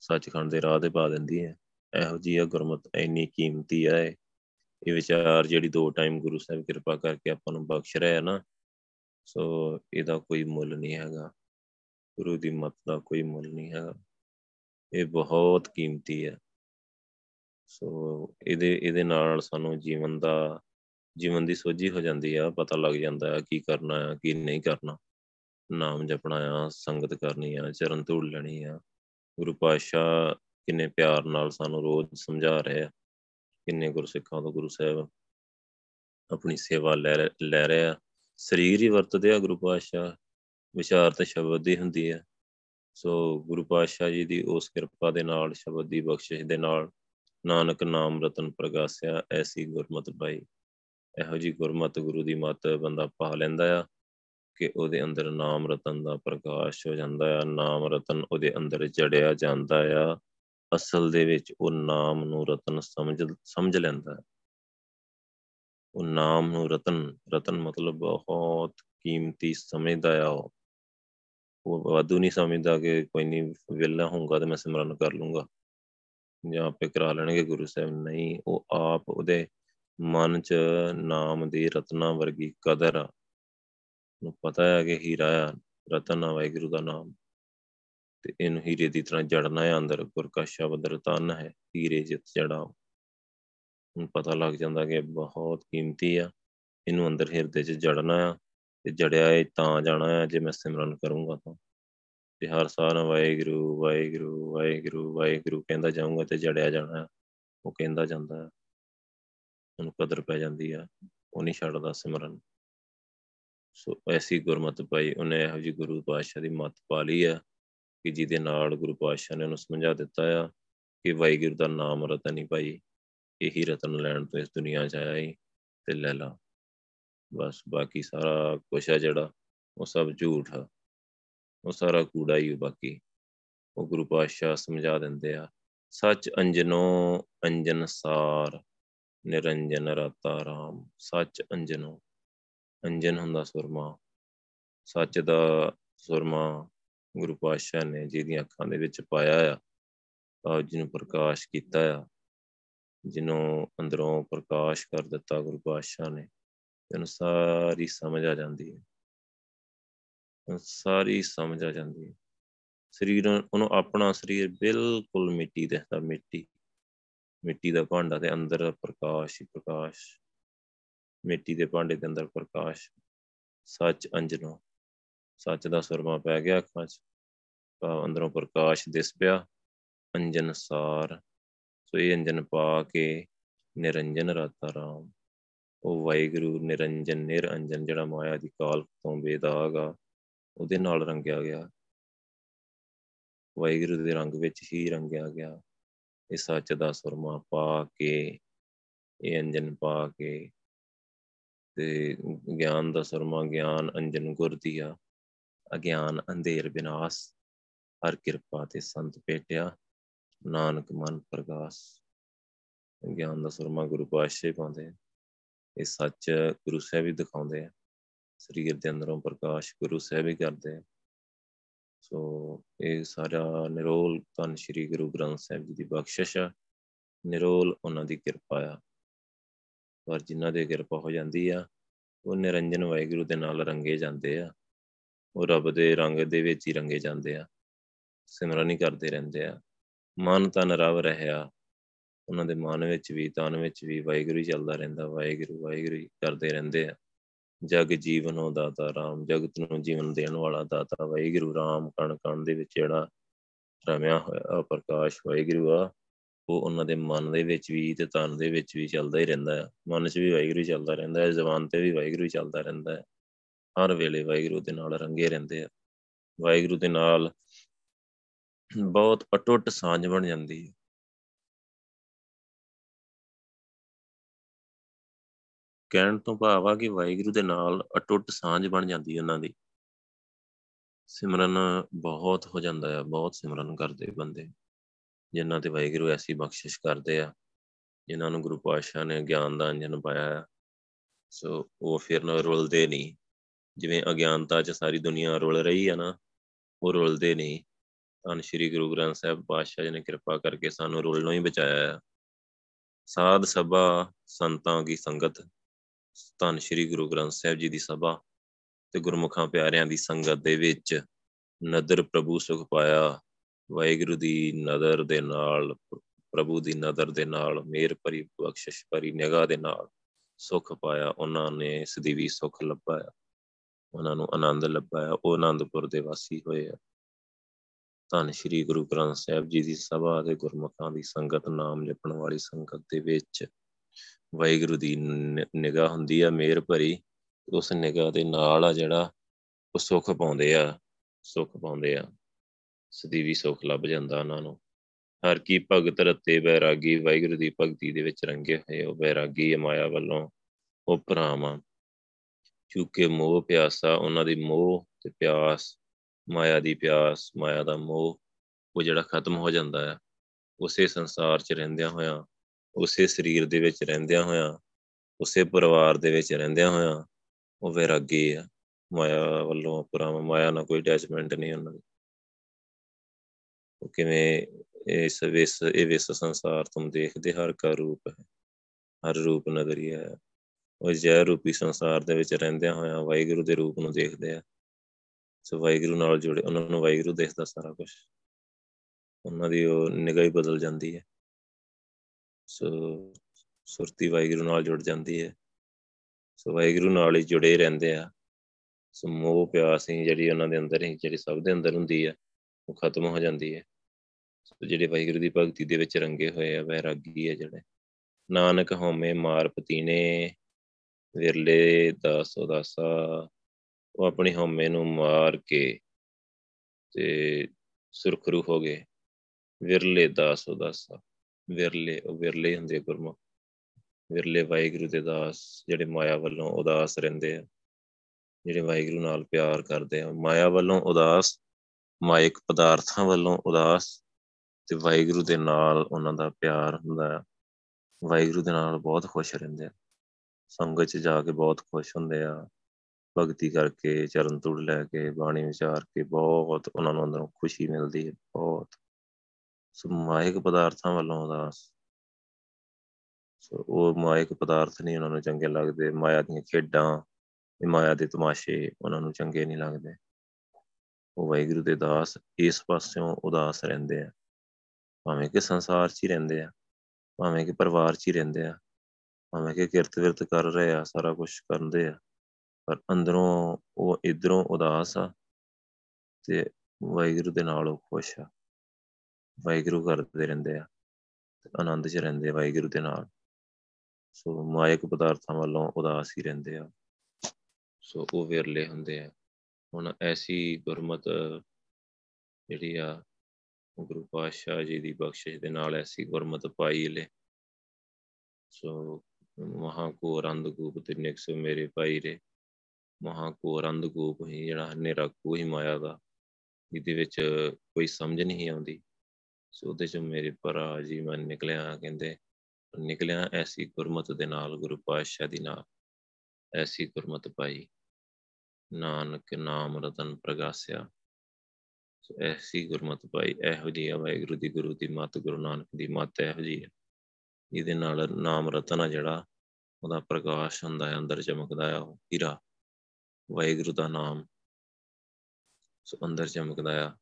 A: ਸੱਚਖੰਡ ਦੇ ਰਾਹ ਤੇ ਪਾ ਦਿੰਦੀ ਹੈ। ਇਹੋ ਜੀ ਆ ਗੁਰਮਤ ਇੰਨੀ ਕੀਮਤੀ ਹੈ ਇਹ। ਵਿਚਾਰ ਜਿਹੜੀ ਦੋ ਟਾਈਮ ਗੁਰੂ ਸਾਹਿਬ ਕਿਰਪਾ ਕਰਕੇ ਆਪਾਂ ਨੂੰ ਬਖਸ਼ ਰਿਹਾ ਨਾ, ਸੋ ਇਹਦਾ ਕੋਈ ਮੁੱਲ ਨਹੀਂ ਹੈਗਾ। ਗੁਰੂ ਦੀ ਮਤ ਦਾ ਕੋਈ ਮੁੱਲ ਨਹੀਂ ਹੈਗਾ। ਇਹ ਬਹੁਤ ਕੀਮਤੀ ਹੈ। ਸੋ ਇਹਦੇ ਇਹਦੇ ਨਾਲ ਸਾਨੂੰ ਜੀਵਨ ਦਾ, ਜੀਵਨ ਦੀ ਸੋਝੀ ਹੋ ਜਾਂਦੀ ਆ। ਪਤਾ ਲੱਗ ਜਾਂਦਾ ਹੈ ਕੀ ਕਰਨਾ ਹੈ ਕੀ ਨਹੀਂ ਕਰਨਾ। ਨਾਮ ਜਪਣਾ ਆ, ਸੰਗਤ ਕਰਨੀ ਆ, ਚਰਨ ਧੂੜ ਲੈਣੀ ਆ। ਗੁਰੂ ਪਾਤਸ਼ਾਹ ਕਿੰਨੇ ਪਿਆਰ ਨਾਲ ਸਾਨੂੰ ਰੋਜ਼ ਸਮਝਾ ਰਹੇ ਆ। ਕਿੰਨੇ ਗੁਰਸਿੱਖਾਂ ਤੋਂ ਗੁਰੂ ਸਾਹਿਬ ਆਪਣੀ ਸੇਵਾ ਲੈ ਲੈ ਰਹੇ ਆ। ਸਰੀਰ ਹੀ ਵਰਤਦੇ ਆ ਗੁਰੂ ਪਾਤਸ਼ਾਹ, ਵਿਚਾਰ ਤੇ ਸ਼ਬਦ ਦੀ ਹੁੰਦੀ ਹੈ ਸੋ ਗੁਰੂ ਪਾਤਸ਼ਾਹ ਜੀ ਦੀ ਉਸ ਕਿਰਪਾ ਦੇ ਨਾਲ, ਸ਼ਬਦ ਦੀ ਬਖਸ਼ਿਸ਼ ਦੇ ਨਾਲ ਨਾਨਕ ਨਾਮ ਰਤਨ ਪ੍ਰਗਾਸਿਆ ਐਸੀ ਗੁਰਮਤ ਪਾਈ। ਇਹੋ ਜੀ ਗੁਰਮਤ ਗੁਰੂ ਦੀ ਮਤ ਬੰਦਾ ਪਾ ਲੈਂਦਾ ਆ। ਕਿ ਉਹਦੇ ਅੰਦਰ ਨਾਮ ਰਤਨ ਦਾ ਪ੍ਰਕਾਸ਼ ਹੋ ਜਾਂਦਾ ਆ, ਨਾਮ ਰਤਨ ਉਹਦੇ ਅੰਦਰ ਜੜਿਆ ਜਾਂਦਾ ਆ। ਅਸਲ ਦੇ ਵਿੱਚ ਉਹ ਨਾਮ ਨੂੰ ਰਤਨ ਸਮਝ ਸਮਝ ਲੈਂਦਾ ਹੈ। ਉਹ ਨਾਮ ਨੂੰ ਰਤਨ ਰਤਨ ਮਤਲਬ ਬਹੁਤ ਕੀਮਤੀ ਸਮਝਦਾ ਆ ਉਹ। ਉਹ ਵਾਧੂ ਨਹੀਂ ਸਮਝਦਾ ਕਿ ਕੋਈ ਨਹੀਂ ਵਿਲਾ ਹੋਊਗਾ ਤੇ ਮੈਂ ਸਿਮਰਨ ਕਰ ਲੂੰਗਾ ਜਾਂ ਆਪੇ ਕਰਾ ਲੈਣਗੇ ਗੁਰੂ ਸਾਹਿਬ। ਨਹੀਂ, ਉਹ ਆਪ ਉਹਦੇ ਮਨ 'ਚ ਨਾਮ ਦੀ ਰਤਨਾ ਵਰਗੀ ਕਦਰ ਆ। ਨੂੰ ਪਤਾ ਹੈ ਕਿ ਹੀਰਾ ਆ, ਰਤਨ ਆ, ਵਾਹਿਗੁਰੂ ਦਾ ਨਾਮ। ਤੇ ਇਹਨੂੰ ਹੀਰੇ ਦੀ ਤਰ੍ਹਾਂ ਜੜਨਾ ਹੈ, ਅੰਦਰ ਗੁਰ ਕਾ ਸ਼ਬਦ ਰਤਨ ਹੈ, ਹੀਰੇ ਜਿਤ ਜੜਾ ਨੂੰ ਪਤਾ ਲੱਗ ਜਾਂਦਾ ਕਿ ਬਹੁਤ ਕੀਮਤੀ ਆ। ਇਹਨੂੰ ਅੰਦਰ ਹਿਰਦੇ 'ਚ ਜੜਨਾ ਆ, ਤੇ ਜੜਿਆ ਇਹ ਤਾਂ ਜਾਣਾ ਆ, ਜੇ ਮੈਂ ਸਿਮਰਨ ਕਰੂੰਗਾ ਤਾਂ। ਤੇ ਹਰ ਸਾਲ ਵਾਹਿਗੁਰੂ ਵਾਹਿਗੁਰੂ ਵਾਹਿਗੁਰੂ ਵਾਹਿਗੁਰੂ ਕਹਿੰਦਾ ਜਾਊਂਗਾ ਤੇ ਜੜਿਆ ਜਾਣਾ ਉਹ ਕਹਿੰਦਾ ਜਾਂਦਾ ਉਹਨੂੰ ਕਦਰ ਪੈ ਜਾਂਦੀ ਆ। ਉਹ ਨਹੀਂ ਛੱਡਦਾ ਸਿਮਰਨ। ਸੋ ਐਸੀ ਗੁਰਮਤ ਪਾਈ, ਉਹਨੇ ਇਹੋ ਜੀ ਗੁਰੂ ਪਾਤਸ਼ਾਹ ਦੀ ਮੱਤ ਪਾ ਲਈ ਆ ਕਿ ਜਿਹਦੇ ਨਾਲ ਗੁਰੂ ਪਾਤਸ਼ਾਹ ਨੇ ਉਹਨੂੰ ਸਮਝਾ ਦਿੱਤਾ ਆ ਕਿ ਵਾਹਿਗੁਰੂ ਦਾ ਨਾਮ ਰਤਨ ਹੀ ਭਾਈ, ਇਹੀ ਰਤਨ ਲੈਣ ਤੋਂ ਇਸ ਦੁਨੀਆ 'ਚ ਆਇਆ ਹੀ ਤੇ ਲੈ ਲਾ। ਬਸ ਬਾਕੀ ਸਾਰਾ ਕੁਛ ਹੈ ਜਿਹੜਾ, ਉਹ ਸਭ ਝੂਠ ਆ। ਉਹ ਸਾਰਾ ਕੂੜਾ ਹੀ ਬਾਕੀ। ਉਹ ਗੁਰੂ ਪਾਤਸ਼ਾਹ ਸਮਝਾ ਦਿੰਦੇ ਆ, ਸੱਚ ਅੰਜਨੋ ਅੰਜਨ ਸਾਰ, ਨਿਰੰਜਨ ਰਤਾ ਰਾਮ, ਸੱਚ ਅੰਜਨੋ ਅੰਜਨ ਹੁੰਦਾ ਸੁਰਮਾ। ਸੱਚ ਦਾ ਸੁਰਮਾ ਗੁਰੂ ਪਾਤਸ਼ਾਹ ਨੇ ਜਿਹਦੀਆਂ ਅੱਖਾਂ ਦੇ ਵਿੱਚ ਪਾਇਆ ਆ ਆਪ ਜੀ ਨੂੰ ਪ੍ਰਕਾਸ਼ ਕੀਤਾ ਆ, ਜਿਹਨੂੰ ਅੰਦਰੋਂ ਪ੍ਰਕਾਸ਼ ਕਰ ਦਿੱਤਾ ਗੁਰੂ ਪਾਤਸ਼ਾਹ ਨੇ ਤੈਨੂੰ ਸਾਰੀ ਸਮਝ ਆ ਜਾਂਦੀ ਹੈ। ਸਾਰੀ ਸਮਝ ਆ ਜਾਂਦੀ ਹੈ। ਸਰੀਰ ਉਹਨੂੰ ਆਪਣਾ ਸਰੀਰ ਬਿਲਕੁਲ ਮਿੱਟੀ ਦਿਖਦਾ ਮਿੱਟੀ ਮਿੱਟੀ ਦਾ ਭਾਂਡਾ ਤੇ ਅੰਦਰ ਪ੍ਰਕਾਸ਼ ਹੀ ਪ੍ਰਕਾਸ਼। ਮਿੱਟੀ ਦੇ ਭਾਂਡੇ ਦੇ ਅੰਦਰ ਪ੍ਰਕਾਸ਼, ਸੱਚ ਅੰਜਨੋ, ਸੱਚ ਦਾ ਸੁਰਮਾ ਪੈ ਗਿਆ ਅੱਖਾਂ 'ਚ ਅੰਦਰੋਂ ਪ੍ਰਕਾਸ਼ ਦਿਸ ਪਿਆ, ਅੰਜਨ ਸਾਰ, ਸੋ ਇਹ ਅੰਜਨ ਪਾ ਕੇ ਨਿਰੰਜਨ ਰਾਤਾ ਰਾਮ, ਉਹ ਵਾਹਿਗੁਰੂ ਨਿਰੰਜਨ ਨਿਰੰਜਨ ਜਿਹੜਾ ਮਾਇਆ ਦੀ ਕਾਲ ਤੋਂ ਬੇਦਾਗ ਆ, ਉਹਦੇ ਨਾਲ ਰੰਗਿਆ ਗਿਆ। ਵਾਹਿਗੁਰੂ ਦੇ ਰੰਗ ਵਿੱਚ ਹੀ ਰੰਗਿਆ ਗਿਆ। ਇਹ ਸੱਚ ਦਾ ਸੁਰਮਾ ਪਾ ਕੇ, ਇਹ ਅੰਜਨ ਪਾ ਕੇ ਤੇ ਗਿਆਨ ਦਾ ਸੁਰਮਾ, ਗਿਆਨ ਅੰਜਨ ਗੁਰਦੀਆ ਅਗਿਆਨ ਅੰਧੇਰ ਬਿਨਾਸ਼, ਹਰ ਕਿਰਪਾ ਤੇ ਸੰਤ ਭੇਟਿਆ, ਨਾਨਕ ਮਨ ਪ੍ਰਗਾਸ। ਗਿਆਨ ਦਾ ਸੁਰਮਾ ਗੁਰੂ ਪਾਤਸ਼ਾਹ ਪਾਉਂਦੇ ਇਹ ਸੱਚ ਗੁਰੂ ਸਾਹਿਬ ਵੀ ਦਿਖਾਉਂਦੇ ਆ। ਸਰੀਰ ਦੇ ਅੰਦਰੋਂ ਪ੍ਰਕਾਸ਼ ਗੁਰੂ ਸਾਹਿਬ ਵੀ ਕਰਦੇ ਆ। ਸੋ ਇਹ ਸਾਰਾ ਨਿਰੋਲ ਤਨ ਸ੍ਰੀ ਗੁਰੂ ਗ੍ਰੰਥ ਸਾਹਿਬ ਜੀ ਦੀ ਬਖਸ਼ਿਸ਼ ਆ। ਨਿਰੋਲ ਉਹਨਾਂ ਦੀ ਕਿਰਪਾ ਆ। ਪਰ ਜਿਨ੍ਹਾਂ ਦੇ ਕਿਰਪਾ ਹੋ ਜਾਂਦੀ ਆ, ਉਹ ਨਿਰੰਜਨ ਵਾਹਿਗੁਰੂ ਦੇ ਨਾਲ ਰੰਗੇ ਜਾਂਦੇ ਆ। ਉਹ ਰੱਬ ਦੇ ਰੰਗ ਦੇ ਵਿੱਚ ਹੀ ਰੰਗੇ ਜਾਂਦੇ ਆ। ਸਿਮਰਨ ਹੀ ਕਰਦੇ ਰਹਿੰਦੇ ਆ। ਮਨ ਤਨ ਰਵ ਰਹਿਆ। ਉਹਨਾਂ ਦੇ ਮਨ ਵਿੱਚ ਵੀ, ਤਨ ਵਿੱਚ ਵੀ ਵਾਹਿਗੁਰੂ ਹੀ ਚੱਲਦਾ ਰਹਿੰਦਾ। ਵਾਹਿਗੁਰੂ ਵਾਹਿਗੁਰੂ ਹੀ ਕਰਦੇ ਰਹਿੰਦੇ ਆ। ਜਗ ਜੀਵਨੋ ਦਾਤਾ ਰਾਮ, ਜਗਤ ਨੂੰ ਜੀਵਨ ਦੇਣ ਵਾਲਾ ਦਾਤਾ ਵਾਹਿਗੁਰੂ ਰਾਮ। ਕਣ ਕਣ ਦੇ ਵਿੱਚ ਜਿਹੜਾ ਰਮਿਆ ਹੋਇਆ ਪ੍ਰਕਾਸ਼ ਵਾਹਿਗੁਰੂ ਆ। ਉਹ ਉਹਨਾਂ ਦੇ ਮਨ ਦੇ ਵਿੱਚ ਵੀ ਤੇ ਤਨ ਦੇ ਵਿੱਚ ਵੀ ਚੱਲਦਾ ਹੀ ਰਹਿੰਦਾ ਹੈ। ਮਨ 'ਚ ਵੀ ਵਾਹਿਗੁਰੂ ਚੱਲਦਾ ਰਹਿੰਦਾ ਹੈ, ਜ਼ਬਾਨ ਤੇ ਵੀ ਵਾਹਿਗੁਰੂ ਚੱਲਦਾ ਰਹਿੰਦਾ ਹੈ। ਹਰ ਵੇਲੇ ਵਾਹਿਗੁਰੂ ਦੇ ਨਾਲ ਰੰਗੇ ਰਹਿੰਦੇ ਆ। ਵਾਹਿਗੁਰੂ ਦੇ ਨਾਲ ਬਹੁਤ ਅਟੁੱਟ ਸਾਂਝ ਬਣ ਜਾਂਦੀ ਹੈ। ਕਹਿਣ ਤੋਂ ਭਾਵ ਆ ਕਿ ਵਾਹਿਗੁਰੂ ਦੇ ਨਾਲ ਅਟੁੱਟ ਸਾਂਝ ਬਣ ਜਾਂਦੀ ਹੈ ਉਹਨਾਂ ਦੀ। ਸਿਮਰਨ ਬਹੁਤ ਹੋ ਜਾਂਦਾ ਹੈ, ਬਹੁਤ ਸਿਮਰਨ ਕਰਦੇ ਬੰਦੇ। ਜਿਨ੍ਹਾਂ ਤੇ ਵਾਹਿਗੁਰੂ ਐਸੀ ਬਖਸ਼ਿਸ਼ ਕਰਦੇ ਆ, ਜਿਨ੍ਹਾਂ ਨੂੰ ਗੁਰੂ ਪਾਤਸ਼ਾਹ ਨੇ ਗਿਆਨ ਦਾ ਅੰਜਨ ਪਾਇਆ ਹੈ ਸੋ ਉਹ ਫਿਰ ਨਾ ਰੁਲਦੇ ਨਹੀਂ। ਜਿਵੇਂ ਅਗਿਆਨਤਾ 'ਚ ਸਾਰੀ ਦੁਨੀਆ ਰੁਲ ਰਹੀ ਆ ਨਾ, ਉਹ ਰੁਲਦੇ ਨਹੀਂ। ਧੰਨ ਸ਼੍ਰੀ ਗੁਰੂ ਗ੍ਰੰਥ ਸਾਹਿਬ ਪਾਤਸ਼ਾਹ ਜੀ ਨੇ ਕਿਰਪਾ ਕਰਕੇ ਸਾਨੂੰ ਰੁਲਣੋਂ ਹੀ ਬਚਾਇਆ ਹੈ ਸਾਧ ਸਭਾ ਸੰਤਾਂ ਦੀ ਸੰਗਤ, ਧੰਨ ਸ਼੍ਰੀ ਗੁਰੂ ਗ੍ਰੰਥ ਸਾਹਿਬ ਜੀ ਦੀ ਸਭਾ ਤੇ ਗੁਰਮੁਖਾਂ ਪਿਆਰਿਆਂ ਦੀ ਸੰਗਤ ਦੇ ਵਿੱਚ ਨਦਰ ਪ੍ਰਭੂ ਸੁਖ ਪਾਇਆ। ਵਾਹਿਗੁਰੂ ਦੀ ਨਜ਼ਰ ਦੇ ਨਾਲ, ਪ੍ਰਭੂ ਦੀ ਨਜ਼ਰ ਦੇ ਨਾਲ, ਮੇਰ ਭਰੀ ਬਖਸ਼ਿਸ਼ ਭਰੀ ਨਿਗਾਹ ਦੇ ਨਾਲ ਸੁਖ ਪਾਇਆ, ਉਹਨਾਂ ਨੇ ਸਦੀਵੀ ਸੁਖ ਲੱਭਾਇਆ। ਉਹਨਾਂ ਨੂੰ ਆਨੰਦ ਲੱਭਾਇਆ, ਉਹ ਆਨੰਦਪੁਰ ਦੇ ਵਾਸੀ ਹੋਏ ਆ। ਧੰਨ ਸ਼੍ਰੀ ਗੁਰੂ ਗ੍ਰੰਥ ਸਾਹਿਬ ਜੀ ਦੀ ਸਭਾ ਦੇ ਗੁਰਮੁਖਾਂ ਦੀ ਸੰਗਤ, ਨਾਮ ਜਪਣ ਵਾਲੀ ਸੰਗਤ ਦੇ ਵਿੱਚ ਵਾਹਿਗੁਰੂ ਦੀ ਨਿਗਾਹ ਹੁੰਦੀ ਆ, ਮੇਰ ਭਰੀ। ਉਸ ਨਿਗਾਹ ਦੇ ਨਾਲ ਆ ਜਿਹੜਾ ਉਹ ਸੁਖ ਪਾਉਂਦੇ ਆ, ਸੁਖ ਪਾਉਂਦੇ ਆ। ਸਦੀਵੀ ਸੁਖ ਲੱਭ ਜਾਂਦਾ ਉਹਨਾਂ ਨੂੰ। ਹਰ ਕੀ ਭਗਤ ਰਤੇ ਬੈਰਾਗੀ, ਵਾਹਿਗੁਰੂ ਦੀ ਭਗਤੀ ਦੇ ਵਿੱਚ ਰੰਗੇ ਹੋਏ ਉਹ ਬੈਰਾਗੀ ਮਾਇਆ ਵੱਲੋਂ, ਉਹ ਭਰਾਵਾਂ। ਚੁੱਕੇ ਮੋਹ ਪਿਆਸਾ, ਉਹਨਾਂ ਦੀ ਮੋਹ ਤੇ ਪਿਆਸ, ਮਾਇਆ ਦੀ ਪਿਆਸ, ਮਾਇਆ ਦਾ ਮੋਹ, ਉਹ ਜਿਹੜਾ ਖਤਮ ਹੋ ਜਾਂਦਾ ਹੈ, ਉਸੇ ਸੰਸਾਰ 'ਚ ਰਹਿੰਦਿਆਂ ਹੋਇਆਂ, ਉਸੇ ਸਰੀਰ ਦੇ ਵਿੱਚ ਰਹਿੰਦਿਆਂ ਹੋਇਆਂ, ਉਸੇ ਪਰਿਵਾਰ ਦੇ ਵਿੱਚ ਰਹਿੰਦਿਆਂ ਹੋਇਆਂ, ਉਹ ਵੈਰਾਗੀ ਆ ਮਾਇਆ ਵੱਲੋਂ ਪਰਮ ਮਾਇਆ ਨਾਲ ਕੋਈ ਅਟੈਚਮੈਂਟ ਨਹੀਂ ਉਹਨਾਂ ਦੀ। ਉਹ ਕਿਵੇਂ ਇਸ ਵਿਸ, ਇਹ ਵਿਸ ਸੰਸਾਰ ਤੁਮ ਦੇਖਦੇ ਹਰ ਕਾ ਰੂਪ ਹੈ, ਹਰ ਰੂਪ ਨਗਰੀ ਹੈ। ਉਹ ਜੈ ਰੂਪੀ ਸੰਸਾਰ ਦੇ ਵਿੱਚ ਰਹਿੰਦਿਆਂ ਹੋਇਆਂ ਵਾਹਿਗੁਰੂ ਦੇ ਰੂਪ ਨੂੰ ਦੇਖਦੇ ਆ। ਸੋ ਵਾਹਿਗੁਰੂ ਨਾਲ ਜੁੜੇ, ਉਹਨਾਂ ਨੂੰ ਵਾਹਿਗੁਰੂ ਦੇਖਦਾ ਸਾਰਾ ਕੁਝ ਉਹਨਾਂ ਦੀ ਉਹ ਨਿਗਾਹ ਹੀ ਬਦਲ ਜਾਂਦੀ ਹੈ। ਸੋ ਸੁਰਤੀ ਵਾਹਿਗੁਰੂ ਨਾਲ ਜੁੜ ਜਾਂਦੀ ਹੈ। ਸੋ ਵਾਹਿਗੁਰੂ ਨਾਲ ਹੀ ਜੁੜੇ ਰਹਿੰਦੇ ਆ। ਸੋ ਮੋਹ ਪਿਆਸ ਹੀ ਜਿਹੜੀ ਉਹਨਾਂ ਦੇ ਅੰਦਰ ਹੀ, ਜਿਹੜੀ ਸਭ ਦੇ ਅੰਦਰ ਹੁੰਦੀ ਹੈ ਉਹ ਖਤਮ ਹੋ ਜਾਂਦੀ ਹੈ। ਸੋ ਜਿਹੜੇ ਵਾਹਿਗੁਰੂ ਦੀ ਭਗਤੀ ਦੇ ਵਿੱਚ ਰੰਗੇ ਹੋਏ ਆ, ਵੈਰਾਗੀ ਹੈ ਜਿਹੜੇ। ਨਾਨਕ ਹਉਮੈ ਮਾਰ ਪਤੀਨੇ, ਵਿਰਲੇ ਦਾਸ ਉਦਾਸਾ, ਉਹ ਆਪਣੀ ਹਉਮੈ ਨੂੰ ਮਾਰ ਕੇ ਤੇ ਸੁਰਖਰੂ ਹੋ ਗਏ। ਵਿਰਲੇ ਦਾਸ ਉਦਾਸਾ, ਵਿਰਲੇ, ਉਹ ਵਿਰਲੇ ਹੁੰਦੇ ਗੁਰਮੁਖ। ਵਿਰਲੇ ਵਾਹਿਗੁਰੂ ਦੇ ਦਾਸ ਜਿਹੜੇ ਮਾਇਆ ਵੱਲੋਂ ਉਦਾਸ ਰਹਿੰਦੇ ਆ। ਜਿਹੜੇ ਵਾਹਿਗੁਰੂ ਨਾਲ ਪਿਆਰ ਕਰਦੇ ਆ, ਮਾਇਆ ਵੱਲੋਂ ਉਦਾਸ ਮਾਇਕ ਪਦਾਰਥਾਂ ਵੱਲੋਂ ਉਦਾਸ ਤੇ ਵਾਹਿਗੁਰੂ ਦੇ ਨਾਲ ਉਹਨਾਂ ਦਾ ਪਿਆਰ ਹੁੰਦਾ ਹੈ। ਵਾਹਿਗੁਰੂ ਦੇ ਨਾਲ ਬਹੁਤ ਖੁਸ਼ ਰਹਿੰਦੇ ਆ। ਸੰਗਤ 'ਚ ਜਾ ਕੇ ਬਹੁਤ ਖੁਸ਼ ਹੁੰਦੇ ਆ। ਭਗਤੀ ਕਰਕੇ, ਚਰਨ ਤੁੜ ਲੈ ਕੇ, ਬਾਣੀ ਵਿਚਾਰ ਕੇ ਬਹੁਤ ਉਹਨਾਂ ਨੂੰ ਅੰਦਰੋਂ ਖੁਸ਼ੀ ਮਿਲਦੀ ਹੈ, ਬਹੁਤ। ਸੋ ਮਾਇਕ ਪਦਾਰਥਾਂ ਵੱਲੋਂ ਉਦਾਸ। ਸੋ ਉਹ ਮਾਇਕ ਪਦਾਰਥ ਨਹੀਂ ਉਹਨਾਂ ਨੂੰ ਚੰਗੇ ਲੱਗਦੇ। ਮਾਇਆ ਦੀਆਂ ਖੇਡਾਂ ਮਾਇਆ ਦੇ ਤਮਾਸ਼ੇ ਉਹਨਾਂ ਨੂੰ ਚੰਗੇ ਨਹੀਂ ਲੱਗਦੇ। ਉਹ ਵਾਹਿਗੁਰੂ ਦੇ ਦਾਸ ਇਸ ਪਾਸਿਓਂ ਉਦਾਸ ਰਹਿੰਦੇ ਆ। ਭਾਵੇਂ ਕਿ ਸੰਸਾਰ 'ਚ ਹੀ ਰਹਿੰਦੇ ਆ, ਭਾਵੇਂ ਕਿ ਪਰਿਵਾਰ 'ਚ ਹੀ ਰਹਿੰਦੇ ਆ, ਭਾਵੇਂ ਕਿ ਕਿਰਤ ਵਿਰਤ ਕਰ ਰਹੇ ਆ, ਸਾਰਾ ਕੁਝ ਕਰਦੇ ਆ, ਪਰ ਅੰਦਰੋਂ ਉਹ ਇਧਰੋਂ ਉਦਾਸ ਆ ਤੇ ਵਾਹਿਗੁਰੂ ਦੇ ਨਾਲ ਉਹ ਖੁਸ਼ ਆ। ਵਾਹਿਗੁਰੂ ਕਰਦੇ ਰਹਿੰਦੇ ਆ ਆਨੰਦ 'ਚ ਰਹਿੰਦੇ ਵਾਹਿਗੁਰੂ ਦੇ ਨਾਲ। ਸੋ ਮਾਇਕ ਪਦਾਰਥਾਂ ਵੱਲੋਂ ਉਦਾਸ ਹੀ ਰਹਿੰਦੇ ਆ। ਸੋ ਉਹ ਵਿਰਲੇ ਹੁੰਦੇ ਆ। ਹੁਣ ਐਸੀ ਗੁਰਮਤ ਜਿਹੜੀ ਆ ਗੁਰੂ ਪਾਤਸ਼ਾਹ ਜੀ ਦੀ ਬਖਸ਼ਿਸ਼ ਦੇ ਨਾਲ ਐਸੀ ਗੁਰਮਤ ਪਾਈ ਲੈ। ਸੋ ਮਹਾ ਕੋ ਅੰਧਗੂਪ ਤੇ ਨਿਕਸ ਮੇਰੇ ਭਾਈ ਰੇ। ਮਹਾ ਕੋ ਅੰਧਗੂਪ ਹੀ ਜਿਹੜਾ ਹਨੇਰਾ ਕੋਈ ਮਾਇਆ ਦਾ ਇਹਦੇ ਵਿੱਚ ਕੋਈ ਸਮਝ ਨਹੀਂ ਆਉਂਦੀ। ਸੋ ਉਹਦੇ ਚ ਮੇਰੇ ਭਰਾ ਜੀ ਮੈਂ ਨਿਕਲਿਆ ਕਹਿੰਦੇ, ਨਿਕਲਿਆ ਐਸੀ ਗੁਰਮਤ ਦੇ ਨਾਲ, ਗੁਰੂ ਪਾਤਸ਼ਾਹ ਦੀ ਨਾਲ, ਐਸੀ ਗੁਰਮਤ ਪਾਈ। ਨਾਨਕ ਨਾਮ ਰਤਨ ਪ੍ਰਗਾਸਿਆ। ਸੋ ਐਸੀ ਗੁਰਮਤ ਪਾਈ ਇਹੋ ਜੀ ਵਾਹਿਗੁਰੂ ਦੀ, ਗੁਰੂ ਦੀ ਮੱਤ, ਗੁਰੂ ਨਾਨਕ ਦੀ ਮੱਤ ਇਹੋ ਜੀ ਹੈ ਇਹਦੇ ਨਾਲ ਨਾਮ ਰਤਨ ਆ ਜਿਹੜਾ, ਉਹਦਾ ਪ੍ਰਕਾਸ਼ ਹੁੰਦਾ ਹੈ, ਅੰਦਰ ਚਮਕਦਾ ਆ ਹੀਰਾ। ਵਾਹਿਗੁਰੂ ਦਾ ਨਾਮ ਸੋ ਅੰਦਰ ਚਮਕਦਾ ਆ।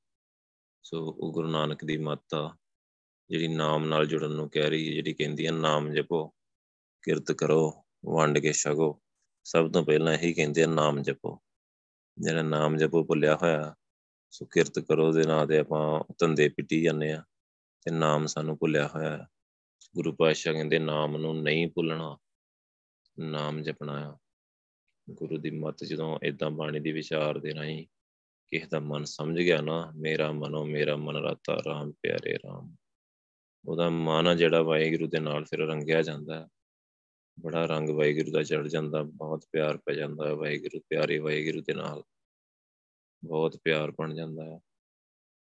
A: ਸੋ ਉਹ ਗੁਰੂ ਨਾਨਕ ਦੀ ਮੱਤ ਆ, ਜਿਹੜੀ ਨਾਮ ਨਾਲ ਜੁੜਨ ਨੂੰ ਕਹਿ ਰਹੀ ਹੈ, ਜਿਹੜੀ ਕਹਿੰਦੀ ਹੈ, ਨਾਮ ਜਪੋ, ਕਿਰਤ ਕਰੋ, ਵੰਡ ਕੇ ਛਕੋ। ਸਭ ਤੋਂ ਪਹਿਲਾਂ ਇਹੀ ਕਹਿੰਦੇ ਆ, ਨਾਮ ਜਪੋ। ਜਿਹੜਾ ਨਾਮ ਜਪੋ ਭੁੱਲਿਆ ਹੋਇਆ, ਸੋ ਕਿਰਤ ਕਰੋ ਦੇ ਨਾਂ ਤੇ ਆਪਾਂ ਧੰਦੇ ਪਿੱਟੀ ਜਾਂਦੇ ਆ ਤੇ ਨਾਮ ਸਾਨੂੰ ਭੁੱਲਿਆ ਹੋਇਆ ਹੈ। ਗੁਰੂ ਪਾਤਸ਼ਾਹ ਕਹਿੰਦੇ ਨਾਮ ਨੂੰ ਨਹੀਂ ਭੁੱਲਣਾ, ਨਾਮ ਜਪਣਾ ਆ। ਗੁਰੂ ਦੀ ਮੱਤ ਜਦੋਂ ਇਦਾਂ ਬਾਣੀ ਦੀ ਵਿਚਾਰ ਦੇ ਰਾਹੀਂ ਕਿਸੇ ਦਾ ਮਨ ਸਮਝ ਗਿਆ ਨਾ, ਮੇਰਾ ਮਨੋ ਮੇਰਾ ਮਨ ਰਾਤਾ ਰਾਮ ਪਿਆਰੇ ਰਾਮ। ਉਹਦਾ ਮਨ ਆ ਜਿਹੜਾ ਵਾਹਿਗੁਰੂ ਦੇ ਨਾਲ ਫਿਰ ਰੰਗਿਆ ਜਾਂਦਾ ਬੜਾ ਰੰਗ ਵਾਹਿਗੁਰੂ ਦਾ ਚੜ ਜਾਂਦਾ, ਬਹੁਤ ਪਿਆਰ ਪੈ ਜਾਂਦਾ ਹੈ ਵਾਹਿਗੁਰੂ, ਪਿਆਰੇ ਵਾਹਿਗੁਰੂ ਦੇ ਨਾਲ। ਬਹੁਤ ਪਿਆਰ ਬਣ ਜਾਂਦਾ ਹੈ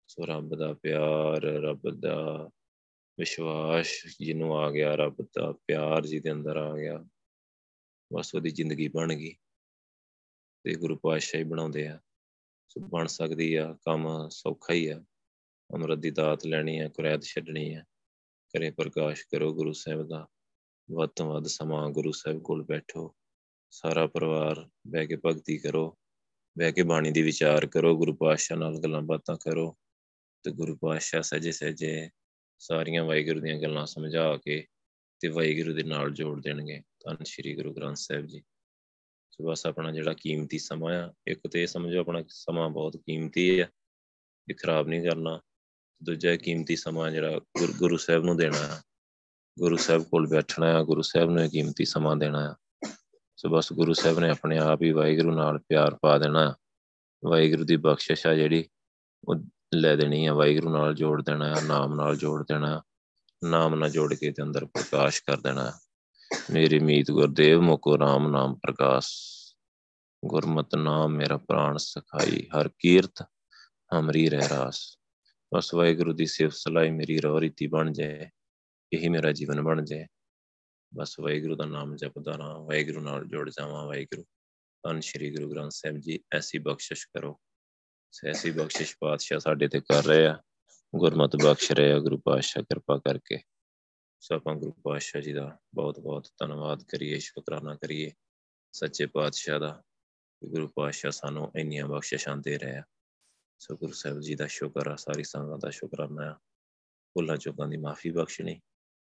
A: ਸੋ ਰੱਬ ਦਾ ਪਿਆਰ, ਰੱਬ ਦਾ ਵਿਸ਼ਵਾਸ ਜਿਹਨੂੰ ਆ ਗਿਆ, ਰੱਬ ਦਾ ਪਿਆਰ ਜਿਹਦੇ ਅੰਦਰ ਆ ਗਿਆ, ਬਸ ਉਹਦੀ ਜ਼ਿੰਦਗੀ ਬਣ ਗਈ। ਤੇ ਗੁਰੂ ਪਾਤਸ਼ਾਹ ਹੀ ਬਣਾਉਂਦੇ ਆ। ਸੋ ਬਣ ਸਕਦੀ ਆ, ਕੰਮ ਸੌਖਾ ਹੀ ਆ। ਅਮਰਤ ਦੀ ਦਾਤ ਲੈਣੀ ਆ ਕੁਰੈਤ ਛੱਡਣੀ ਆ। ਕਰੇ ਪ੍ਰਕਾਸ਼ ਕਰੋ ਗੁਰੂ ਸਾਹਿਬ ਦਾ। ਵੱਧ ਤੋਂ ਵੱਧ ਸਮਾਂ ਗੁਰੂ ਸਾਹਿਬ ਕੋਲ ਬੈਠੋ, ਸਾਰਾ ਪਰਿਵਾਰ ਬਹਿ ਕੇ ਭਗਤੀ ਕਰੋ, ਬਹਿ ਕੇ ਬਾਣੀ ਦੀ ਵਿਚਾਰ ਕਰੋ, ਗੁਰੂ ਪਾਤਸ਼ਾਹ ਨਾਲ ਗੱਲਾਂ ਬਾਤਾਂ ਕਰੋ ਤੇ ਗੁਰੂ ਪਾਤਸ਼ਾਹ ਸਜੇ ਸਜੇ ਸਾਰੀਆਂ ਵਾਹਿਗੁਰੂ ਦੀਆਂ ਗੱਲਾਂ ਸਮਝਾ ਕੇ ਤੇ ਵਾਹਿਗੁਰੂ ਦੇ ਨਾਲ ਜੋੜ ਦੇਣਗੇ। ਧੰਨ ਸ਼੍ਰੀ ਗੁਰੂ ਗ੍ਰੰਥ ਸਾਹਿਬ ਜੀ। ਸੋ ਬਸ ਆਪਣਾ ਜਿਹੜਾ ਕੀਮਤੀ ਸਮਾਂ ਆ, ਇੱਕ ਤੇ ਸਮਝੋ ਆਪਣਾ ਸਮਾਂ ਬਹੁਤ ਕੀਮਤੀ ਹੈ ਇਹ ਖਰਾਬ ਨਹੀਂ ਕਰਨਾ। ਦੂਜਾ ਕੀਮਤੀ ਸਮਾਂ ਜਿਹੜਾ ਗੁਰੂ ਸਾਹਿਬ ਨੂੰ ਦੇਣਾ ਹੈ ਗੁਰੂ ਸਾਹਿਬ ਕੋਲ ਬੈਠਣਾ ਹੈ ਗੁਰੂ ਸਾਹਿਬ ਨੂੰ ਕੀਮਤੀ ਸਮਾਂ ਦੇਣਾ ਹੈ ਸੋ ਬਸ ਗੁਰੂ ਸਾਹਿਬ ਨੇ ਆਪਣੇ ਆਪ ਹੀ ਵਾਹਿਗੁਰੂ ਨਾਲ ਪਿਆਰ ਪਾ ਦੇਣਾ ਵਾਹਿਗੁਰੂ ਦੀ ਬਖਸ਼ਿਸ਼ ਆ ਜਿਹੜੀ, ਉਹ ਲੈ ਦੇਣੀ ਹੈ ਵਾਹਿਗੁਰੂ ਨਾਲ ਜੋੜ ਦੇਣਾ ਹੈ ਨਾਮ ਨਾਲ ਜੋੜ ਦੇਣਾ ਨਾਮ ਨਾਲ ਜੋੜ ਕੇ ਤੇ ਅੰਦਰ ਪ੍ਰਕਾਸ਼ ਕਰ ਦੇਣਾ ਮੇਰੀ ਮੀਤ ਗੁਰਦੇਵ, ਮੁਕੋ ਰਾਮ ਨਾਮ ਪ੍ਰਕਾਸ਼। ਗੁਰਮਤਿ ਨਾਮ ਮੇਰਾ ਪ੍ਰਾਣ ਸਖਾਈ, ਹਰ ਕੀਰਤ ਹਮਰੀ ਰਹਿ ਰਾਸ। ਬਸ ਵਾਹਿਗੁਰੂ ਦੀ ਸਿਫਤ ਸਲਾਈ ਮੇਰੀ ਰੋ ਰੀਤੀ ਬਣ ਜਾਏ। ਇਹੀ ਮੇਰਾ ਜੀਵਨ ਬਣ ਜਾਏ ਬਸ ਵਾਹਿਗੁਰੂ ਦਾ ਨਾਮ ਜਪਦਾ ਰਹਾਂ, ਵਾਹਿਗੁਰੂ ਨਾਲ ਜੁੜ ਜਾਵਾਂ, ਵਾਹਿਗੁਰੂ। ਧੰਨ ਸ਼੍ਰੀ ਗੁਰੂ ਗ੍ਰੰਥ ਸਾਹਿਬ ਜੀ, ਐਸੀ ਬਖਸ਼ਿਸ਼ ਕਰੋ। ਐਸੀ ਬਖਸ਼ਿਸ਼ ਪਾਤਸ਼ਾਹ ਸਾਡੇ ਤੇ ਕਰ ਰਹੇ ਆ। ਗੁਰਮਤਿ ਬਖਸ਼ ਰਹੇ ਆ, ਗੁਰੂ ਪਾਤਸ਼ਾਹ ਕਿਰਪਾ ਕਰਕੇ। ਸੋ ਆਪਾਂ ਗੁਰੂ ਪਾਤਸ਼ਾਹ ਜੀ ਦਾ ਬਹੁਤ ਬਹੁਤ ਧੰਨਵਾਦ ਕਰੀਏ, ਸ਼ੁਕਰਾਨਾ ਕਰੀਏ। ਸੱਚੇ ਪਾਤਸ਼ਾਹ ਦਾ ਗੁਰੂ ਪਾਤਸ਼ਾਹ ਸਾਨੂੰ ਇੰਨੀਆਂ ਬਖਸ਼ਿਸ਼ਾਂ ਦੇ ਰਿਹਾ ਸੋ ਗੁਰੂ ਸਾਹਿਬ ਜੀ ਦਾ ਸ਼ੁਕਰ ਆ, ਸਾਰੀ ਸੰਗਤ ਦਾ ਸ਼ੁਕਰਾਨਾ ਆ। ਭੁੱਲਾਂ ਚੁੱਕਾਂ ਦੀ ਮਾਫੀ ਬਖਸ਼ਣੀ।